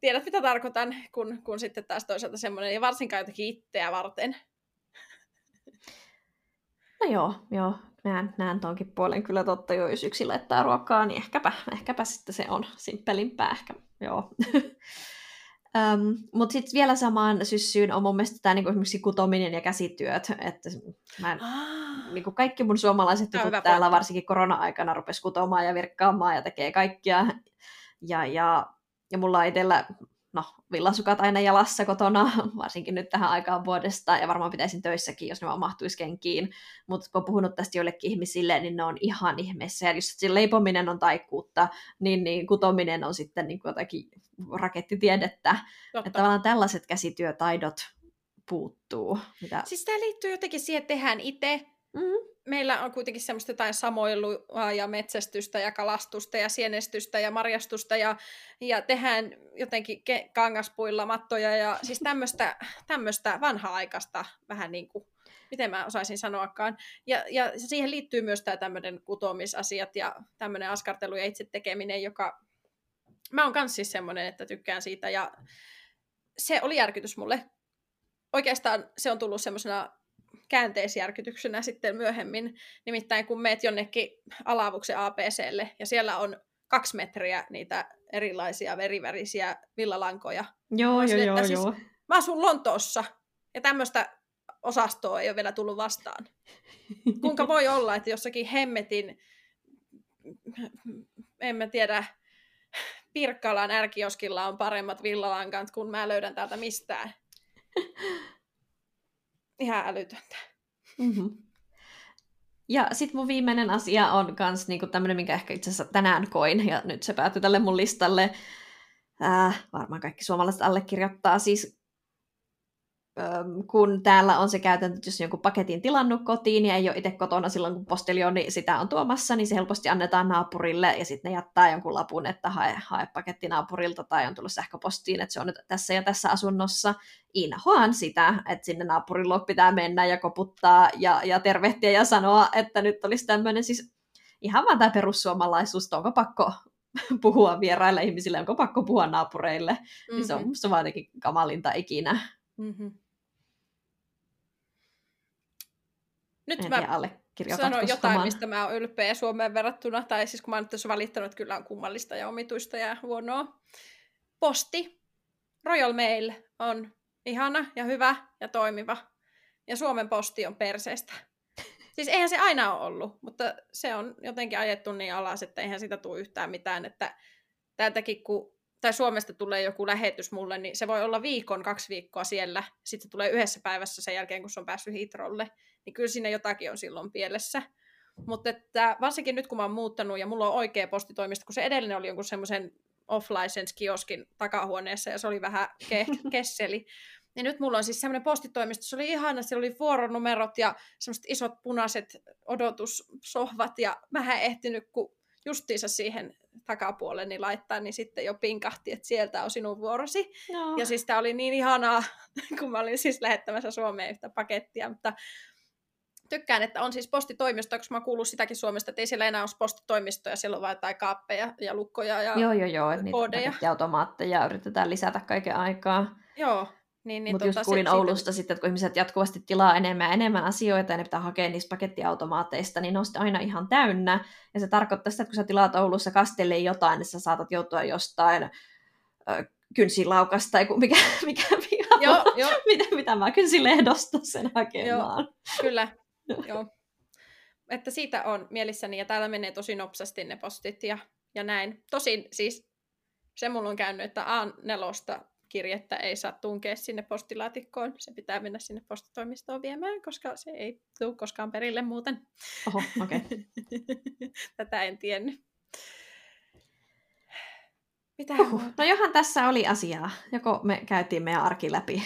B: tiedät mitä tarkoitan, kun, kun sitten taas toisaalta semmoinen, ja varsinkaan jotenkin itseä varten.
A: No joo, joo näen, näen tonkin puolen kyllä totta, jo jos yksi laittaa ruokaa, niin ehkäpä, ehkäpä sitten se on simppelimpää ehkä, joo. Um, Mutta sitten vielä samaan syssyyn on mun mielestä tämä niinku esimerkiksi kutominen ja käsityöt. Että mä ah. niinku kaikki mun suomalaiset tutut täällä pointti. varsinkin korona-aikana rupes kutomaan ja virkkaamaan ja tekee kaikkia. Ja, ja, ja mulla on itsellä no, villasukat aina jalassa kotona, varsinkin nyt tähän aikaan vuodesta, ja varmaan pitäisin töissäkin, jos ne vaan mahtuisi kenkiin. Mutta kun on puhunut tästä joillekin ihmisille, niin ne on ihan ihmeessä. Ja jos leipominen on taikuutta, niin, niin kutominen on sitten niin jotakin rakettitiedettä. Totta. Että tavallaan tällaiset käsityötaidot puuttuu.
B: Mitä... Siis tämä liittyy jotenkin siihen, että tehdään itse. Meillä on kuitenkin semmoista jotain samoilua ja metsästystä ja kalastusta ja sienestystä ja marjastusta ja, ja tehdään jotenkin ke- kangaspuilla mattoja ja siis tämmöistä vanha-aikaista vähän niin kuin, miten mä osaisin sanoakaan. Ja, ja siihen liittyy myös tämä tämmöinen kutomisasiat ja tämmöinen askartelu ja itse tekeminen, joka mä oon kans siis semmoinen, että tykkään siitä ja se oli järkytys mulle. Oikeastaan se on tullut semmoisena käänteisjärkytyksenä sitten myöhemmin. Nimittäin kun meet jonnekin alavuksen APClle ja siellä on kaksi metriä niitä erilaisia verivärisiä villalankoja.
A: Joo, joo, joo, siis, joo.
B: Mä asun Lontoossa ja tämmöistä osastoa ei ole vielä tullut vastaan. Kuinka voi olla, että jossakin hemmetin, en mä tiedä, Pirkkalan ärkioskilla on paremmat villalankat, kun mä löydän täältä mistään ihan älytöntä. Mm-hmm.
A: Ja sitten mun viimeinen asia on kans niinku tämmöinen, minkä ehkä itse asiassa tänään koin, ja nyt se päätyi tälle mun listalle. Äh, varmaan kaikki suomalaiset allekirjoittaa. Siis kun täällä on se käytäntö, että jos jonkun paketin tilannut kotiin ja ei ole itse kotona silloin, kun postilioni sitä on tuomassa, niin se helposti annetaan naapurille ja sitten ne jättää jonkun lapun, että hae, hae paketti naapurilta tai on tullut sähköpostiin, että se on nyt tässä ja tässä asunnossa. Inhoan sitä, että sinne naapurille pitää mennä ja koputtaa ja, ja tervehtiä ja sanoa, että nyt olisi tämmöinen siis ihan vaan tämä perussuomalaisuus, onko pakko puhua vieraille ihmisille, onko pakko puhua naapureille, mm-hmm. niin se on musta vaan jotenkin kamalinta ikinä. Mm-hmm.
B: Nyt en mä sanon jotain, mistä mä oon ylpeä Suomeen verrattuna, tai siis kun mä oon nyt valittanut, että kyllä on kummallista ja omituista ja huonoa. Posti, Royal Mail on ihana ja hyvä ja toimiva. Ja Suomen posti on perseestä. Siis eihän se aina ole ollut, mutta se on jotenkin ajettu niin alas, että eihän sitä tule yhtään mitään. Että täältäkin kun tai Suomesta tulee joku lähetys mulle, niin se voi olla viikon, kaksi viikkoa siellä, sitten se tulee yhdessä päivässä sen jälkeen, kun se on päässyt Hitrolle, niin kyllä siinä jotakin on silloin pielessä. Mutta että varsinkin nyt, kun mä oon muuttanut ja mulla on oikea postitoimisto, kun se edellinen oli jonkun semmoisen off-license kioskin takahuoneessa ja se oli vähän ke- kesseli, niin nyt mulla on siis semmoinen postitoimisto, se oli ihana, siellä oli vuoronumerot ja semmoiset isot punaiset odotussohvat ja mä en ehtinyt, kun justiinsa siihen takapuolelle niin laittaa, niin sitten jo pinkahti, että sieltä on sinun vuorosi. No. Ja siis tämä oli niin ihanaa, kun mä olin siis lähettämässä Suomeen yhtä pakettia, mutta tykkään, että on siis postitoimisto, koska mä kuullut sitäkin Suomesta, että ei siellä enää ole postitoimistoja, siellä on vain jotain kaappeja ja lukkoja ja
A: Joo, joo, joo, että niitä automaatteja yritetään lisätä kaiken aikaa.
B: Joo,
A: niin, niin, Mutta just tota kuulin sit, Oulusta siitä... sitten, että kun ihmiset jatkuvasti tilaa enemmän ja enemmän asioita ja ne pitää hakea niistä pakettiautomaateista, niin ne on aina ihan täynnä. Ja se tarkoittaa sitä, että kun sä tilaat Oulussa kastelle jotain, niin sä saatat joutua jostain kynsilaukasta tai mikä, mikä, mikä joo, joo. mitä, mitä mä kynsilehdosta sen hakemaan.
B: Joo, kyllä, joo. Että siitä on mielissäni ja täällä menee tosi nopsasti ne postit ja, ja näin. Tosin siis se mulla on käynyt, että A4 kirjettä ei saa tunkea sinne postilaatikkoon. Se pitää mennä sinne postitoimistoon viemään, koska se ei tule koskaan perille muuten.
A: Oho, okei. Okay.
B: Tätä en tiennyt.
A: Mitä Uhuh. No johan tässä oli asiaa. Joko me käytiin meidän arki läpi?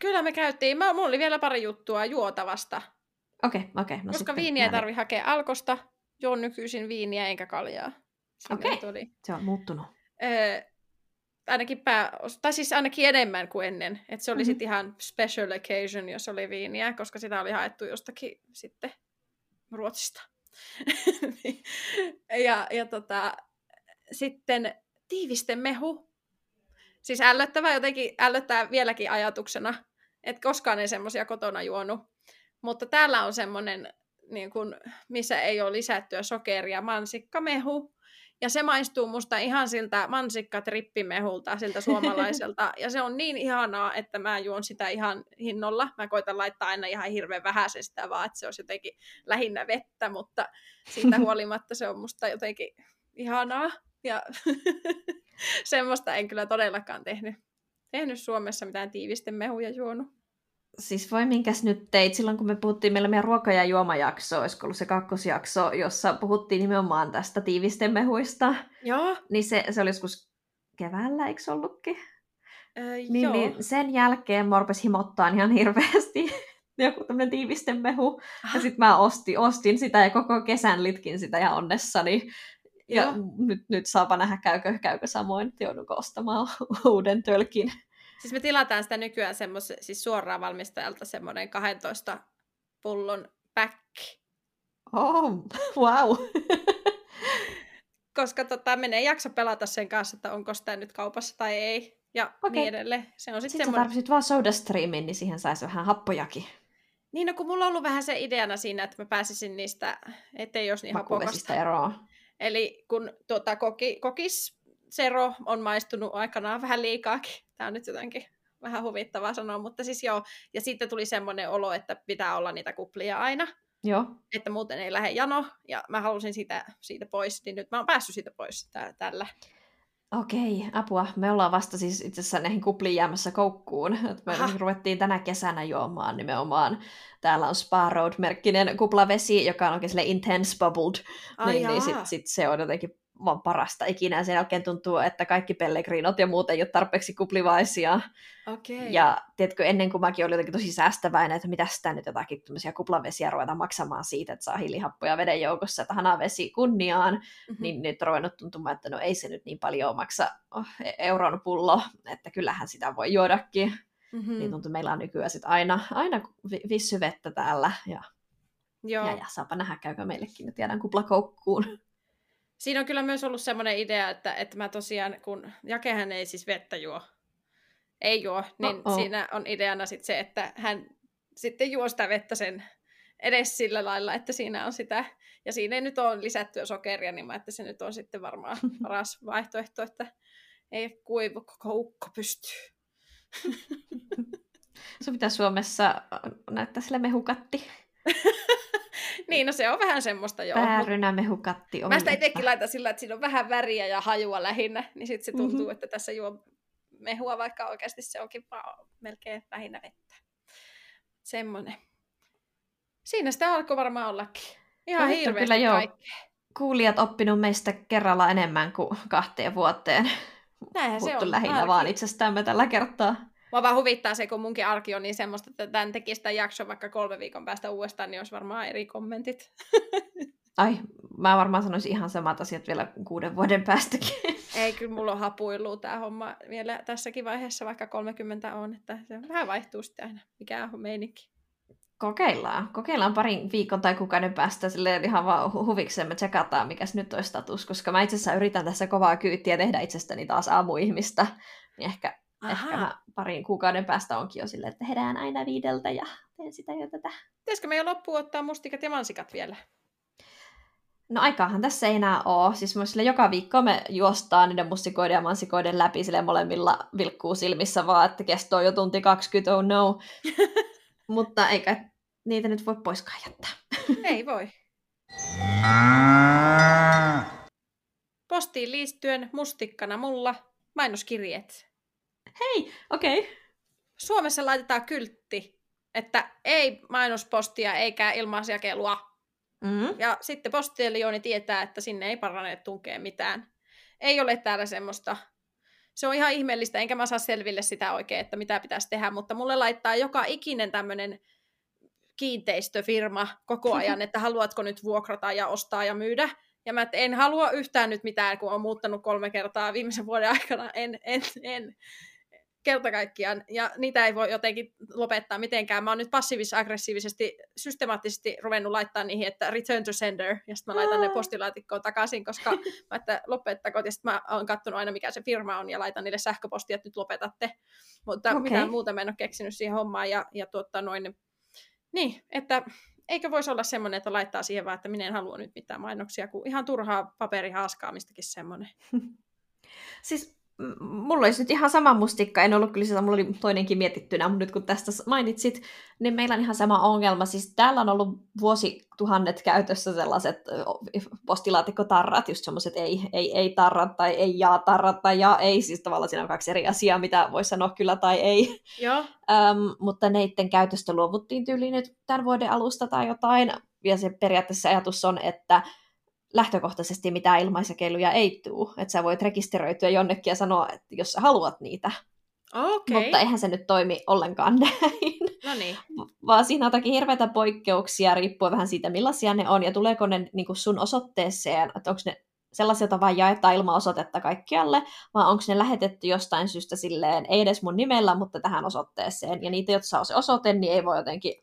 B: Kyllä me käytiin. Mä, mulla oli vielä pari juttua juotavasta.
A: Okei, okay, okei. Okay,
B: no Koska viiniä ei tarvi hakea alkosta, juon nykyisin viiniä enkä kaljaa.
A: Okei, okay. se on muuttunut.
B: Öö, ainakin pää, tai siis ainakin enemmän kuin ennen. Että se oli mm-hmm. sitten ihan special occasion, jos oli viiniä, koska sitä oli haettu jostakin sitten Ruotsista. ja, ja tota, sitten tiivisten mehu. Siis ällöttävä jotenkin, ällöttää vieläkin ajatuksena, että koskaan ei semmoisia kotona juonut. Mutta täällä on semmoinen, niin kun, missä ei ole lisättyä sokeria, mansikkamehu. Ja se maistuu musta ihan siltä mansikkatrippimehulta, siltä suomalaiselta. ja se on niin ihanaa, että mä juon sitä ihan hinnolla. Mä koitan laittaa aina ihan hirveän vähäisen sitä vaan, että se olisi jotenkin lähinnä vettä, mutta siitä huolimatta se on musta jotenkin ihanaa. Ja semmoista en kyllä todellakaan tehnyt tehnyt Suomessa mitään tiivistemehuja juonut.
A: Siis voi minkäs nyt teit, silloin kun me puhuttiin, meillä meidän ruoka- ja juomajakso, olisiko ollut se kakkosjakso, jossa puhuttiin nimenomaan tästä tiivistemehuista.
B: Joo.
A: Niin se, se oli joskus keväällä, eikö ollutkin?
B: Öö,
A: Niin,
B: joo.
A: niin sen jälkeen mua rupesi himottaa ihan hirveästi joku tämmöinen tiivistemehu.
B: Aha.
A: Ja sitten mä ostin, ostin sitä ja koko kesän litkin sitä ja onnessani. Ja
B: Joo.
A: nyt, nyt saapa nähdä, käykö, käykö samoin, että joudunko ostamaan uuden tölkin.
B: Siis me tilataan sitä nykyään semmos, siis suoraan valmistajalta semmoinen 12 pullon pack.
A: Oh, wow.
B: Koska tota, menee jakso pelata sen kanssa, että onko sitä nyt kaupassa tai ei. Ja
A: Okei.
B: niin edelleen. Se on sitten
A: Sitten
B: semmoinen...
A: tarvitsit vaan SodaStreamin, niin siihen saisi vähän happojakin.
B: Niin, no kun mulla on ollut vähän se ideana siinä, että mä pääsisin niistä, ettei jos niin hapokasta.
A: Eroa.
B: Eli kun tuota, koki, kokissero on maistunut aikanaan vähän liikaakin. Tämä on nyt jotenkin vähän huvittavaa sanoa, mutta siis joo. Ja sitten tuli semmoinen olo, että pitää olla niitä kuplia aina,
A: Joo.
B: että muuten ei lähde jano. Ja mä halusin siitä, siitä pois, niin nyt mä oon päässyt siitä pois tä- tällä.
A: Okei, apua. Me ollaan vasta siis itse asiassa näihin kupliin jäämässä koukkuun. Me
B: Aha.
A: ruvettiin tänä kesänä juomaan nimenomaan. Täällä on Spa Road-merkkinen kuplavesi, joka on oikein sille intense bubbled.
B: Ai
A: niin, niin sit, sit se on jotenkin vaan parasta ikinä. Sen jälkeen tuntuu, että kaikki pellegrinot ja muut ei ole tarpeeksi kuplivaisia.
B: Okei.
A: Ja tiedätkö, ennen kuin mäkin olin jotenkin tosi säästäväinen, että mitä sitä nyt jotakin tämmöisiä kuplavesiä ruveta maksamaan siitä, että saa hiilihappoja veden joukossa, että hanavesi kunniaan,
B: Mhm.
A: niin nyt on ruvennut tuntumaan, että no ei se nyt niin paljon maksa oh, euron pullo, että kyllähän sitä voi juodakin.
B: Mhm.
A: Mm. Niin tuntuu, meillä on nykyään sit aina, aina vi- vissyvettä täällä, ja,
B: Joo.
A: ja, ja saapa nähdä, käykö meillekin nyt jäädään kuplakoukkuun.
B: Siinä on kyllä myös ollut semmoinen idea, että, että mä tosiaan, kun Jakehän ei siis vettä juo, ei juo, niin
A: Oh-oh.
B: siinä on ideana sit se, että hän sitten juo sitä vettä sen edes sillä lailla, että siinä on sitä, ja siinä ei nyt ole lisättyä sokeria, niin mä, että se nyt on sitten varmaan paras vaihtoehto, että ei kuivu koko ukko pystyy.
A: Sun pitää Suomessa näyttää sille mehukatti.
B: niin, no se on vähän semmoista joo. mut
A: Päärynä mehukatti.
B: Mä sitä itsekin laitan sillä, että siinä on vähän väriä ja hajua lähinnä, niin sitten se tuntuu,
A: Mhm.
B: että tässä juo mehua, vaikka oikeasti se onkin vaan melkein lähinnä vettä. Semmonen. Siinä sitä alkoi varmaan ollakin. Ihan
A: No on
B: hirveästi
A: kyllä joo. kuulijat oppinut meistä kerralla enemmän kuin kahteen vuoteen.
B: Näinhän se
A: Puhuttu
B: on.
A: lähinnä
B: arki.
A: vaan itsestämme tällä kertaa.
B: Mua vaan huvittaa se, kun munkin arki on niin semmoista, että tämän tekisi tämän jakson vaikka kolme viikon päästä uudestaan, niin olisi varmaan eri kommentit.
A: Ai, mä varmaan sanoisin ihan samat asiat vielä kuuden vuoden päästäkin.
B: Ei, kyllä mulla on hapuillut tämä homma vielä tässäkin vaiheessa, vaikka 30 on, että se vähän vaihtuu sitten aina, mikä on meininki.
A: Kokeillaan. Kokeillaan parin viikon tai kuukauden päästä silleen ihan vaan hu- huviksemme tsekataan, mikäs nyt olisi status, koska mä itse asiassa yritän tässä kovaa kyytiä tehdä itsestäni taas aamuihmistä. Niin ehkä, ehkä mä parin kuukauden päästä onkin jo silleen, että herään aina viideltä ja teen sitä ja tätä.
B: Pitäisikö me jo loppuun ottaa mustikat ja mansikat vielä?
A: No aikaahan tässä ei enää ole. Siis myös sille joka viikko me juostaan niiden mustikoiden ja mansikoiden läpi sille molemmilla vilkkuu silmissä vaan, että kesto on jo tunti 20, oh no. Mutta eikä niitä nyt voi poiskaan jättää.
B: Ei voi. Postiin liittyen mustikkana mulla mainoskirjeet.
A: Hei, okei. Okay.
B: Suomessa laitetaan kyltti, että ei mainospostia eikä ilmaisjakelua.
A: Mm.
B: Ja sitten postilioni tietää, että sinne ei parane tunkea mitään. Ei ole täällä semmoista. Se on ihan ihmeellistä, enkä mä saa selville sitä oikein, että mitä pitäisi tehdä, mutta mulle laittaa joka ikinen tämmöinen kiinteistöfirma koko ajan, että haluatko nyt vuokrata ja ostaa ja myydä. Ja mä en halua yhtään nyt mitään, kun on muuttanut kolme kertaa viimeisen vuoden aikana. En, en, en kerta kaikkiaan. Ja niitä ei voi jotenkin lopettaa mitenkään. Mä oon nyt passiivis-aggressiivisesti, systemaattisesti ruvennut laittaa niihin, että return to sender, ja sitten mä laitan ne
A: Aa.
B: postilaatikkoon takaisin, koska mä että lopettako, ja sitten mä oon katsonut aina, mikä se firma on, ja laitan niille sähköpostia, että nyt lopetatte. Mutta okay. mitään muuta mä en ole keksinyt siihen hommaan, ja, ja tuottaa noin, niin, että eikö voisi olla semmoinen, että laittaa siihen vaan, että minä en halua nyt mitään mainoksia, kun ihan turhaa paperihaaskaamistakin semmoinen.
A: Siis mulla olisi nyt ihan sama mustikka, en ollut kyllä sitä, mulla oli toinenkin mietittynä, mutta nyt kun tästä mainitsit, niin meillä on ihan sama ongelma. Siis täällä on ollut vuosituhannet käytössä sellaiset postilaatikkotarrat, just semmoiset ei, ei, ei tarrat tai ei jaa tarrat tai jaa ei, siis tavallaan siinä on kaksi eri asiaa, mitä voi sanoa kyllä tai ei.
B: Joo.
A: Öm, mutta neiden käytöstä luovuttiin tyyliin nyt tämän vuoden alusta tai jotain, ja se periaatteessa ajatus on, että lähtökohtaisesti mitään ilmaisjakeluja ei tule. Että sä voit rekisteröityä jonnekin ja sanoa, että jos sä haluat niitä.
B: Okay.
A: Mutta eihän se nyt toimi ollenkaan näin.
B: No niin.
A: Vaan siinä on toki hirveitä poikkeuksia, riippuen vähän siitä, millaisia ne on, ja tuleeko ne niin kuin sun osoitteeseen, että onko ne sellaisia, joita vain jaetaan ilman osoitetta kaikkialle, vai onko ne lähetetty jostain syystä silleen, ei edes mun nimellä, mutta tähän osoitteeseen. Ja niitä, jotka saa se osoite, niin ei voi jotenkin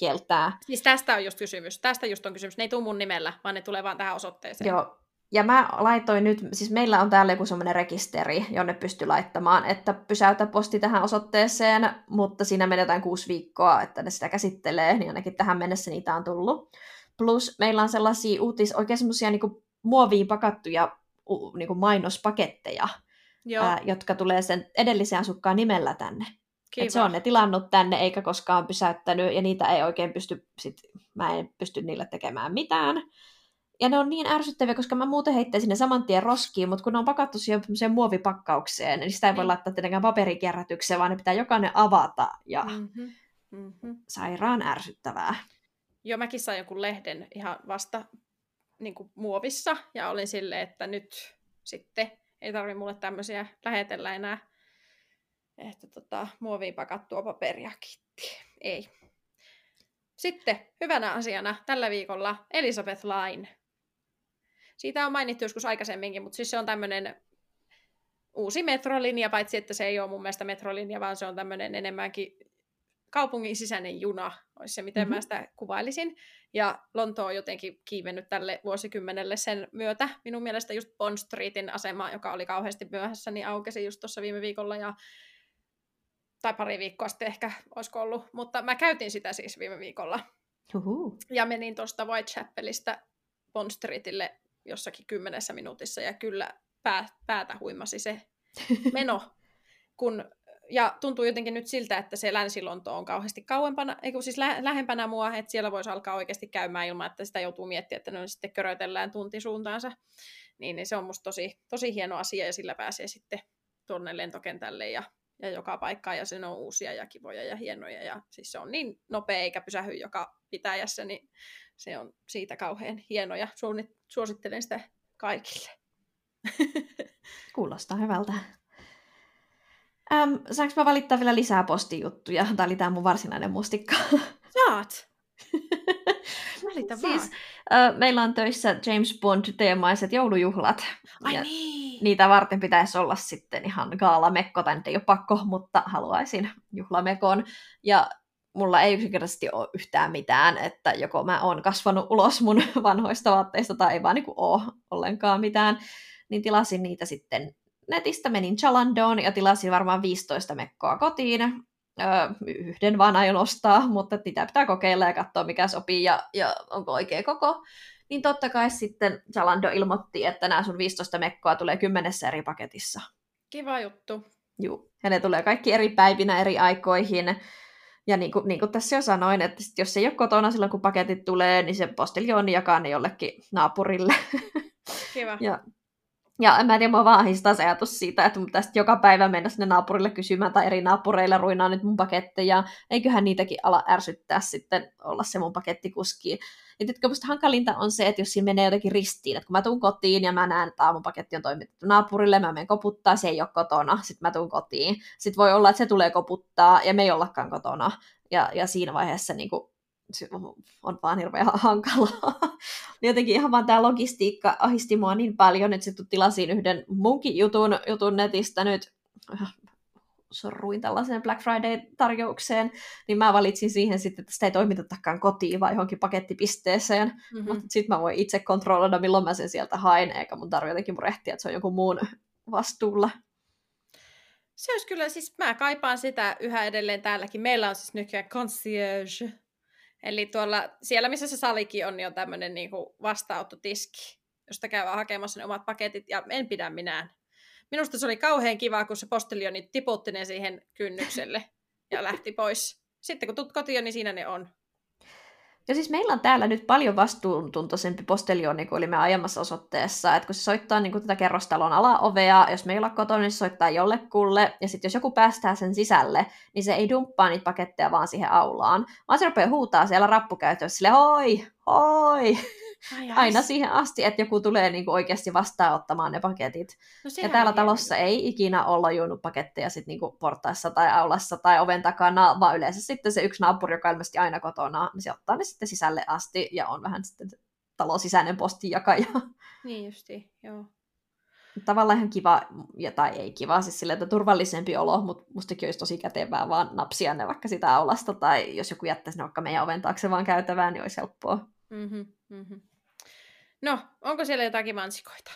A: kieltää.
B: Siis tästä on just kysymys. Tästä just on kysymys. Ne ei tule mun nimellä, vaan ne tulee vaan tähän osoitteeseen.
A: Joo. Ja mä laitoin nyt, siis meillä on täällä joku semmoinen rekisteri, jonne pystyy laittamaan, että pysäytä posti tähän osoitteeseen, mutta siinä menee jotain kuusi viikkoa, että ne sitä käsittelee, niin ainakin tähän mennessä niitä on tullut. Plus meillä on sellaisia uutis, oikein semmoisia niin muoviin pakattuja niin kuin mainospaketteja,
B: Joo.
A: ää, jotka tulee sen edellisen asukkaan nimellä tänne. Et se on ne tilannut tänne eikä koskaan pysäyttänyt ja niitä ei oikein pysty, sit, mä en pysty niille tekemään mitään. Ja ne on niin ärsyttäviä, koska mä muuten heittäisin ne saman tien roskiin, mutta kun ne on pakattu siihen muovipakkaukseen, niin sitä ei voi mm. laittaa tietenkään paperikierrätykseen, vaan ne pitää jokainen avata ja mm-hmm. Mm-hmm. sairaan ärsyttävää.
B: Joo, mäkin sain jonkun lehden ihan vasta niin kuin muovissa ja olin silleen, että nyt sitten ei tarvi mulle tämmöisiä lähetellä enää että tota, muoviin pakattua paperia kitti. Ei. Sitten hyvänä asiana tällä viikolla Elizabeth Line. Siitä on mainittu joskus aikaisemminkin, mutta siis se on tämmöinen uusi metrolinja, paitsi että se ei ole mun mielestä metrolinja, vaan se on tämmöinen enemmänkin kaupungin sisäinen juna, olisi se, miten mm-hmm. mä sitä kuvailisin. Ja Lonto on jotenkin kiivennyt tälle vuosikymmenelle sen myötä. Minun mielestä just Bond Streetin asema, joka oli kauheasti myöhässä, niin aukesi just tuossa viime viikolla. Ja tai pari viikkoa sitten ehkä olisiko ollut, mutta mä käytin sitä siis viime viikolla.
A: Uhu.
B: Ja menin tuosta Whitechapelista Bond Streetille jossakin kymmenessä minuutissa, ja kyllä pää, päätä huimasi se meno. kun, ja tuntuu jotenkin nyt siltä, että se Länsi-Lonto on kauheasti kauempana, eikö siis lä- lähempänä mua, että siellä voisi alkaa oikeasti käymään ilman, että sitä joutuu miettimään, että ne on sitten körötellään tuntisuuntaansa. Niin, niin se on musta tosi, tosi hieno asia, ja sillä pääsee sitten tuonne lentokentälle ja ja joka paikkaan, ja sen on uusia ja kivoja ja hienoja, ja siis se on niin nopea eikä pysähy joka pitäjässä, niin se on siitä kauhean hieno, ja suosittelen sitä kaikille.
A: Kuulostaa hyvältä. Ähm, saanko mä valittaa vielä lisää postijuttuja? Tämä oli tämä mun varsinainen mustikka.
B: Saat! Välitä
A: siis, meillä on töissä James Bond-teemaiset joulujuhlat.
B: Ai ja niin.
A: Niitä varten pitäisi olla sitten ihan gaalamekko, tai ei ole pakko, mutta haluaisin juhlamekon. Ja mulla ei yksinkertaisesti ole yhtään mitään, että joko mä oon kasvanut ulos mun vanhoista vaatteista tai ei vaan niin ole ollenkaan mitään, niin tilasin niitä sitten netistä, menin Chalandoon ja tilasin varmaan 15 mekkoa kotiin yhden vaan aion ostaa, mutta niitä pitää kokeilla ja katsoa, mikä sopii ja, ja onko oikea koko. Niin totta kai sitten Zalando ilmoitti, että nämä sun 15 mekkoa tulee kymmenessä eri paketissa.
B: Kiva juttu.
A: Joo, ja ne tulee kaikki eri päivinä eri aikoihin. Ja niin kuin, niin kuin tässä jo sanoin, että jos ei ole kotona silloin, kun paketit tulee, niin se postiljoni jakaa ne jollekin naapurille.
B: Kiva.
A: ja ja en mä tiedä, mua vaan ahistaa se ajatus siitä, että mun pitäisi joka päivä mennä sinne naapurille kysymään tai eri naapureilla ruinaa nyt mun paketteja. Eiköhän niitäkin ala ärsyttää sitten olla se mun pakettikuski. Ja tietysti musta hankalinta on se, että jos siinä menee jotenkin ristiin, että kun mä tuun kotiin ja mä näen, että mun paketti on toimitettu naapurille, mä menen koputtaa, se ei ole kotona, sitten mä tuun kotiin. Sitten voi olla, että se tulee koputtaa ja me ei ollakaan kotona. Ja, ja siinä vaiheessa niin kuin, on vaan hirveän hankalaa. Jotenkin ihan vaan tämä logistiikka ahisti mua niin paljon, että sitten tilasin yhden munkin jutun, jutun netistä nyt, sorruin tällaiseen Black Friday-tarjoukseen, niin mä valitsin siihen sitten, että sitä ei toimitetakaan kotiin, vaan johonkin pakettipisteeseen. Mm-hmm. Mutta sitten mä voin itse kontrolloida, milloin mä sen sieltä haen, eikä mun tarvitse jotenkin murehtia, että se on joku muun vastuulla.
B: Se olisi kyllä, siis mä kaipaan sitä yhä edelleen täälläkin. Meillä on siis nykyään concierge, Eli tuolla, siellä missä se salikin on, niin on tämmöinen niin vastaanottotiski, josta käy hakemassa ne omat paketit, ja en pidä minään. minusta se oli kauhean kiva, kun se postelioni tiputti ne siihen kynnykselle ja lähti pois. Sitten kun tulet kotiin, niin siinä ne on.
A: Ja siis meillä on täällä nyt paljon vastuuntuntoisempi postelioni kuin olimme aiemmassa osoitteessa, että kun se soittaa niin kuin tätä kerrostalon alaovea, jos meillä on kotona, niin se soittaa jollekulle, ja sitten jos joku päästää sen sisälle, niin se ei dumppaa niitä paketteja vaan siihen aulaan, vaan se rupeaa huutaa siellä rappukäytössä sille hoi, hoi, Ai, aina siihen asti, että joku tulee niin kuin oikeasti vastaanottamaan ne paketit. No, ja täällä talossa ei ikinä olla juonut paketteja sit niin kuin portaissa tai aulassa tai oven takana, vaan yleensä sitten se yksi naapuri, joka ilmeisesti aina kotona, niin se ottaa ne sitten sisälle asti ja on vähän sitten talon sisäinen postijakaja.
B: Niin justi, joo.
A: Tavallaan ihan kiva, ja, tai ei kiva, siis sille, että turvallisempi olo, mutta mustakin olisi tosi kätevää vaan napsia ne vaikka sitä aulasta, tai jos joku jättäisi ne vaikka meidän oven taakse vaan käytävään, niin olisi helppoa.
B: Mm-hmm, mm-hmm. No, onko siellä jotakin mansikoita?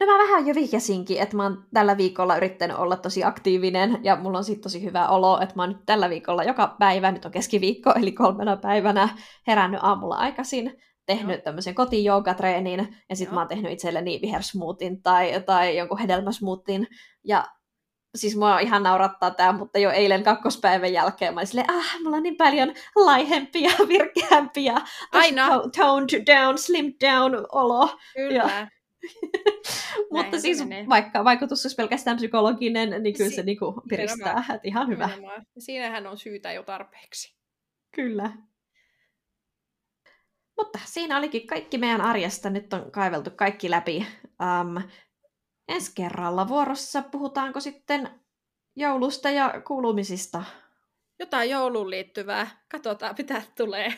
A: No mä vähän jo vihjasinkin, että mä oon tällä viikolla yrittänyt olla tosi aktiivinen ja mulla on siitä tosi hyvä olo, että mä oon nyt tällä viikolla joka päivä, nyt on keskiviikko eli kolmena päivänä herännyt aamulla aikaisin, tehnyt Joo. tämmöisen kotijoukatreenin ja sitten mä oon tehnyt itselleni vihersmootin tai, tai jonkun hedelmäsmootin ja siis mua ihan naurattaa tämä, mutta jo eilen kakkospäivän jälkeen mä olin silleen, ah, mulla on niin paljon laihempia, virkeämpiä,
B: Aina.
A: toned down, slim down olo.
B: Kyllä. Ja...
A: mutta siis menee. vaikka vaikutus olisi pelkästään psykologinen, niin kyllä si- se niinku piristää, että ihan hyvä.
B: Nimenomaan. Siinähän on syytä jo tarpeeksi.
A: Kyllä. Mutta siinä olikin kaikki meidän arjesta. Nyt on kaiveltu kaikki läpi. Um, ensi kerralla vuorossa puhutaanko sitten joulusta ja kuulumisista?
B: Jotain jouluun liittyvää. Katsotaan, mitä tulee.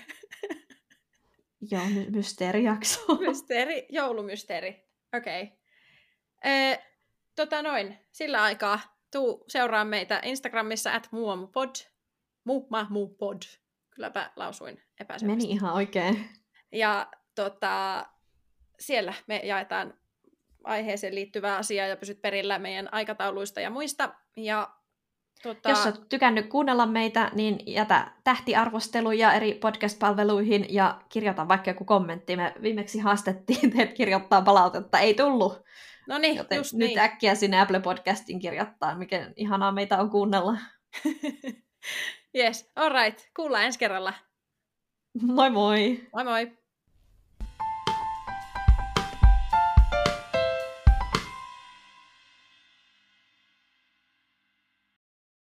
A: Joo, my- mysteerijakso.
B: Mysteeri, joulumysteeri. Okei. Okay. tota noin, sillä aikaa tuu seuraa meitä Instagramissa at muamupod. Muumahmupod. Kylläpä lausuin epäselvästi.
A: Meni ihan oikein.
B: Ja tota, siellä me jaetaan aiheeseen liittyvää asiaa ja pysyt perillä meidän aikatauluista ja muista. Ja,
A: tuota... Jos olet tykännyt kuunnella meitä, niin jätä tähtiarvosteluja eri podcast-palveluihin ja kirjoita vaikka joku kommentti. Me viimeksi haastettiin teet kirjoittaa palautetta, ei tullut.
B: No niin,
A: Joten
B: just
A: nyt
B: niin.
A: äkkiä sinne Apple Podcastin kirjoittaa, mikä ihanaa meitä on kuunnella.
B: yes, alright. Kuullaan ensi kerralla.
A: Moi moi!
B: Moi moi!